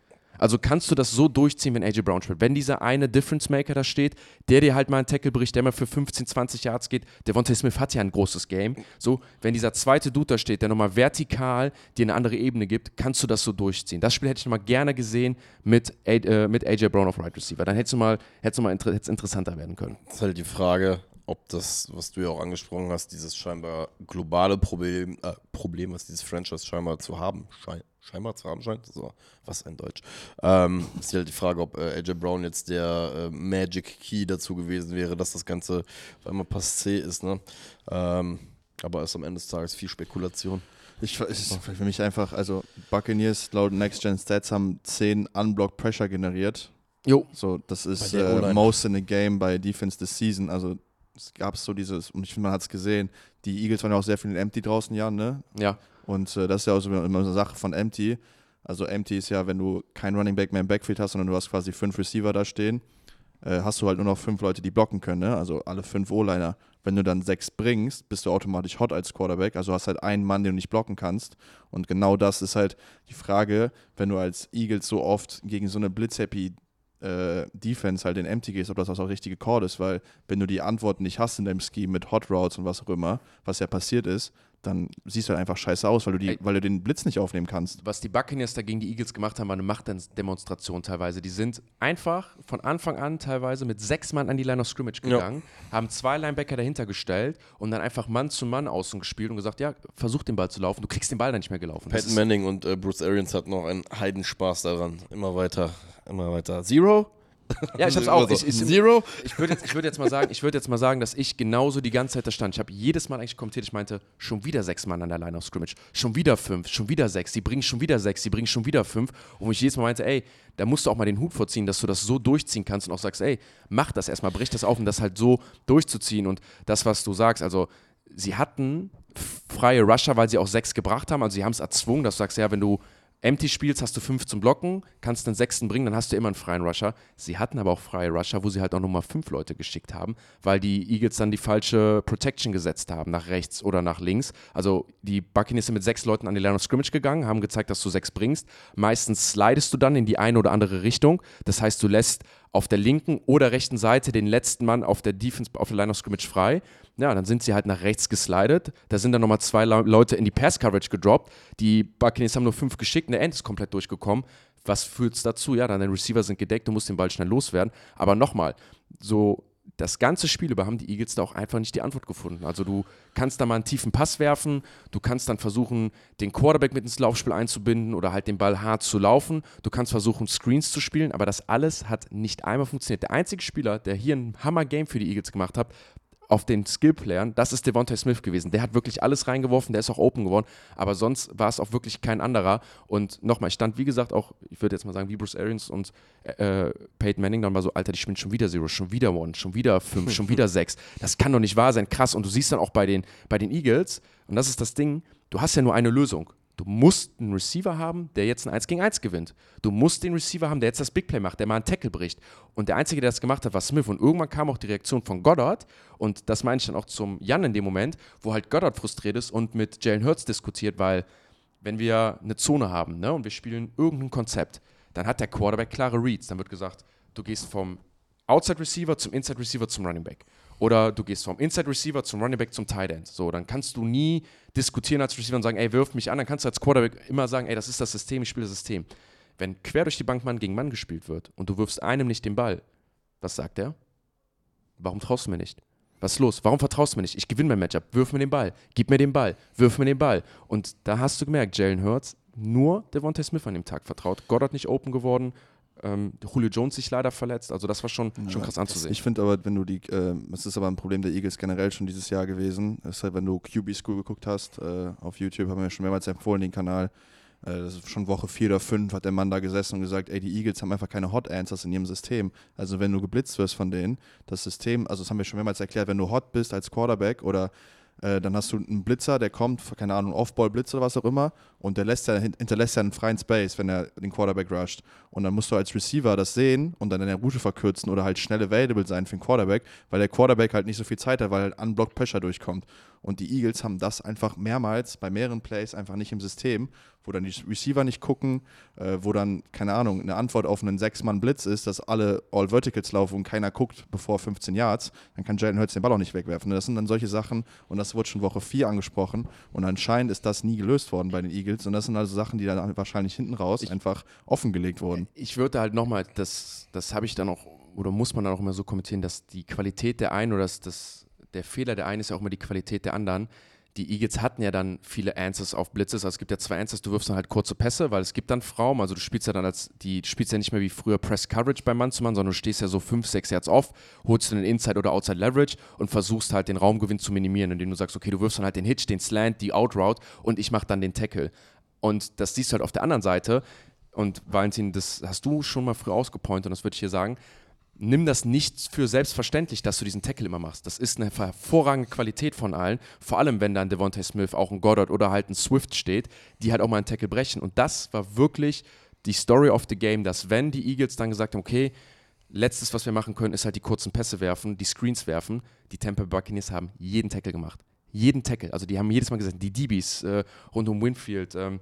Speaker 2: Also kannst du das so durchziehen, wenn AJ Brown spielt. Wenn dieser eine Difference Maker da steht, der dir halt mal einen Tackle bricht, der mal für 15, 20 Yards geht. Der Devontae Smith hat ja ein großes Game. So, wenn dieser zweite Dude da steht, der nochmal vertikal dir eine andere Ebene gibt, kannst du das so durchziehen. Das Spiel hätte ich nochmal gerne gesehen mit, äh, mit AJ Brown auf Right Receiver. Dann hättest du mal, hättest du mal inter hättest interessanter werden können.
Speaker 1: Das ist halt die Frage, ob das, was du ja auch angesprochen hast, dieses scheinbar globale Problem, äh, Problem, was dieses Franchise scheinbar zu haben scheint, scheinbar zu haben scheint, so, was ein Deutsch, ähm, ist halt die Frage, ob äh, AJ Brown jetzt der äh, Magic Key dazu gewesen wäre, dass das Ganze auf einmal passé ist, ne? Ähm, aber ist am Ende des Tages viel Spekulation.
Speaker 3: Ich, ich, für mich einfach, also Buccaneers laut Next Gen Stats haben 10 Unblock Pressure generiert.
Speaker 2: Jo.
Speaker 3: So, das ist äh, most in the game bei Defense this season. Also es gab so dieses, und ich finde, man hat es gesehen, die Eagles waren ja auch sehr viel in Empty draußen, ja, ne?
Speaker 2: Ja.
Speaker 3: Und äh, das ist ja auch so immer eine Sache von Empty. Also Empty ist ja, wenn du kein Running Back mehr im Backfield hast, sondern du hast quasi fünf Receiver da stehen, äh, hast du halt nur noch fünf Leute, die blocken können, ne? Also alle fünf O-Liner. Wenn du dann sechs bringst, bist du automatisch hot als Quarterback. Also hast halt einen Mann, den du nicht blocken kannst. Und genau das ist halt die Frage, wenn du als Eagles so oft gegen so eine Blitz-Happy äh, Defense halt in Empty gehst, ob das auch richtige Call ist, weil wenn du die Antworten nicht hast in deinem Scheme mit Hot Routes und was auch immer, was ja passiert ist, dann siehst du halt einfach scheiße aus, weil du, die, weil du den Blitz nicht aufnehmen kannst.
Speaker 2: Was die Buccaneers dagegen die Eagles gemacht haben, war eine Machtdemonstration teilweise. Die sind einfach von Anfang an teilweise mit sechs Mann an die Line of Scrimmage gegangen, ja. haben zwei Linebacker dahinter gestellt und dann einfach Mann zu Mann außen gespielt und gesagt, ja, versuch den Ball zu laufen, du kriegst den Ball dann nicht mehr gelaufen.
Speaker 1: Peyton Manning und äh, Bruce Arians hatten noch einen Heidenspaß daran. Immer weiter, immer weiter. Zero?
Speaker 2: Ja, ich hab's auch. Ich, ich, Zero? Ich würde jetzt, würd jetzt, mal sagen, würd jetzt mal sagen, dass ich genauso die ganze Zeit da stand. Ich habe jedes Mal eigentlich kommentiert, ich meinte, schon wieder sechs Mann an der Line of Scrimmage, schon wieder fünf, schon wieder sechs, die bringen schon wieder sechs, die bringen schon wieder fünf. Und ich jedes Mal meinte, ey, da musst du auch mal den Hut vorziehen, dass du das so durchziehen kannst und auch sagst, ey, mach das erstmal, brich das auf, um das halt so durchzuziehen. Und das, was du sagst, also sie hatten freie Rusher, weil sie auch sechs gebracht haben. Also sie haben es erzwungen, dass du sagst, ja, wenn du Empty spielst, hast du fünf zum Blocken, kannst den sechsten bringen, dann hast du immer einen freien Rusher. Sie hatten aber auch freie Rusher, wo sie halt auch nochmal fünf Leute geschickt haben, weil die Eagles dann die falsche Protection gesetzt haben, nach rechts oder nach links. Also die Buccaneers sind mit sechs Leuten an die Line of Scrimmage gegangen, haben gezeigt, dass du sechs bringst. Meistens slidest du dann in die eine oder andere Richtung. Das heißt, du lässt auf der linken oder rechten Seite den letzten Mann auf der Defense, auf der Line of Scrimmage frei. Ja, dann sind sie halt nach rechts geslidet. Da sind dann nochmal zwei Leute in die Pass-Coverage gedroppt. Die Buccaneers haben nur fünf geschickt der End ist komplett durchgekommen. Was führt es dazu? Ja, dann deine Receiver sind gedeckt, du musst den Ball schnell loswerden. Aber nochmal, so das ganze Spiel über haben die Eagles da auch einfach nicht die Antwort gefunden. Also du kannst da mal einen tiefen Pass werfen, du kannst dann versuchen, den Quarterback mit ins Laufspiel einzubinden oder halt den Ball hart zu laufen. Du kannst versuchen, Screens zu spielen, aber das alles hat nicht einmal funktioniert. Der einzige Spieler, der hier ein Hammer-Game für die Eagles gemacht hat, auf den Skill-Playern, das ist Devontae Smith gewesen. Der hat wirklich alles reingeworfen, der ist auch open geworden, aber sonst war es auch wirklich kein anderer. Und nochmal, ich stand, wie gesagt, auch, ich würde jetzt mal sagen, wie Bruce Arians und äh, Peyton Manning dann war so, Alter, die spielen schon wieder Zero, schon wieder One, schon wieder Fünf, schon wieder Sechs. Das kann doch nicht wahr sein, krass. Und du siehst dann auch bei den, bei den Eagles, und das ist das Ding, du hast ja nur eine Lösung. Du musst einen Receiver haben, der jetzt ein 1 gegen 1 gewinnt. Du musst den Receiver haben, der jetzt das Big Play macht, der mal einen Tackle bricht. Und der Einzige, der das gemacht hat, war Smith. Und irgendwann kam auch die Reaktion von Goddard. Und das meine ich dann auch zum Jan in dem Moment, wo halt Goddard frustriert ist und mit Jalen Hurts diskutiert, weil wenn wir eine Zone haben ne, und wir spielen irgendein Konzept, dann hat der Quarterback klare Reads. Dann wird gesagt, du gehst vom Outside Receiver zum Inside Receiver zum Running Back. Oder du gehst vom Inside Receiver zum Running Back zum Tight End. So, dann kannst du nie diskutieren als Receiver und sagen, ey, wirf mich an. Dann kannst du als Quarterback immer sagen, ey, das ist das System, ich spiele das System. Wenn quer durch die Bank Mann gegen Mann gespielt wird und du wirfst einem nicht den Ball, was sagt er? Warum traust du mir nicht? Was ist los? Warum vertraust du mir nicht? Ich gewinne mein Matchup. Wirf mir den Ball. Gib mir den Ball. Wirf mir den Ball. Und da hast du gemerkt, Jalen Hurts nur Devontae Smith an dem Tag vertraut. Goddard nicht open geworden. Ähm, Julio Jones sich leider verletzt. Also das war schon, ja, schon krass anzusehen.
Speaker 3: Ich finde aber, wenn du die, äh, das ist aber ein Problem der Eagles generell schon dieses Jahr gewesen, ist halt, wenn du QB School geguckt hast, äh, auf YouTube haben wir schon mehrmals empfohlen, den Kanal. Äh, das ist schon Woche 4 oder 5 hat der Mann da gesessen und gesagt, ey, die Eagles haben einfach keine Hot Answers in ihrem System. Also wenn du geblitzt wirst von denen, das System, also das haben wir schon mehrmals erklärt, wenn du hot bist als Quarterback oder äh, dann hast du einen Blitzer, der kommt, keine Ahnung, Off-Ball-Blitz oder was auch immer, und der lässt ja, hinterlässt ja einen freien Space, wenn er den Quarterback rusht. Und dann musst du als Receiver das sehen und dann deine Route verkürzen oder halt schnell available sein für den Quarterback, weil der Quarterback halt nicht so viel Zeit hat, weil halt Unblocked Pressure durchkommt. Und die Eagles haben das einfach mehrmals bei mehreren Plays einfach nicht im System, wo dann die Receiver nicht gucken, äh, wo dann, keine Ahnung, eine Antwort auf einen Sechs-Mann-Blitz ist, dass alle All-Verticals laufen und keiner guckt bevor 15 Yards, dann kann Jalen Hurts den Ball auch nicht wegwerfen. Das sind dann solche Sachen und das wurde schon Woche 4 angesprochen und anscheinend ist das nie gelöst worden bei den Eagles und das sind also Sachen, die dann wahrscheinlich hinten raus ich, einfach offengelegt wurden.
Speaker 2: Ich würde halt nochmal, das, das habe ich dann auch, oder muss man dann auch immer so kommentieren, dass die Qualität der einen oder das, das der Fehler der einen ist ja auch immer die Qualität der anderen. Die Eagles hatten ja dann viele Answers auf Blitzes. Also es gibt ja zwei Answers, du wirfst dann halt kurze Pässe, weil es gibt dann Frauen. Also du spielst ja dann als, die spielst ja nicht mehr wie früher Press Coverage beim Mann zu Mann, sondern du stehst ja so 5, 6 Yards off, holst den Inside oder Outside Leverage und versuchst halt den Raumgewinn zu minimieren, indem du sagst, okay, du wirfst dann halt den Hitch, den Slant, die Outroute und ich mache dann den Tackle. Und das siehst du halt auf der anderen Seite. Und Valentin, das hast du schon mal früh ausgepointet und das würde ich hier sagen nimm das nicht für selbstverständlich, dass du diesen Tackle immer machst. Das ist eine hervorragende Qualität von allen. Vor allem, wenn dann Devontae Smith, auch ein Goddard oder halt ein Swift steht, die halt auch mal einen Tackle brechen. Und das war wirklich die Story of the game, dass wenn die Eagles dann gesagt haben, okay, letztes, was wir machen können, ist halt die kurzen Pässe werfen, die Screens werfen. Die Tampa Buccaneers haben jeden Tackle gemacht. Jeden Tackle. Also die haben jedes Mal gesagt, die DBs äh, rund um Winfield, ähm,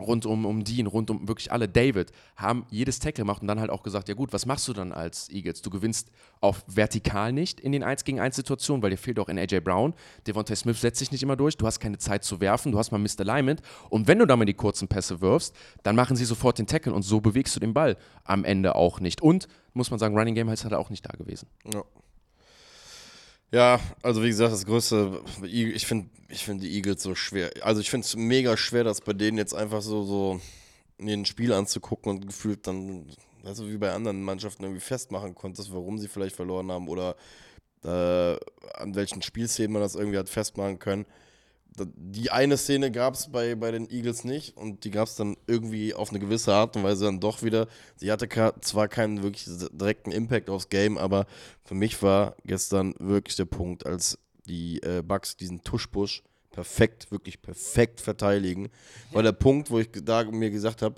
Speaker 2: rund um, um Dean, rund um wirklich alle, David, haben jedes Tackle gemacht und dann halt auch gesagt, ja gut, was machst du dann als Eagles? Du gewinnst auf vertikal nicht in den 1 gegen 1 Situationen, weil dir fehlt auch in AJ Brown. Devontae Smith setzt sich nicht immer durch, du hast keine Zeit zu werfen, du hast mal Mr. Alignment und wenn du dann mal die kurzen Pässe wirfst, dann machen sie sofort den Tackle und so bewegst du den Ball am Ende auch nicht. Und, muss man sagen, Running Game ist halt auch nicht da gewesen.
Speaker 1: Ja. Ja, also wie gesagt, das größte, ich finde ich find die Eagles so schwer. Also ich finde es mega schwer, das bei denen jetzt einfach so, so mir ein Spiel anzugucken und gefühlt dann, also wie bei anderen Mannschaften irgendwie festmachen konntest, warum sie vielleicht verloren haben oder äh, an welchen Spielszenen man das irgendwie hat festmachen können die eine Szene gab es bei, bei den Eagles nicht und die gab es dann irgendwie auf eine gewisse Art und Weise dann doch wieder. Sie hatte zwar keinen wirklich direkten Impact aufs Game, aber für mich war gestern wirklich der Punkt, als die äh, Bucks diesen Tuschbusch perfekt, wirklich perfekt verteidigen, war der Punkt, wo ich da mir gesagt habe,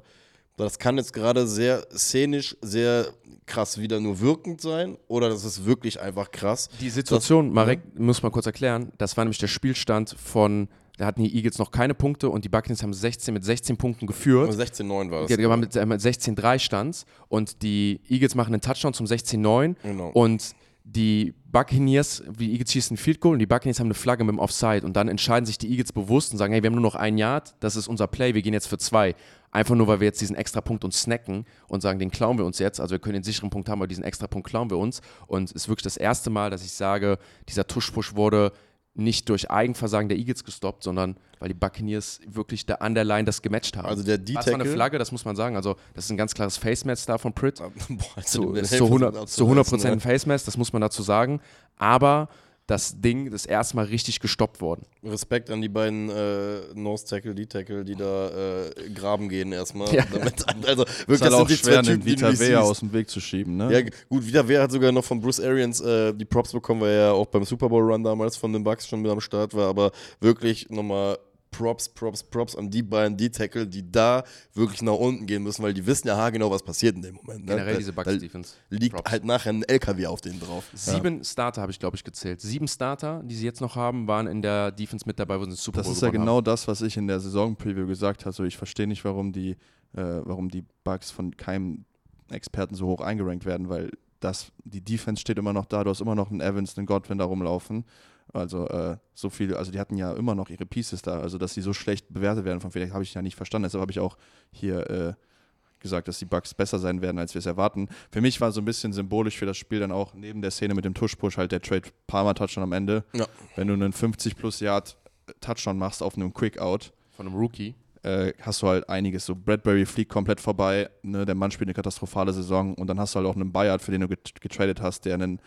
Speaker 1: das kann jetzt gerade sehr szenisch, sehr krass wieder nur wirkend sein oder das ist wirklich einfach krass.
Speaker 2: Die Situation, das, Marek, muss man kurz erklären, das war nämlich der Spielstand von Da hatten die Eagles noch keine Punkte und die Buccaneers haben 16 mit 16 Punkten geführt.
Speaker 1: 16-9 war es.
Speaker 2: Ja, die waren mit, äh, mit 16-3 stand und die Eagles machen einen Touchdown zum 16-9
Speaker 1: Genau.
Speaker 2: und die Buccaneers, die Eagles schießen ein Field Goal und die Buccaneers haben eine Flagge mit dem Offside und dann entscheiden sich die Eagles bewusst und sagen, hey, wir haben nur noch ein Yard, das ist unser Play, wir gehen jetzt für zwei. Einfach nur, weil wir jetzt diesen extra Punkt uns snacken und sagen, den klauen wir uns jetzt. Also wir können den sicheren Punkt haben, aber diesen extra Punkt klauen wir uns. Und es ist wirklich das erste Mal, dass ich sage, dieser Tuschpush wurde nicht durch Eigenversagen der Eagles gestoppt, sondern weil die Buccaneers wirklich da an der Line das gematcht haben.
Speaker 1: Also der
Speaker 2: das war eine. Flagge, das muss man sagen. Also das ist ein ganz klares Face-Match da von Pritt.
Speaker 1: Boah,
Speaker 2: Zu, zu
Speaker 1: Helfer
Speaker 2: 100,
Speaker 1: abzureißen,
Speaker 2: zu 100%
Speaker 1: ne?
Speaker 2: ein Face-Mask, das muss man dazu sagen. Aber das Ding ist erstmal richtig gestoppt worden.
Speaker 1: Respekt an die beiden äh, Nose Tackle, D-Tackle, die da äh, graben gehen erstmal.
Speaker 2: Ja.
Speaker 1: Damit, also
Speaker 3: Ist
Speaker 1: wirklich,
Speaker 3: halt
Speaker 1: das
Speaker 3: auch
Speaker 1: die
Speaker 3: schwer, den
Speaker 1: Typen, die
Speaker 3: Vita Vea
Speaker 1: siehst.
Speaker 3: aus dem Weg zu schieben, ne?
Speaker 1: Ja, gut, wieder wer hat sogar noch von Bruce Arians äh, die Props bekommen, weil er ja auch beim Super Bowl Run damals von den Bucks schon mit am Start war, aber wirklich nochmal Props, Props, Props an die beiden D-Tackle, die da wirklich nach unten gehen müssen, weil die wissen ja haargenau, was passiert in dem Moment. Ne?
Speaker 2: Generell
Speaker 1: Da-
Speaker 2: diese
Speaker 1: da
Speaker 2: Bucks-Defense.
Speaker 1: liegt
Speaker 2: Props.
Speaker 1: halt nachher ein LKW auf denen drauf.
Speaker 2: Sieben Starter habe ich, glaube ich, gezählt. Sieben Starter, die sie jetzt noch haben, waren in der Defense mit dabei, wo sie Super
Speaker 3: Das
Speaker 2: Bowl
Speaker 3: ist ja genau das, was ich in der Saison-Preview gesagt habe. So, ich verstehe nicht, warum die, äh, warum die Bugs von keinem Experten so hoch eingerankt werden, weil das, die Defense steht immer noch da. Du hast immer noch einen Evans, einen Godwin da rumlaufen. Also äh, so viel, also die hatten ja immer noch ihre Pieces da. Also dass sie so schlecht bewertet werden von vielleicht habe ich ja nicht verstanden. Deshalb habe ich auch hier äh, gesagt, dass die Bugs besser sein werden, als wir es erwarten. Für mich war so ein bisschen symbolisch für das Spiel dann auch neben der Szene mit dem Tuschpush halt der Trade Palmer Touchdown am Ende.
Speaker 1: Ja.
Speaker 3: Wenn du einen 50 plus Yard Touchdown machst auf einem Quick Out,
Speaker 2: Von einem Rookie.
Speaker 3: äh, hast du halt einiges. So Bradbury fliegt komplett vorbei, ne? der Mann spielt eine katastrophale Saison und dann hast du halt auch einen Bayard, für den du get getradet hast, der einen,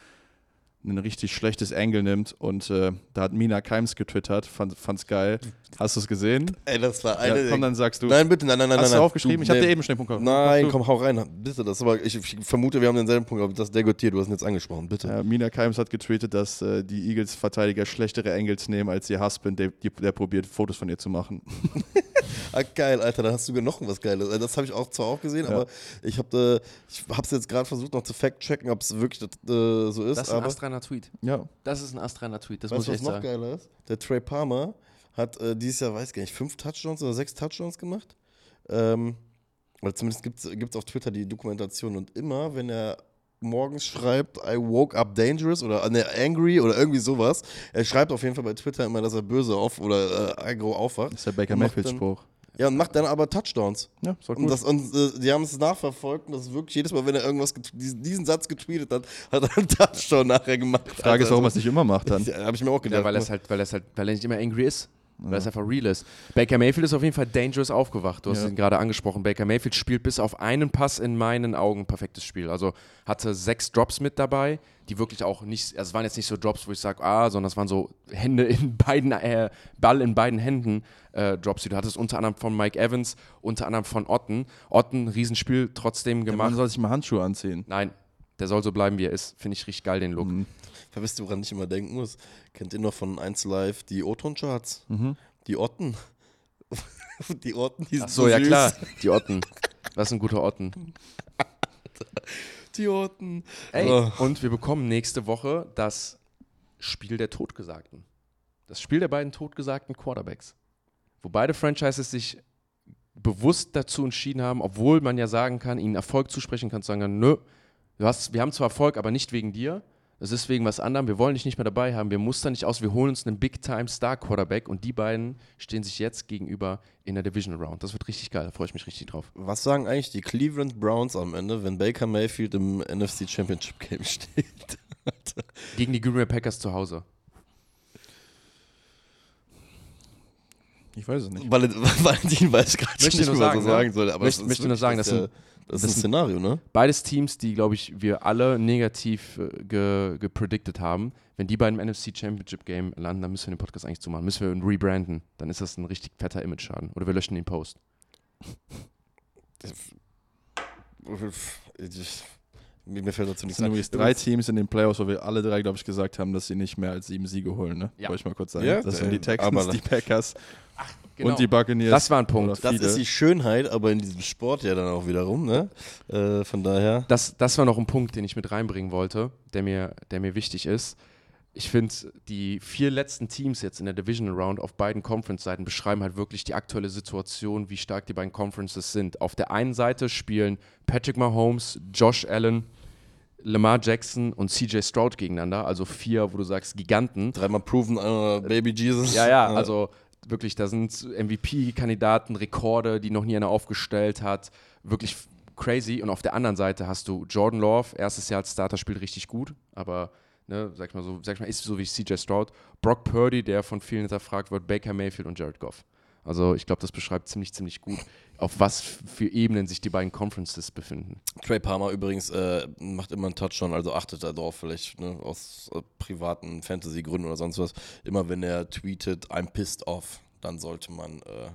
Speaker 3: ein richtig schlechtes Angle nimmt und äh, da hat Mina Keims getwittert, fand, fand's geil. Hast du es gesehen?
Speaker 1: Ey, das war
Speaker 3: Ja,
Speaker 1: eine.
Speaker 3: komm, dann sagst du.
Speaker 1: nein, bitte, nein, nein, nein.
Speaker 3: hast
Speaker 1: nein,
Speaker 3: du aufgeschrieben?
Speaker 1: Du,
Speaker 3: ich habe
Speaker 1: nee.
Speaker 3: dir eben schon den Punkt
Speaker 1: Nein,
Speaker 3: Mach du.
Speaker 1: komm, hau rein. Bitte, das aber ich, ich vermute, wir haben denselben Punkt, aber das ist der du hast ihn jetzt angesprochen, bitte.
Speaker 3: Ja, Mina Keims hat getweetet, dass äh, die Eagles-Verteidiger schlechtere Angles nehmen als ihr Husband, der, der probiert, Fotos von ihr zu machen.
Speaker 1: Ah, geil, Alter, da hast du noch was Geiles. Also Das habe ich auch zwar auch gesehen,
Speaker 3: Ja.
Speaker 1: aber ich habe ich hab's jetzt gerade versucht noch zu fact-checken, ob es wirklich äh, so ist.
Speaker 2: Das ist
Speaker 1: aber
Speaker 2: astreiner Tweet.
Speaker 3: Ja,
Speaker 2: Das ist ein astreiner Tweet, das
Speaker 1: weißt
Speaker 2: muss ich
Speaker 1: was
Speaker 2: echt
Speaker 1: noch
Speaker 2: sagen.
Speaker 1: geiler ist? Der Trey Palmer hat äh, dieses Jahr, weiß gar nicht, fünf Touchdowns oder sechs Touchdowns gemacht. Ähm, oder zumindest gibt es auf Twitter die Dokumentation. Und immer, wenn er morgens schreibt, I woke up dangerous oder äh, ne, angry oder irgendwie sowas, er schreibt auf jeden Fall bei Twitter immer, dass er böse auf oder äh, aggro aufwacht.
Speaker 3: das ist der Baker Mayfield-Spruch.
Speaker 1: Ja, und macht dann aber Touchdowns.
Speaker 3: Ja, ist doch
Speaker 1: Und,
Speaker 3: gut.
Speaker 1: das, und äh, die haben es nachverfolgt und das ist wirklich jedes Mal, wenn er irgendwas diesen, diesen Satz getweetet hat, hat er einen Touchdown nachher gemacht.
Speaker 3: Die Frage ist, warum er es nicht immer macht dann.
Speaker 1: Ja, habe ich mir auch gedacht.
Speaker 2: Ja, weil,
Speaker 1: ne?
Speaker 2: es halt, weil, es halt, weil er nicht immer angry ist. Weil es einfach real ist. Baker Mayfield ist auf jeden Fall dangerous aufgewacht. Du hast
Speaker 3: Ja.
Speaker 2: ihn gerade angesprochen. Baker Mayfield spielt bis auf einen Pass in meinen Augen ein perfektes Spiel. Also hatte sechs Drops mit dabei, die wirklich auch nicht, also es waren jetzt nicht so Drops, wo ich sage, ah, sondern es waren so Hände in beiden, äh, Ball in beiden Händen äh, Drops, die du hattest. Unter anderem von Mike Evans, unter anderem von Otten. Otten, Riesenspiel trotzdem
Speaker 3: Der
Speaker 2: gemacht.
Speaker 3: Mann soll sich mal Handschuhe anziehen.
Speaker 2: Nein, der soll so bleiben, wie er ist. Finde ich richtig geil, den Look.
Speaker 3: Mhm.
Speaker 1: Wisst ihr, woran ich immer denken muss? Kennt ihr noch von 1 Live die O-Ton-Charts?
Speaker 3: Mhm.
Speaker 1: Die Otten. die Otten, die sind
Speaker 2: Ach so, ja
Speaker 1: süß.
Speaker 2: klar, die Otten. Das ist ein guter Otten.
Speaker 1: Die Otten.
Speaker 2: Ey,
Speaker 1: Oh.
Speaker 2: und wir bekommen nächste Woche das Spiel der Totgesagten. Das Spiel der beiden totgesagten Quarterbacks. Wo beide Franchises sich bewusst dazu entschieden haben, obwohl man ja sagen kann, ihnen Erfolg zusprechen kann, zu sagen, nö, du hast, wir haben zwar Erfolg, aber nicht wegen dir. Das ist wegen was anderem. Wir wollen dich nicht mehr dabei haben. Wir mustern nicht aus. Wir holen uns einen Big-Time-Star-Quarterback und die beiden stehen sich jetzt gegenüber in der Division Round. Das wird richtig geil. Da freue ich mich richtig drauf.
Speaker 1: Was sagen eigentlich die Cleveland Browns am Ende, wenn Baker Mayfield im NFC Championship Game steht?
Speaker 2: Gegen die Green Bay Packers zu Hause.
Speaker 3: Ich weiß es nicht.
Speaker 1: Val- Valentin weiß gerade nicht, was
Speaker 2: sagen,
Speaker 1: er
Speaker 2: ne?
Speaker 1: sagen soll. Aber ist
Speaker 2: möchte nur sagen,
Speaker 1: das,
Speaker 2: sind-
Speaker 1: das
Speaker 2: das
Speaker 1: ist ein
Speaker 2: sind-
Speaker 1: Szenario, ne?
Speaker 2: Beides Teams, die, glaube ich, wir alle negativ äh, ge gepredicted haben. Wenn die beiden im NFC Championship Game landen, dann müssen wir den Podcast eigentlich zumachen. Müssen wir ihn rebranden. Dann ist das ein richtig fetter Image-Schaden. Oder wir löschen den Post.
Speaker 1: Mir fällt dazu
Speaker 3: Es
Speaker 1: nichts
Speaker 3: sind
Speaker 1: ein.
Speaker 3: übrigens drei Teams in den Playoffs, wo wir alle drei, glaube ich, gesagt haben, dass sie nicht mehr als sieben Siege holen. Ne?
Speaker 2: Ja.
Speaker 3: Wollte ich mal kurz sagen.
Speaker 1: Ja,
Speaker 3: das sind die Texans, die Packers
Speaker 2: Genau.
Speaker 3: und die Buccaneers.
Speaker 2: Das war ein Punkt.
Speaker 1: Das ist die Schönheit, aber in diesem Sport ja dann auch wiederum, ne? Äh, von daher.
Speaker 2: Das, das war noch ein Punkt, den ich mit reinbringen wollte, der mir, der mir wichtig ist. ich finde, die vier letzten Teams jetzt in der Divisional Round auf beiden Conference-Seiten beschreiben halt wirklich die aktuelle Situation, wie stark die beiden Conferences sind. Auf der einen Seite spielen Patrick Mahomes, Josh Allen, Lamar Jackson und CJ Stroud gegeneinander, also vier, wo du sagst, Giganten.
Speaker 1: Dreimal proven, uh, Baby Jesus.
Speaker 2: Ja, ja, also wirklich, da sind MVP-Kandidaten, Rekorde, die noch nie einer aufgestellt hat. Wirklich crazy. Und auf der anderen Seite hast du Jordan Love, erstes Jahr als Starter spielt richtig gut, aber ne, sag ich mal so, sag ich mal, ist so wie CJ Stroud, Brock Purdy, der von vielen hinterfragt wird, Baker Mayfield und Jared Goff. Also ich glaube, das beschreibt ziemlich, ziemlich gut, auf was für Ebenen sich die beiden Conferences befinden.
Speaker 1: Trey Palmer übrigens äh, macht immer einen Touchdown, also achtet da drauf, vielleicht ne, aus äh, privaten Fantasy-Gründen oder sonst was. Immer wenn er tweetet, I'm pissed off, dann sollte man äh,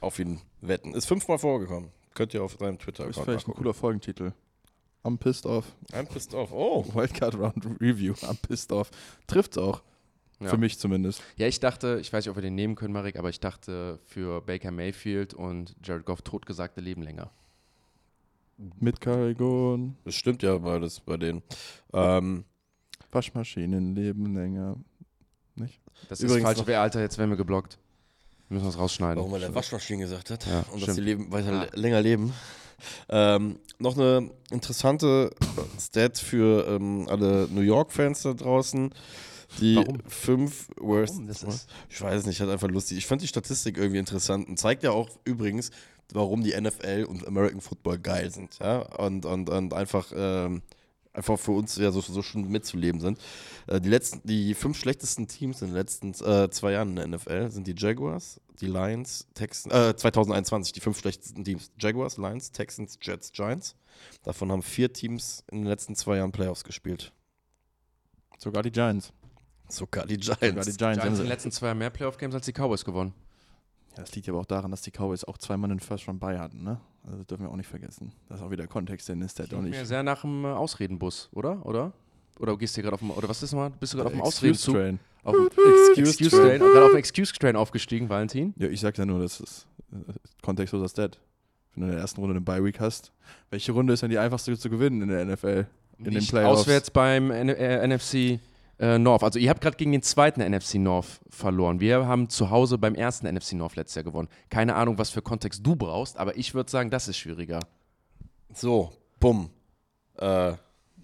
Speaker 1: auf ihn wetten. Ist fünfmal vorgekommen. Könnt ihr auf seinem
Speaker 3: Das ist vielleicht ein cooler Folgentitel. I'm pissed off.
Speaker 1: I'm pissed off. Oh.
Speaker 3: Wildcard Round Review. I'm pissed off. Trifft's auch.
Speaker 2: Ja.
Speaker 3: Für mich zumindest.
Speaker 2: Ja, ich dachte, ich weiß nicht, ob wir den nehmen können, Marek, aber ich dachte für Baker Mayfield und Jared Goff totgesagte leben länger.
Speaker 3: Mit Karigon.
Speaker 1: Das stimmt ja beides bei denen. Ähm,
Speaker 3: Waschmaschinen leben länger.
Speaker 2: Das
Speaker 1: Übrigens
Speaker 2: ist falsch, wer Alter, jetzt werden wir geblockt. Wir müssen das rausschneiden.
Speaker 1: warum er der Waschmaschine gesagt hat
Speaker 2: Ja,
Speaker 1: und dass
Speaker 2: stimmt.
Speaker 1: sie leben, weiter
Speaker 2: Ja.
Speaker 1: länger leben. Ähm, noch eine interessante Stat für ähm, alle New York-Fans da draußen. Die
Speaker 2: Warum?
Speaker 1: fünf worst.
Speaker 2: Warum? Das ist-
Speaker 1: ich weiß nicht, halt einfach lustig. Ich fand die Statistik irgendwie interessant und zeigt ja auch übrigens, warum die NFL und American Football geil sind. Ja? Und, und, und einfach, ähm, einfach für uns ja so, so schon mitzuleben sind. Äh, die, letzten, die fünf schlechtesten Teams in den letzten äh, zwei Jahren in der NFL sind die Jaguars, die Lions, Texans, äh, 2021 die fünf schlechtesten Teams. Jaguars, Lions, Texans, Jets, Giants. Davon haben vier Teams in den letzten zwei Jahren Playoffs gespielt.
Speaker 3: Sogar die Giants.
Speaker 1: Sogar die
Speaker 3: Sogar
Speaker 1: Giants.
Speaker 3: die
Speaker 2: Die
Speaker 3: Giants.
Speaker 2: Giants in den
Speaker 3: haben-
Speaker 2: letzten zwei Jahren mehr Playoff-Games als die Cowboys gewonnen.
Speaker 3: Ja, das liegt aber auch daran, dass die Cowboys auch zweimal einen First Round bei hatten, ne? Also das dürfen wir auch nicht vergessen. Das ist auch wieder Kontext, denn ist der doch nicht.
Speaker 2: mir sehr nach dem Ausredenbus, oder? Oder? Oder gehst du gerade auf dem, oder was ist mal? Bist du gerade auf dem
Speaker 3: Excuse
Speaker 2: Ausredenzug?
Speaker 3: Train.
Speaker 2: Auf dem
Speaker 3: Excuse
Speaker 2: Excuse
Speaker 3: Train.
Speaker 2: Train, gerade auf dem Excuse Train aufgestiegen, Valentin?
Speaker 3: Ja, ich sag ja nur, das ist äh, kontextloser Stat. Wenn du in der ersten Runde eine Bye Week hast, welche Runde ist denn die einfachste zu gewinnen in der NFL? In den
Speaker 2: Nicht
Speaker 3: Playoffs.
Speaker 2: Auswärts beim N äh, NFC äh, North. Also ihr habt gerade gegen den zweiten NFC North verloren. Wir haben zu Hause beim ersten NFC North letztes Jahr gewonnen. Keine Ahnung, was für Kontext du brauchst, aber ich würde sagen, das ist schwieriger.
Speaker 1: So, bumm. Äh,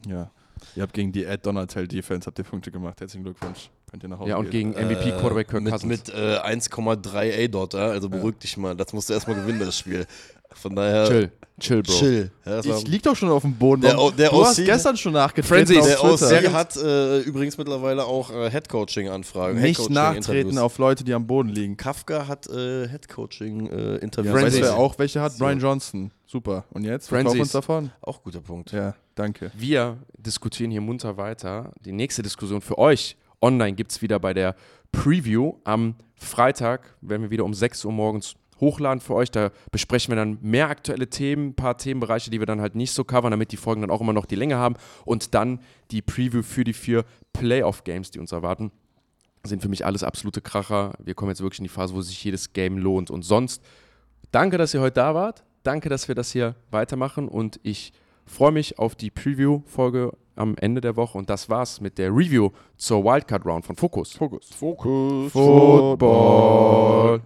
Speaker 3: Ja. Ihr habt gegen die Ed Donatello Defense habt ihr Punkte gemacht. Herzlichen Glückwunsch. Könnt ihr nach Hause
Speaker 2: Ja, und
Speaker 3: gehen.
Speaker 2: gegen MVP Quarterback Kirk
Speaker 1: mit,
Speaker 2: Cousins.
Speaker 1: mit äh, 1,3 A-Dot, ja? also beruhig dich mal. Das musst du erstmal gewinnen, das Spiel. Von daher.
Speaker 2: chill, chill, Bro.
Speaker 1: Chill. Ja,
Speaker 3: Ich lieg doch schon auf dem Boden.
Speaker 1: Der O- der
Speaker 3: du hast
Speaker 1: OC
Speaker 3: gestern schon nachgetreten
Speaker 2: Frenzy,
Speaker 1: der. OC hat äh, übrigens mittlerweile auch äh, Headcoaching-Anfragen.
Speaker 3: Nicht
Speaker 1: Headcoaching-Interviews.
Speaker 3: nachtreten auf Leute, die am Boden liegen.
Speaker 1: Kafka hat äh,
Speaker 3: Ja,
Speaker 1: Headcoaching-Interviews.
Speaker 3: weißt du,
Speaker 2: Frenzy.
Speaker 3: wer auch welche hat?
Speaker 1: So.
Speaker 3: Brian Johnson. Super. Und jetzt? Kaufen uns davon?
Speaker 1: Auch guter Punkt.
Speaker 3: Ja, danke.
Speaker 2: Wir diskutieren hier munter weiter. Die nächste Diskussion für euch online gibt es wieder bei der Preview. Am Freitag werden wir wieder um 6 Uhr morgens hochladen für euch. Da besprechen wir dann mehr aktuelle Themen, ein paar Themenbereiche, die wir dann halt nicht so covern, damit die Folgen dann auch immer noch die Länge haben. Und dann die Preview für die vier Playoff-Games, die uns erwarten. Sind für mich alles absolute Kracher. Wir kommen jetzt wirklich in die Phase, wo sich jedes Game lohnt. Und sonst, danke, dass ihr heute da wart. Danke, dass wir das hier weitermachen. Und ich freue mich auf die Preview-Folge am Ende der Woche. Und das war's mit der Review zur Wildcard-Round von Fokus.
Speaker 3: Fokus.
Speaker 1: Fokus.
Speaker 2: Football.